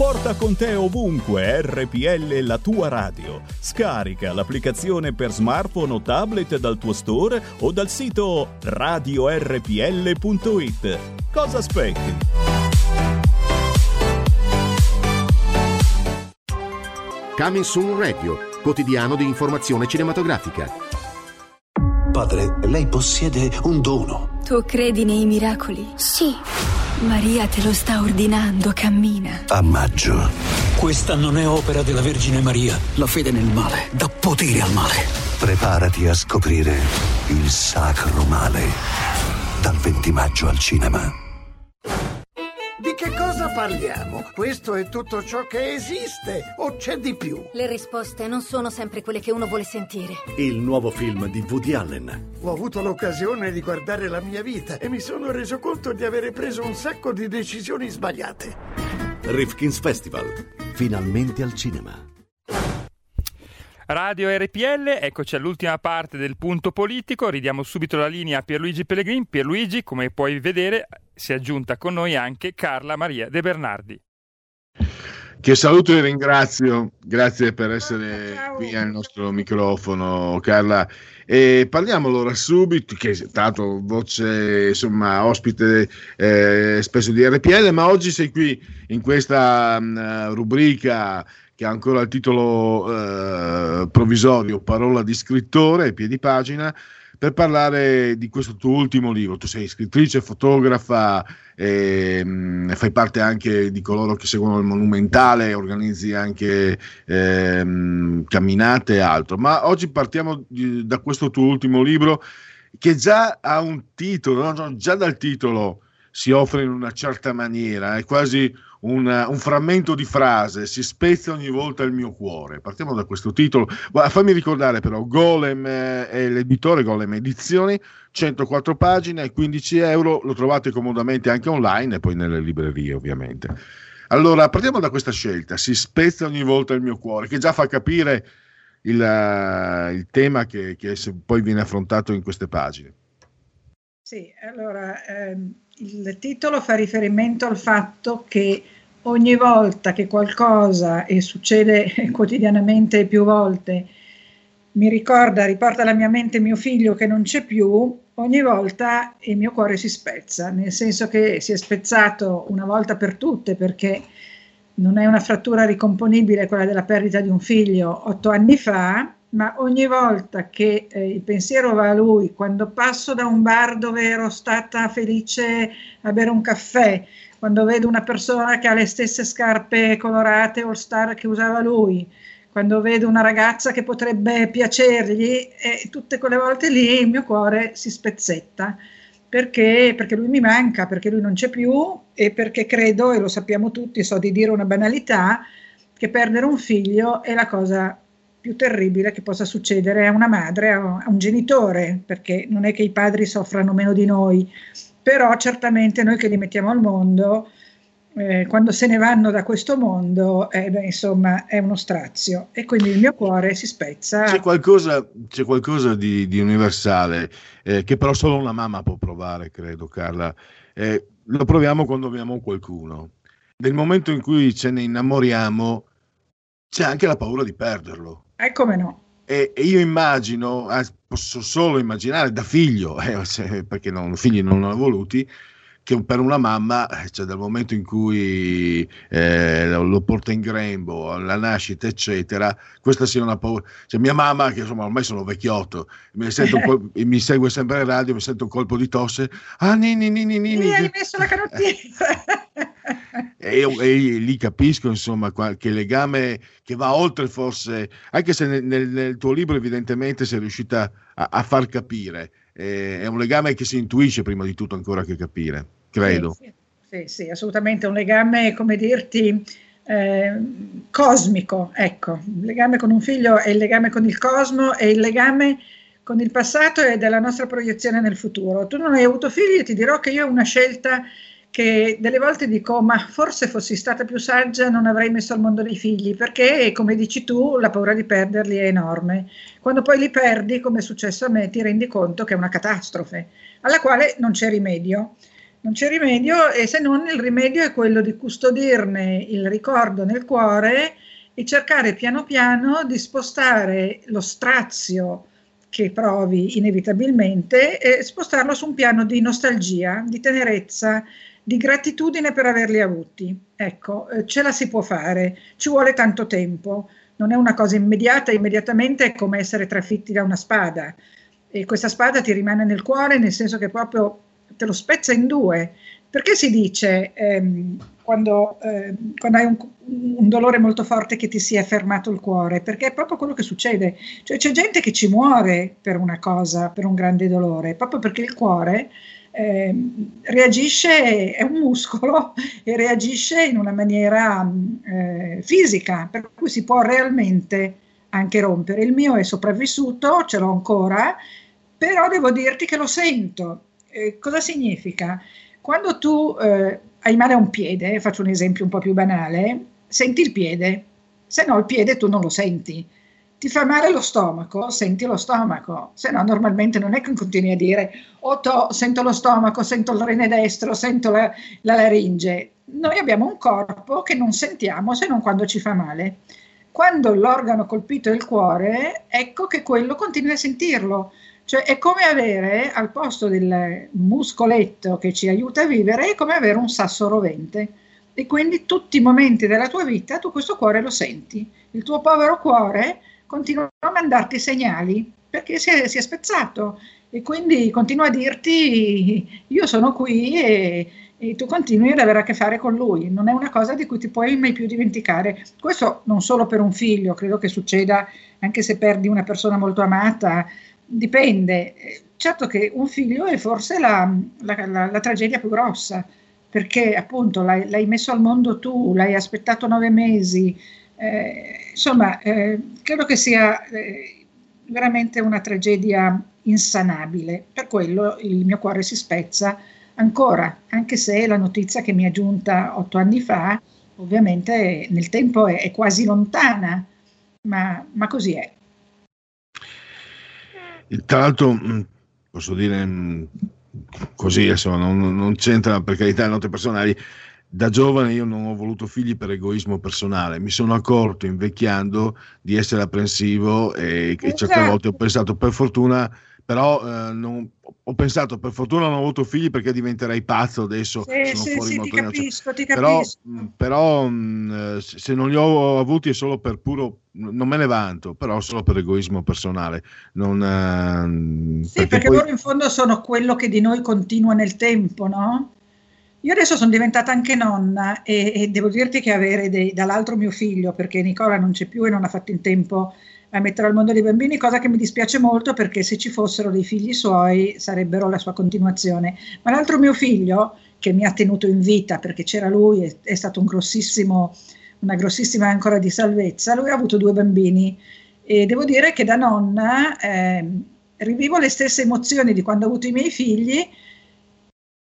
Speaker 21: Porta con te ovunque RPL la tua radio. Scarica l'applicazione per smartphone o tablet dal tuo store o dal sito radiorpl.it. Cosa aspetti?
Speaker 25: Coming Soon Radio, quotidiano di informazione cinematografica.
Speaker 26: Padre, lei possiede un dono.
Speaker 27: Tu credi nei miracoli? Sì. Maria te lo sta ordinando, cammina.
Speaker 26: A maggio. Questa non è opera della Vergine Maria. La fede nel male dà potere al male. Preparati a scoprire il sacro male. Dal 20 maggio al cinema.
Speaker 28: Di che cosa parliamo? Questo è tutto ciò che esiste o c'è di più?
Speaker 29: Le risposte non sono sempre quelle che uno vuole sentire.
Speaker 26: Il nuovo film di Woody Allen.
Speaker 28: Ho avuto l'occasione di guardare la mia vita e mi sono reso conto di avere preso un sacco di decisioni sbagliate.
Speaker 26: Rifkin's Festival. Finalmente al cinema.
Speaker 6: Radio RPL, eccoci all'ultima parte del punto politico, ridiamo subito la linea a Pierluigi Pellegrin. Pierluigi, come puoi vedere, si è aggiunta con noi anche Carla Maria De Bernardi.
Speaker 1: Che saluto e ringrazio, grazie per essere qui al nostro microfono Carla. E parliamo allora subito, che è stato voce, insomma, ospite eh, spesso di RPL, ma oggi sei qui in questa mh, rubrica che ha ancora il titolo eh, provvisorio, Parola di scrittore, piedi pagina, per parlare di questo tuo ultimo libro. Tu sei scrittrice, fotografa, e, mh, fai parte anche di coloro che seguono il Monumentale, organizzi anche ehm, camminate e altro. Ma oggi partiamo di- da questo tuo ultimo libro che già ha un titolo? No, già dal titolo si offre in una certa maniera, è quasi un, un frammento di frase, si spezza ogni volta il mio cuore. Partiamo da questo titolo. Ma fammi ricordare però, Golem eh, è l'editore, Golem Edizioni, 104 pagine, 15 euro, lo trovate comodamente anche online e poi nelle librerie ovviamente. Allora, partiamo da questa scelta, si spezza ogni volta il mio cuore, che già fa capire il, eh, il tema che, che poi viene affrontato in queste pagine.
Speaker 30: Sì, allora ehm, il titolo fa riferimento al fatto che ogni volta che qualcosa, e succede *laughs* quotidianamente più volte, mi ricorda, riporta alla mia mente mio figlio che non c'è più, ogni volta il mio cuore si spezza, nel senso che si è spezzato una volta per tutte perché non è una frattura ricomponibile quella della perdita di un figlio. Otto anni fa, ma ogni volta che eh, il pensiero va a lui, quando passo da un bar dove ero stata felice a bere un caffè, quando vedo una persona che ha le stesse scarpe colorate all star che usava lui, quando vedo una ragazza che potrebbe piacergli, e tutte quelle volte lì il mio cuore si spezzetta. Perché, perché lui mi manca, perché lui non c'è più e perché credo, e lo sappiamo tutti, so di dire una banalità, che perdere un figlio è la cosa più terribile che possa succedere a una madre, a un genitore, perché non è che i padri soffrano meno di noi, però certamente noi che li mettiamo al mondo, eh, quando se ne vanno da questo mondo, eh, beh, insomma, è uno strazio e quindi il mio cuore si spezza.
Speaker 1: C'è qualcosa, c'è qualcosa di, di, universale eh, che però solo una mamma può provare, credo, Carla. Eh, lo proviamo quando abbiamo qualcuno. Nel momento in cui ce ne innamoriamo, c'è anche la paura di perderlo.
Speaker 30: E come no?
Speaker 1: E, e io immagino, posso solo immaginare da figlio, *laughs* eh, perché non, figli non ne ho voluti, che per una mamma, cioè dal momento in cui eh, lo porta in grembo, alla nascita, eccetera, questa sia una paura. Cioè, mia mamma, che insomma ormai sono vecchiotto, mi, colpo, *laughs* mi segue sempre in radio, mi sento un colpo di tosse. Ah, nini, nini, nini.
Speaker 30: Mi hai messo la canottiera. *laughs*
Speaker 1: e, e, lì capisco, insomma, qualche legame che va oltre forse, anche se nel, nel, nel tuo libro evidentemente sei riuscita a, a far capire eh, è un legame che si intuisce prima di tutto ancora che capire, credo.
Speaker 30: Sì, sì, sì assolutamente, un legame, come dirti, eh, cosmico, ecco, il legame con un figlio è il legame con il cosmo, è il legame con il passato e della nostra proiezione nel futuro. Tu non hai avuto figli e ti dirò che io ho una scelta che delle volte dico ma forse fossi stata più saggia non avrei messo al mondo dei figli perché come dici tu la paura di perderli è enorme. Quando poi li perdi come è successo a me ti rendi conto che è una catastrofe alla quale non c'è rimedio. Non c'è rimedio e se non il rimedio è quello di custodirne il ricordo nel cuore e cercare piano piano di spostare lo strazio che provi inevitabilmente e spostarlo su un piano di nostalgia, di tenerezza, di gratitudine per averli avuti. Ecco, eh, ce la si può fare, ci vuole tanto tempo, non è una cosa immediata, immediatamente è come essere trafitti da una spada e questa spada ti rimane nel cuore nel senso che proprio te lo spezza in due. Perché si dice ehm, quando, eh, quando, hai un, un, dolore molto forte che ti si è fermato il cuore? Perché è proprio quello che succede. Cioè c'è gente che ci muore per una cosa, per un grande dolore, proprio perché il cuore eh, reagisce, è un muscolo *laughs* e reagisce in una maniera eh, fisica, per cui si può realmente anche rompere. Il mio è sopravvissuto, ce l'ho ancora, però devo dirti che lo sento. Eh, cosa significa? Quando tu eh, hai male a un piede, faccio un esempio un po' più banale, senti il piede, se no il piede tu non lo senti ti fa male lo stomaco, senti lo stomaco, se no normalmente non è che continui a dire oh to, sento lo stomaco, sento il rene destro, sento la, la laringe. Noi abbiamo un corpo che non sentiamo se non quando ci fa male. Quando l'organo colpito è il cuore, ecco che quello continui a sentirlo. Cioè è come avere al posto del muscoletto che ci aiuta a vivere, è come avere un sasso rovente. E quindi tutti i momenti della tua vita tu questo cuore lo senti. Il tuo povero cuore continua a mandarti segnali perché si è, si è spezzato e quindi continua a dirti io sono qui e, e, tu continui ad avere a che fare con lui. Non è una cosa di cui ti puoi mai più dimenticare. Questo non solo per un figlio, credo che succeda anche se perdi una persona molto amata, dipende. Certo che un figlio è forse la, la, la, la tragedia più grossa, perché appunto l'hai, l'hai, messo al mondo tu, l'hai aspettato nove mesi, eh, insomma, eh, credo che sia eh, veramente una tragedia insanabile. Per quello il mio cuore si spezza ancora, anche se la notizia che mi è giunta otto anni fa, ovviamente nel tempo è, è quasi lontana, ma, ma, così è.
Speaker 1: Tra l'altro, mm, posso dire mm, così, insomma, non, non c'entra per carità le note personali, da giovane io non ho voluto figli per egoismo personale, mi sono accorto invecchiando di essere apprensivo e, e certe esatto. volte ho pensato per fortuna, però eh, non, ho pensato per fortuna non ho avuto figli perché diventerei pazzo adesso.
Speaker 30: Sì, sono sì, fuori sì, ti capisco, ti
Speaker 1: però, però mh, se non li ho avuti è solo per puro, non me ne vanto, però solo per egoismo personale. Non,
Speaker 30: eh, sì, perché, perché poi... loro in fondo sono quello che di noi continua nel tempo, no? Io adesso sono diventata anche nonna e, e devo dirti che avere dei, dall'altro mio figlio, perché Nicola non c'è più e non ha fatto in tempo a mettere al mondo dei bambini, cosa che mi dispiace molto perché se ci fossero dei figli suoi sarebbero la sua continuazione. Ma l'altro mio figlio, che mi ha tenuto in vita perché c'era lui, è, è stato un grossissimo, una grossissima ancora di salvezza, lui ha avuto due bambini e devo dire che da nonna eh, rivivo le stesse emozioni di quando ho avuto i miei figli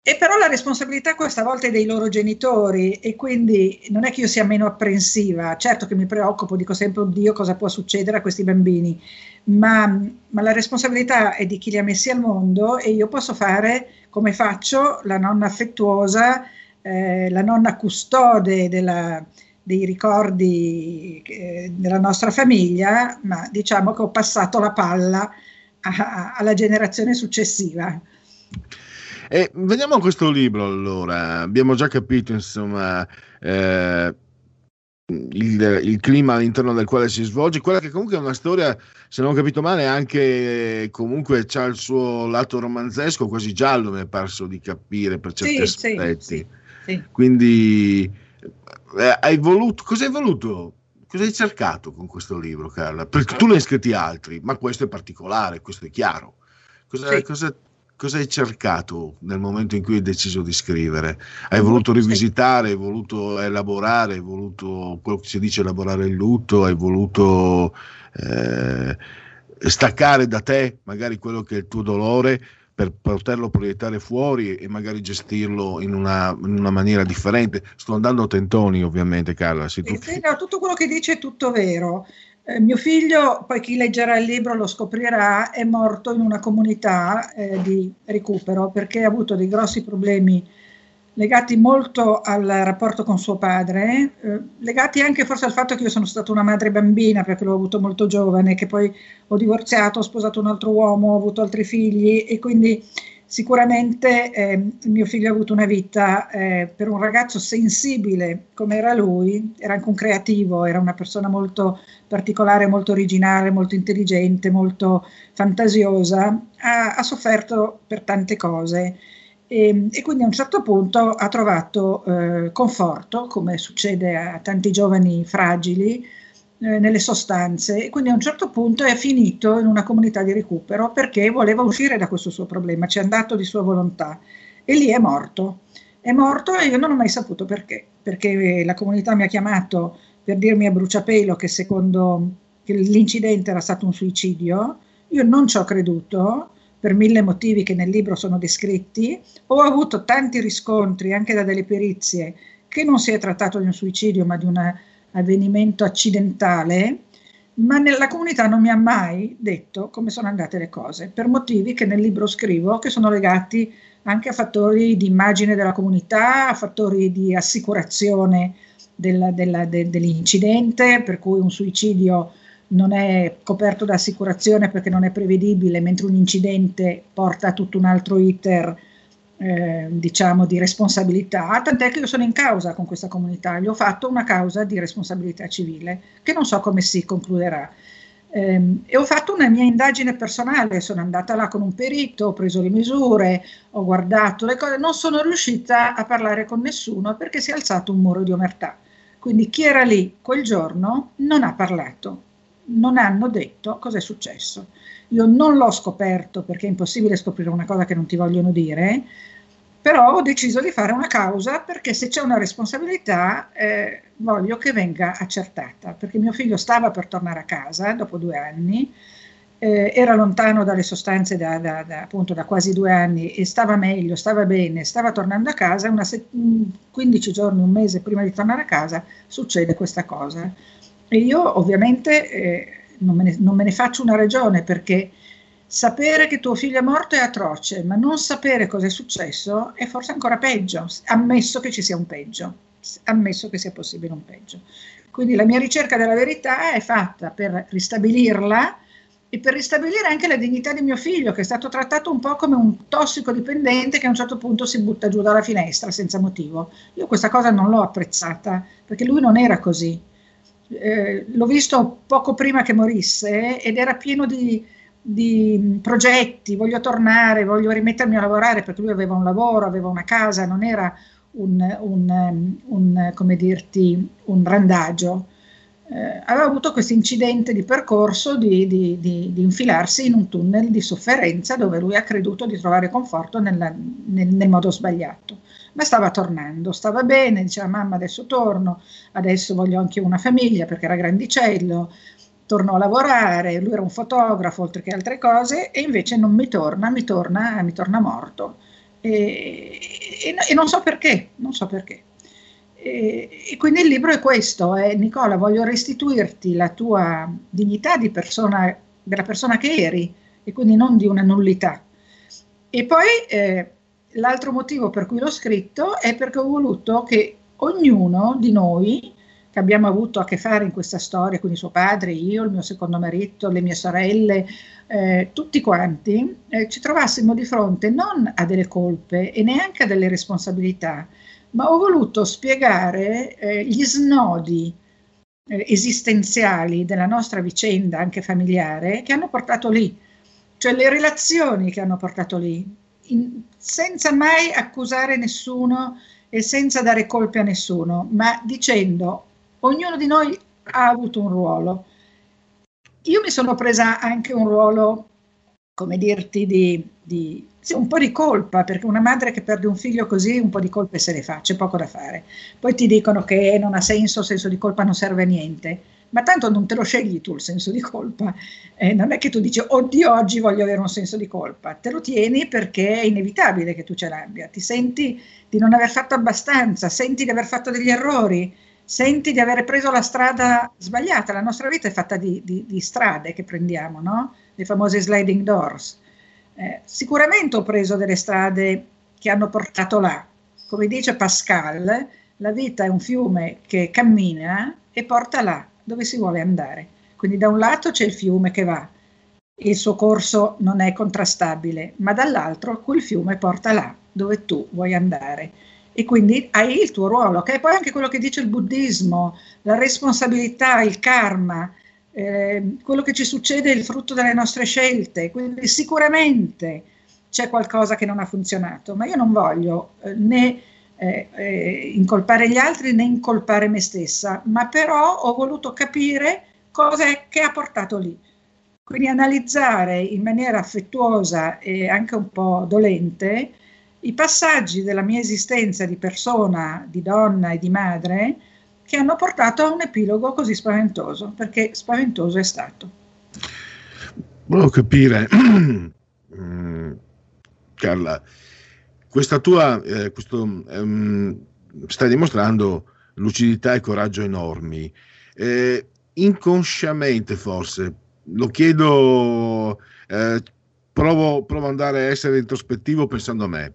Speaker 30: e però la responsabilità questa volta è dei loro genitori e quindi non è che io sia meno apprensiva, certo che mi preoccupo, dico sempre oddio cosa può succedere a questi bambini, ma, ma la responsabilità è di chi li ha messi al mondo e io posso fare come faccio la nonna affettuosa, eh, la nonna custode della, dei ricordi eh, della nostra famiglia, ma diciamo che ho passato la palla a, a, alla generazione successiva.
Speaker 1: E veniamo a questo libro allora, abbiamo già capito insomma eh, il, il, clima all'interno del quale si svolge, quella che comunque è una storia, se non ho capito male, anche comunque ha il suo lato romanzesco, quasi giallo mi è parso di capire per certi sì, aspetti. Sì, sì, Quindi eh, hai voluto, cosa hai voluto? Cosa hai cercato con questo libro, Carla? Perché tu ne hai scritti altri, ma questo è particolare, questo è chiaro. Cosa, cosa cosa hai cercato nel momento in cui hai deciso di scrivere? Hai voluto rivisitare, hai voluto elaborare, hai voluto quello che si dice elaborare il lutto, hai voluto eh, staccare da te magari quello che è il tuo dolore per poterlo proiettare fuori e magari gestirlo in una, in una maniera differente. Sto andando a tentoni, ovviamente, Carla.
Speaker 30: Sì, tu... no, tutto quello che dice è tutto vero. Eh, mio figlio, poi chi leggerà il libro lo scoprirà, è morto in una comunità eh, di recupero perché ha avuto dei grossi problemi legati molto al rapporto con suo padre, eh, legati anche forse al fatto che io sono stata una madre bambina perché l'ho avuto molto giovane, che poi ho divorziato, ho sposato un altro uomo, ho avuto altri figli e quindi Sicuramente eh, mio figlio ha avuto una vita eh, per un ragazzo sensibile come era lui, era anche un creativo, era una persona molto particolare, molto originale, molto intelligente, molto fantasiosa, ha, ha sofferto per tante cose. E, e, quindi a un certo punto ha trovato eh, conforto, come succede a tanti giovani fragili, eh, nelle sostanze. E quindi a un certo punto è finito in una comunità di recupero perché voleva uscire da questo suo problema, ci è andato di sua volontà. E lì è morto. È morto e io non ho mai saputo perché, perché la comunità mi ha chiamato per dirmi a bruciapelo che secondo che l'incidente era stato un suicidio, io non ci ho creduto per mille motivi che nel libro sono descritti, ho avuto tanti riscontri anche da delle perizie che non si è trattato di un suicidio ma di una avvenimento accidentale, ma nella comunità non mi ha mai detto come sono andate le cose, per motivi che nel libro scrivo, che sono legati anche a fattori di immagine della comunità, a fattori di assicurazione della, della, de, dell'incidente, per cui un suicidio non è coperto da assicurazione perché non è prevedibile, mentre un incidente porta a tutto un altro iter eh, diciamo di responsabilità, tant'è che io sono in causa con questa comunità, gli ho fatto una causa di responsabilità civile che non so come si concluderà. Eh, e ho fatto una mia indagine personale, sono andata là con un perito, ho preso le misure, ho guardato le cose, non sono riuscita a parlare con nessuno perché si è alzato un muro di omertà. Quindi chi era lì quel giorno non ha parlato, non hanno detto cosa è successo. Io non l'ho scoperto perché è impossibile scoprire una cosa che non ti vogliono dire, però ho deciso di fare una causa perché se c'è una responsabilità eh, voglio che venga accertata, perché mio figlio stava per tornare a casa dopo due anni, eh, era lontano dalle sostanze da, da, da, appunto da quasi due anni e stava meglio, stava bene, stava tornando a casa, una set- 15 giorni, un mese prima di tornare a casa succede questa cosa. E io ovviamente eh, non me, ne, non me ne faccio una ragione perché sapere che tuo figlio è morto è atroce, ma non sapere cosa è successo è forse ancora peggio, ammesso che ci sia un peggio, ammesso che sia possibile un peggio. Quindi la mia ricerca della verità è fatta per ristabilirla e per ristabilire anche la dignità di mio figlio, che è stato trattato un po' come un tossicodipendente che a un certo punto si butta giù dalla finestra senza motivo. Io questa cosa non l'ho apprezzata, perché lui non era così eh, l'ho visto poco prima che morisse ed era pieno di, di, progetti, voglio tornare, voglio rimettermi a lavorare perché lui aveva un lavoro, aveva una casa, non era un, un, un come dirti, un randagio. eh, aveva avuto questo incidente di percorso di, di, di, di, infilarsi in un tunnel di sofferenza dove lui ha creduto di trovare conforto nella, nel, nel, modo sbagliato. Ma stava tornando, stava bene, diceva mamma adesso torno, adesso voglio anche una famiglia perché era grandicello, tornò a lavorare, lui era un fotografo oltre che altre cose e invece non mi torna, mi torna, mi torna morto. E, e, e non so perché, non so perché. E, e, quindi il libro è questo, è Nicola, voglio restituirti la tua dignità di persona, della persona che eri e quindi non di una nullità. E poi eh, l'altro motivo per cui l'ho scritto è perché ho voluto che ognuno di noi che abbiamo avuto a che fare in questa storia, quindi suo padre, io, il mio secondo marito, le mie sorelle, eh, tutti quanti, eh, ci trovassimo di fronte non a delle colpe e neanche a delle responsabilità, ma ho voluto spiegare eh, gli snodi eh, esistenziali della nostra vicenda, anche familiare, che hanno portato lì, cioè le relazioni che hanno portato lì, in, senza mai accusare nessuno e senza dare colpe a nessuno, ma dicendo ognuno di noi ha avuto un ruolo. Io mi sono presa anche un ruolo, come dirti, di, di sì, un po' di colpa, perché una madre che perde un figlio così un po' di colpe se le fa, c'è poco da fare. Poi ti dicono che non ha senso, senso di colpa non serve a niente, ma tanto non te lo scegli tu il senso di colpa. Eh, non è che tu dici, oddio, oggi voglio avere un senso di colpa, te lo tieni perché è inevitabile che tu ce l'abbia, ti senti di non aver fatto abbastanza, senti di aver fatto degli errori, senti di aver preso la strada sbagliata. La nostra vita è fatta di, di, di strade che prendiamo, no? le famose sliding doors eh, sicuramente ho preso delle strade che hanno portato là. Come dice Pascal, la vita è un fiume che cammina e porta là dove si vuole andare. Quindi da un lato c'è il fiume che va, il suo corso non è contrastabile, ma dall'altro quel fiume porta là dove tu vuoi andare. E quindi hai il tuo ruolo, che è poi anche quello che dice il buddismo, la responsabilità, il karma, eh, quello che ci succede è il frutto delle nostre scelte, quindi sicuramente c'è qualcosa che non ha funzionato, ma io non voglio eh, né eh, eh, incolpare gli altri né incolpare me stessa, ma però ho voluto capire cosa è che ha portato lì. Quindi analizzare in maniera affettuosa e anche un po' dolente i passaggi della mia esistenza di persona, di donna e di madre che hanno portato a un epilogo così spaventoso, perché spaventoso è stato.
Speaker 1: Volevo capire, *clears throat* mm, Carla, questa tua, eh, questo, um, stai dimostrando lucidità e coraggio enormi. Eh, inconsciamente forse, lo chiedo, eh, provo, provo ad andare a essere introspettivo pensando a me.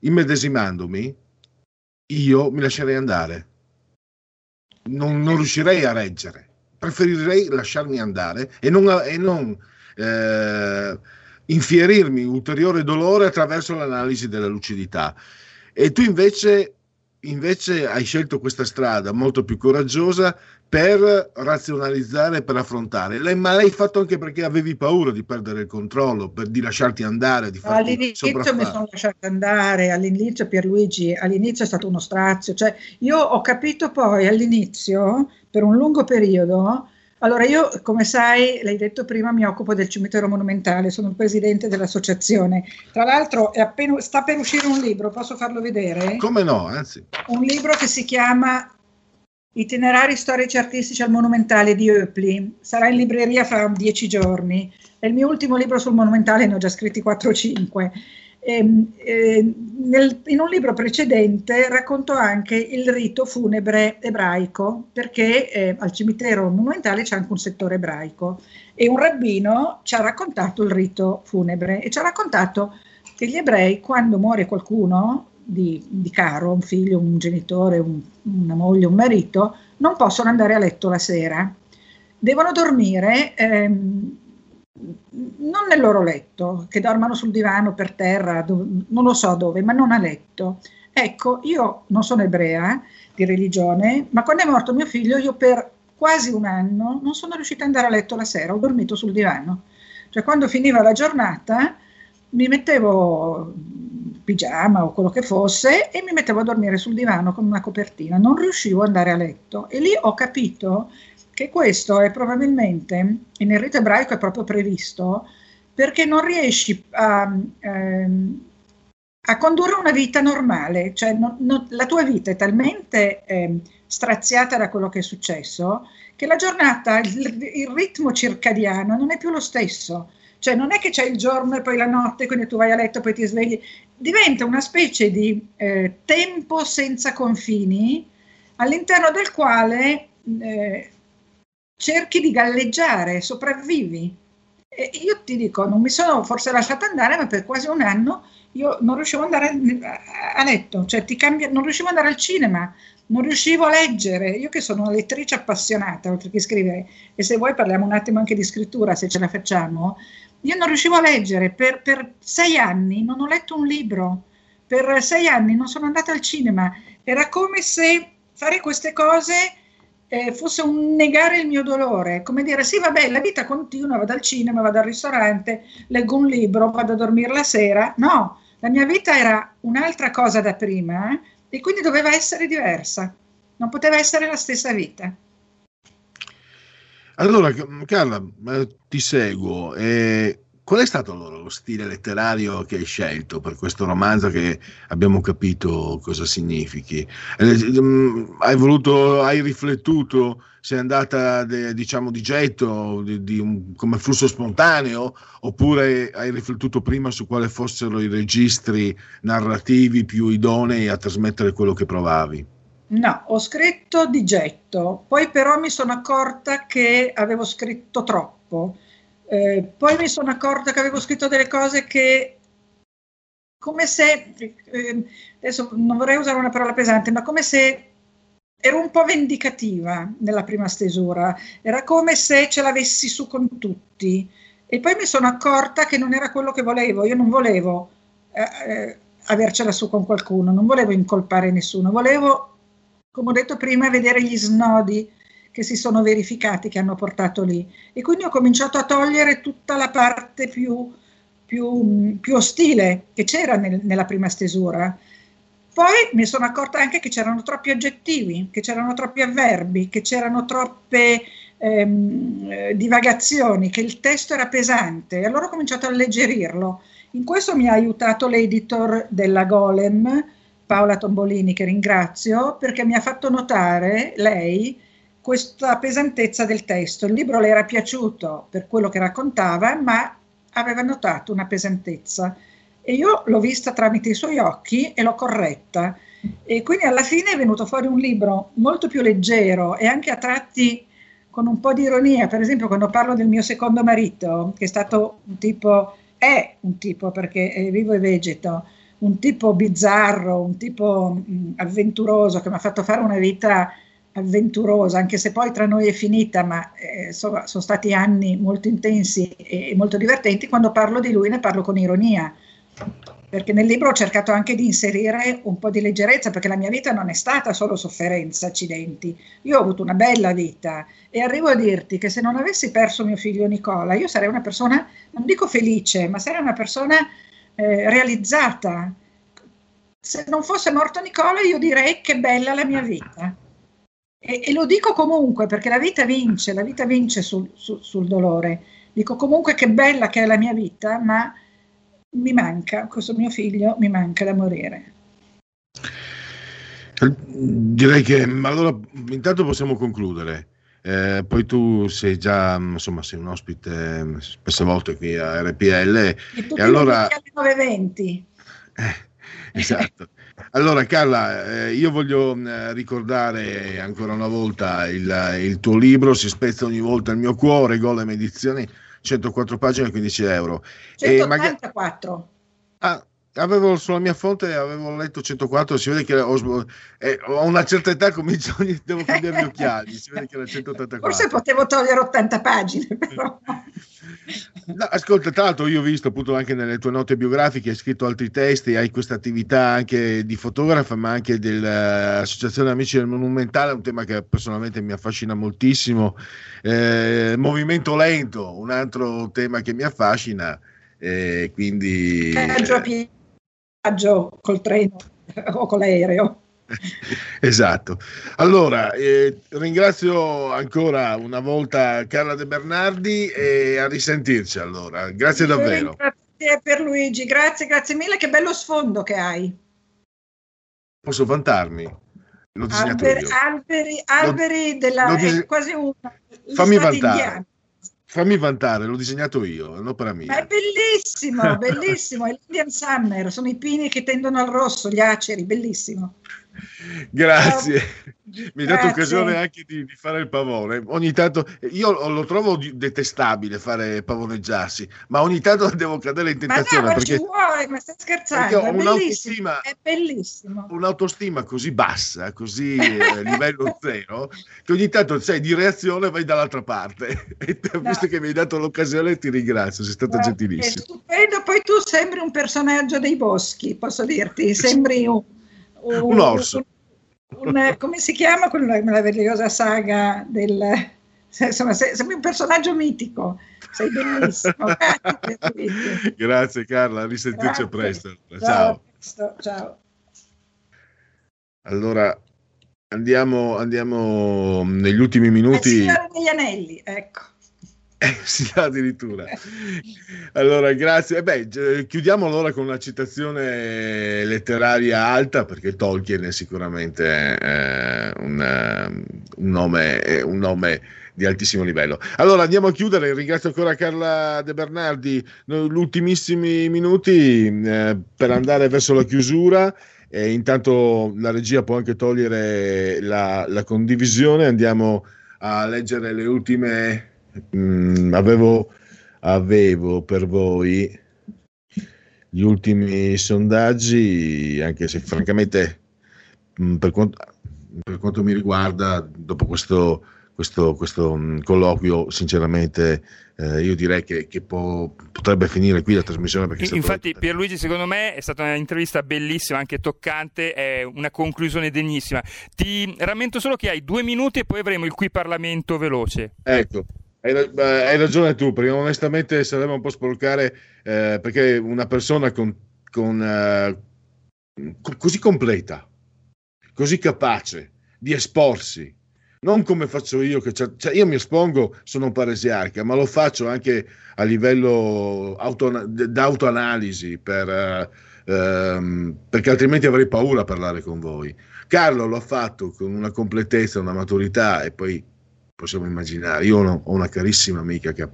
Speaker 1: Immedesimandomi, io mi lascerei andare non, non riuscirei a reggere. Preferirei lasciarmi andare e non, e non eh, infierirmi ulteriore dolore attraverso l'analisi della lucidità. E tu invece, invece hai scelto questa strada molto più coraggiosa per razionalizzare, per affrontare. Lei, ma l'hai fatto anche perché avevi paura di perdere il controllo, per, di lasciarti andare, di farti
Speaker 30: All'inizio mi sono lasciata andare, all'inizio Pierluigi, all'inizio è stato uno strazio, cioè io ho capito poi all'inizio, per un lungo periodo, allora io, come sai, l'hai detto prima, mi occupo del cimitero monumentale, sono il presidente dell'associazione. Tra l'altro appena, sta per uscire un libro, posso farlo vedere?
Speaker 1: Come no, anzi.
Speaker 30: Un libro che si chiama Itinerari storici artistici al Monumentale di Eupli. Sarà in libreria fra dieci giorni. È il mio ultimo libro sul Monumentale, ne ho già scritti 4 o 5. E, e, nel, in un libro precedente racconto anche il rito funebre ebraico, perché eh, al cimitero monumentale c'è anche un settore ebraico e un rabbino ci ha raccontato il rito funebre e ci ha raccontato che gli ebrei quando muore qualcuno di, di caro, un figlio, un genitore, un, una moglie, un marito, non possono andare a letto la sera. Devono dormire ehm, non nel loro letto, che dormano sul divano, per terra, dove, non lo so dove, ma non a letto. Ecco, io non sono ebrea di religione, ma quando è morto mio figlio io per quasi un anno non sono riuscita ad andare a letto la sera, ho dormito sul divano. Cioè quando finiva la giornata mi mettevo pigiama o quello che fosse e mi mettevo a dormire sul divano con una copertina, non riuscivo ad andare a letto e lì ho capito che questo è probabilmente, nel rito ebraico è proprio previsto, perché non riesci a, ehm, a condurre una vita normale, cioè no, no, la tua vita è talmente eh, straziata da quello che è successo che la giornata, il, il, ritmo circadiano non è più lo stesso, cioè non è che c'è il giorno e poi la notte, quindi tu vai a letto e poi ti svegli, diventa una specie di eh, tempo senza confini all'interno del quale eh, cerchi di galleggiare, sopravvivi. E io ti dico, non mi sono forse lasciata andare, ma per quasi un anno io non riuscivo ad andare a letto, cioè cambia, non riuscivo ad andare al cinema, non riuscivo a leggere. Io che sono una lettrice appassionata, oltre che scrivere, e se vuoi parliamo un attimo anche di scrittura, se ce la facciamo, io non riuscivo a leggere. Per, per sei anni non ho letto un libro, per sei anni non sono andata al cinema. Era come se fare queste cose eh, fosse un negare il mio dolore, come dire sì vabbè la vita continua, vado al cinema, vado al ristorante, leggo un libro, vado a dormire la sera, no, la mia vita era un'altra cosa da prima eh, e quindi doveva essere diversa, non poteva essere la stessa vita.
Speaker 1: Allora, Carla, ti seguo. Eh, Qual è stato allora lo stile letterario che hai scelto per questo romanzo che abbiamo capito cosa significhi? Eh, mm, hai voluto, hai riflettuto, sei andata de, diciamo di getto, di, di un, come flusso spontaneo, oppure hai riflettuto prima su quali fossero i registri narrativi più idonei a trasmettere quello che provavi?
Speaker 30: No, ho scritto di getto, poi però mi sono accorta che avevo scritto troppo eh, poi mi sono accorta che avevo scritto delle cose che, come se, eh, adesso non vorrei usare una parola pesante, ma come se ero un po' vendicativa nella prima stesura, era come se ce l'avessi su con tutti. E poi mi sono accorta che non era quello che volevo, io non volevo eh, eh avercela su con qualcuno, non volevo incolpare nessuno, volevo, come ho detto prima, vedere gli snodi che si sono verificati, che hanno portato lì. E quindi ho cominciato a togliere tutta la parte più, più, più ostile che c'era nel, nella prima stesura. Poi mi sono accorta anche che c'erano troppi aggettivi, che c'erano troppi avverbi, che c'erano troppe ehm, eh, divagazioni, che il testo era pesante e allora ho cominciato a alleggerirlo. In questo mi ha aiutato l'editor della Golem, Paola Tombolini, che ringrazio, perché mi ha fatto notare lei questa pesantezza del testo. Il libro le era piaciuto per quello che raccontava, ma aveva notato una pesantezza e io l'ho vista tramite i suoi occhi e l'ho corretta. E quindi alla fine è venuto fuori un libro molto più leggero e anche a tratti con un po' di ironia. Per esempio, quando parlo del mio secondo marito, che è stato un tipo, è un tipo perché è vivo e vegeto, un tipo bizzarro, un tipo mh, avventuroso che mi ha fatto fare una vita avventurosa, anche se poi tra noi è finita, ma eh, sono, sono stati anni molto intensi e molto divertenti, quando parlo di lui ne parlo con ironia, perché nel libro ho cercato anche di inserire un po' di leggerezza, perché la mia vita non è stata solo sofferenza, accidenti, io ho avuto una bella vita e arrivo a dirti che se non avessi perso mio figlio Nicola, io sarei una persona, non dico felice, ma sarei una persona eh, realizzata. Se non fosse morto Nicola, io direi che bella la mia vita e, e, lo dico comunque perché la vita vince, la vita vince sul, sul, sul dolore. Dico comunque che bella che è la mia vita, ma mi manca, questo mio figlio mi manca da morire.
Speaker 1: Direi che allora intanto possiamo concludere. Eh, poi tu sei già insomma sei un ospite spesse volte qui a RPL e,
Speaker 30: e
Speaker 1: allora
Speaker 30: alle 9.20
Speaker 1: eh, esatto allora Carla, eh, io voglio eh, ricordare ancora una volta il, il, tuo libro, Si spezza ogni volta il mio cuore, Golem Edizioni, 104 pagine, 15 euro.
Speaker 30: 184. Magari...
Speaker 1: Ah, avevo sulla mia fonte avevo letto 104 si vede che ho, eh, ho una certa età comincio devo cambiare gli occhiali si vede che era 184
Speaker 30: forse potevo togliere 80 pagine però. *laughs*
Speaker 1: No, ascolta tra l'altro io ho visto appunto anche nelle tue note biografiche hai scritto altri testi hai questa attività anche di fotografa ma anche dell'associazione amici del monumentale un tema che personalmente mi affascina moltissimo. Eh, movimento lento un altro tema che mi affascina eh, quindi
Speaker 30: viaggio col treno *laughs* o con l'aereo. *laughs*
Speaker 1: esatto. Allora, eh, ringrazio ancora una volta Carla De Bernardi e a risentirci allora. Grazie davvero.
Speaker 30: Grazie per Luigi, grazie, grazie mille, che bello sfondo che hai.
Speaker 1: Posso vantarmi?
Speaker 30: Alberi, alberi, alberi della...
Speaker 1: l'ho dise-
Speaker 30: è quasi un... gli
Speaker 1: Fammi vantare.
Speaker 30: indiani.
Speaker 1: Fammi vantare, l'ho disegnato io, è un'opera mia.
Speaker 30: È bellissimo, *laughs* bellissimo, è l'Indian Summer, sono i pini che tendono al rosso, gli aceri, bellissimo.
Speaker 1: Grazie, mi hai dato occasione anche di, di fare il pavone. Ogni tanto io lo trovo detestabile fare pavoneggiarsi, ma ogni tanto *laughs* devo cadere in
Speaker 30: Ma no,
Speaker 1: tentazione
Speaker 30: ma
Speaker 1: perché,
Speaker 30: ci vuoi, ma stai scherzando,
Speaker 1: perché
Speaker 30: è bellissimo,
Speaker 1: un'autostima,
Speaker 30: è bellissimo.
Speaker 1: un'autostima così bassa, così eh, livello *laughs* zero, che ogni tanto sei di reazione vai dall'altra parte. *laughs* E te- visto che mi hai dato l'occasione, ti ringrazio, sei stata
Speaker 30: È
Speaker 1: gentilissima.
Speaker 30: stupendo, poi tu sembri un personaggio dei boschi, posso dirti, sembri un,
Speaker 1: Un orso.
Speaker 30: un- un- come si chiama quella meravigliosa saga del... Insomma, sei- sembri un personaggio mitico, sei bellissimo. *laughs* Grazie.
Speaker 1: Grazie Carla, a risentirci presto.
Speaker 30: Ciao.
Speaker 1: Ciao.
Speaker 30: ciao.
Speaker 1: Allora andiamo, andiamo negli ultimi
Speaker 30: Il
Speaker 1: minuti.
Speaker 30: Signore degli Anelli, ecco.
Speaker 1: Eh, *laughs* sì, addirittura. Allora, grazie. Eh beh, chiudiamo allora con una citazione letteraria alta, perché Tolkien è sicuramente eh, un, eh, un nome, è un nome di altissimo livello. Allora, andiamo a chiudere. Ringrazio ancora Carla De Bernardi. Gli ultimissimi minuti eh, per andare verso la chiusura. E intanto la regia può anche togliere la, la condivisione. Andiamo a leggere le ultime. Mm, avevo, avevo per voi gli ultimi sondaggi, anche se francamente, mm, per quanto, per quanto mi riguarda, dopo questo, questo, questo mm, colloquio, sinceramente, eh, io direi che, che può- potrebbe finire qui la trasmissione perché è stato-
Speaker 6: Infatti, Pierluigi, secondo me è stata un'intervista bellissima, anche toccante, è una conclusione degnissima. Ti rammento solo che hai due minuti e poi avremo il qui Parlamento veloce.
Speaker 1: Ecco, hai, ragione tu, perché onestamente sarebbe un po' sporcare, eh, perché una persona con, con, eh, co- così completa, così capace di esporsi, non come faccio io, che cioè io mi espongo, sono un paresiarca, ma lo faccio anche a livello auto, d'autoanalisi, per, eh, perché altrimenti avrei paura a parlare con voi. Carlo lo ha fatto con una completezza, una maturità e poi possiamo immaginare. Io ho una, carissima amica che ha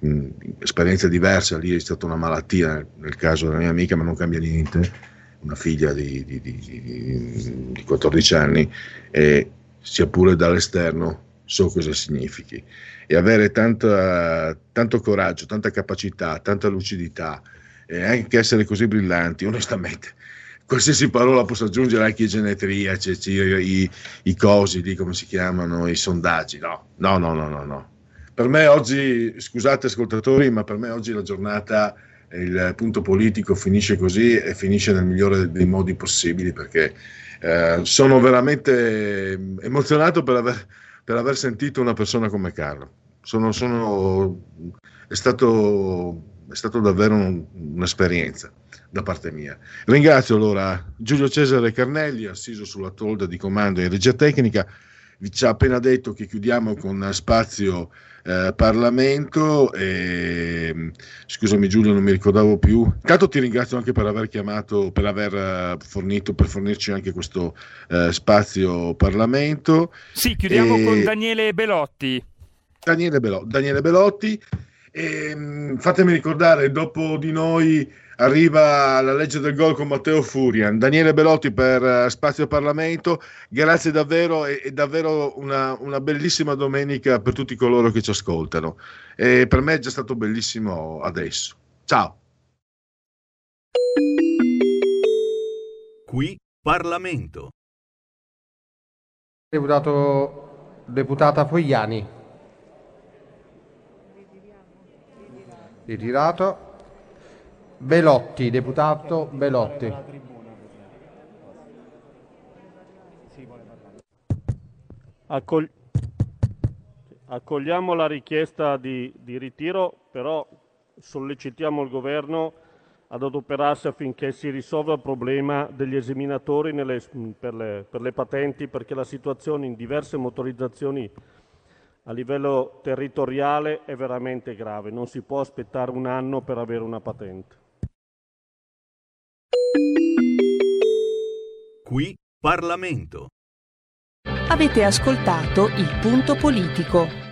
Speaker 1: mh, esperienze diverse, lì è stata una malattia nel, caso della mia amica, ma non cambia niente, una figlia di, di- di- di- di 14 anni e sia pure dall'esterno so cosa significhi. E avere tanta- tanto coraggio, tanta capacità, tanta lucidità e anche essere così brillanti, onestamente qualsiasi parola posso aggiungere anche i genetriaci, i, i cosi, di come si chiamano, i sondaggi. No, no, no, no, no, no. Per me oggi, scusate ascoltatori, ma per me oggi la giornata, il punto politico finisce così e finisce nel migliore dei modi possibili perché eh, sono veramente emozionato per aver, per aver sentito una persona come Carlo. Sono, sono, è, stato, è stato davvero un- un'esperienza da parte mia. Ringrazio allora Giulio Cesare Carnelli, assiso sulla tolda di comando in regia tecnica. Vi ci ha appena detto che chiudiamo con spazio eh, Parlamento. E, scusami Giulio, non mi ricordavo più. Intanto ti ringrazio anche per aver chiamato, per aver eh, fornito, per fornirci anche questo eh, spazio Parlamento.
Speaker 6: Sì, chiudiamo
Speaker 1: E-
Speaker 6: con Daniele Belotti.
Speaker 1: Daniele, Belo- Daniele Belotti. Ehm, fatemi ricordare, dopo di noi arriva la legge del gol con Matteo Furian. Daniele Belotti per eh, Spazio Parlamento. Grazie davvero, è, è davvero una, una bellissima domenica per tutti coloro che ci ascoltano. E per me è già stato bellissimo adesso. Ciao.
Speaker 21: Qui Parlamento.
Speaker 31: Deputato, deputata Fogliani. Ritirato. Belotti, deputato Belotti.
Speaker 32: Accogli- accogliamo la richiesta di, di ritiro, però sollecitiamo il governo ad adoperarsi affinché si risolva il problema degli esaminatori nelle, per, le, per le patenti perché la situazione in diverse motorizzazioni a livello territoriale è veramente grave, non si può aspettare un anno per avere una patente.
Speaker 21: Qui Parlamento.
Speaker 33: Avete ascoltato il punto politico.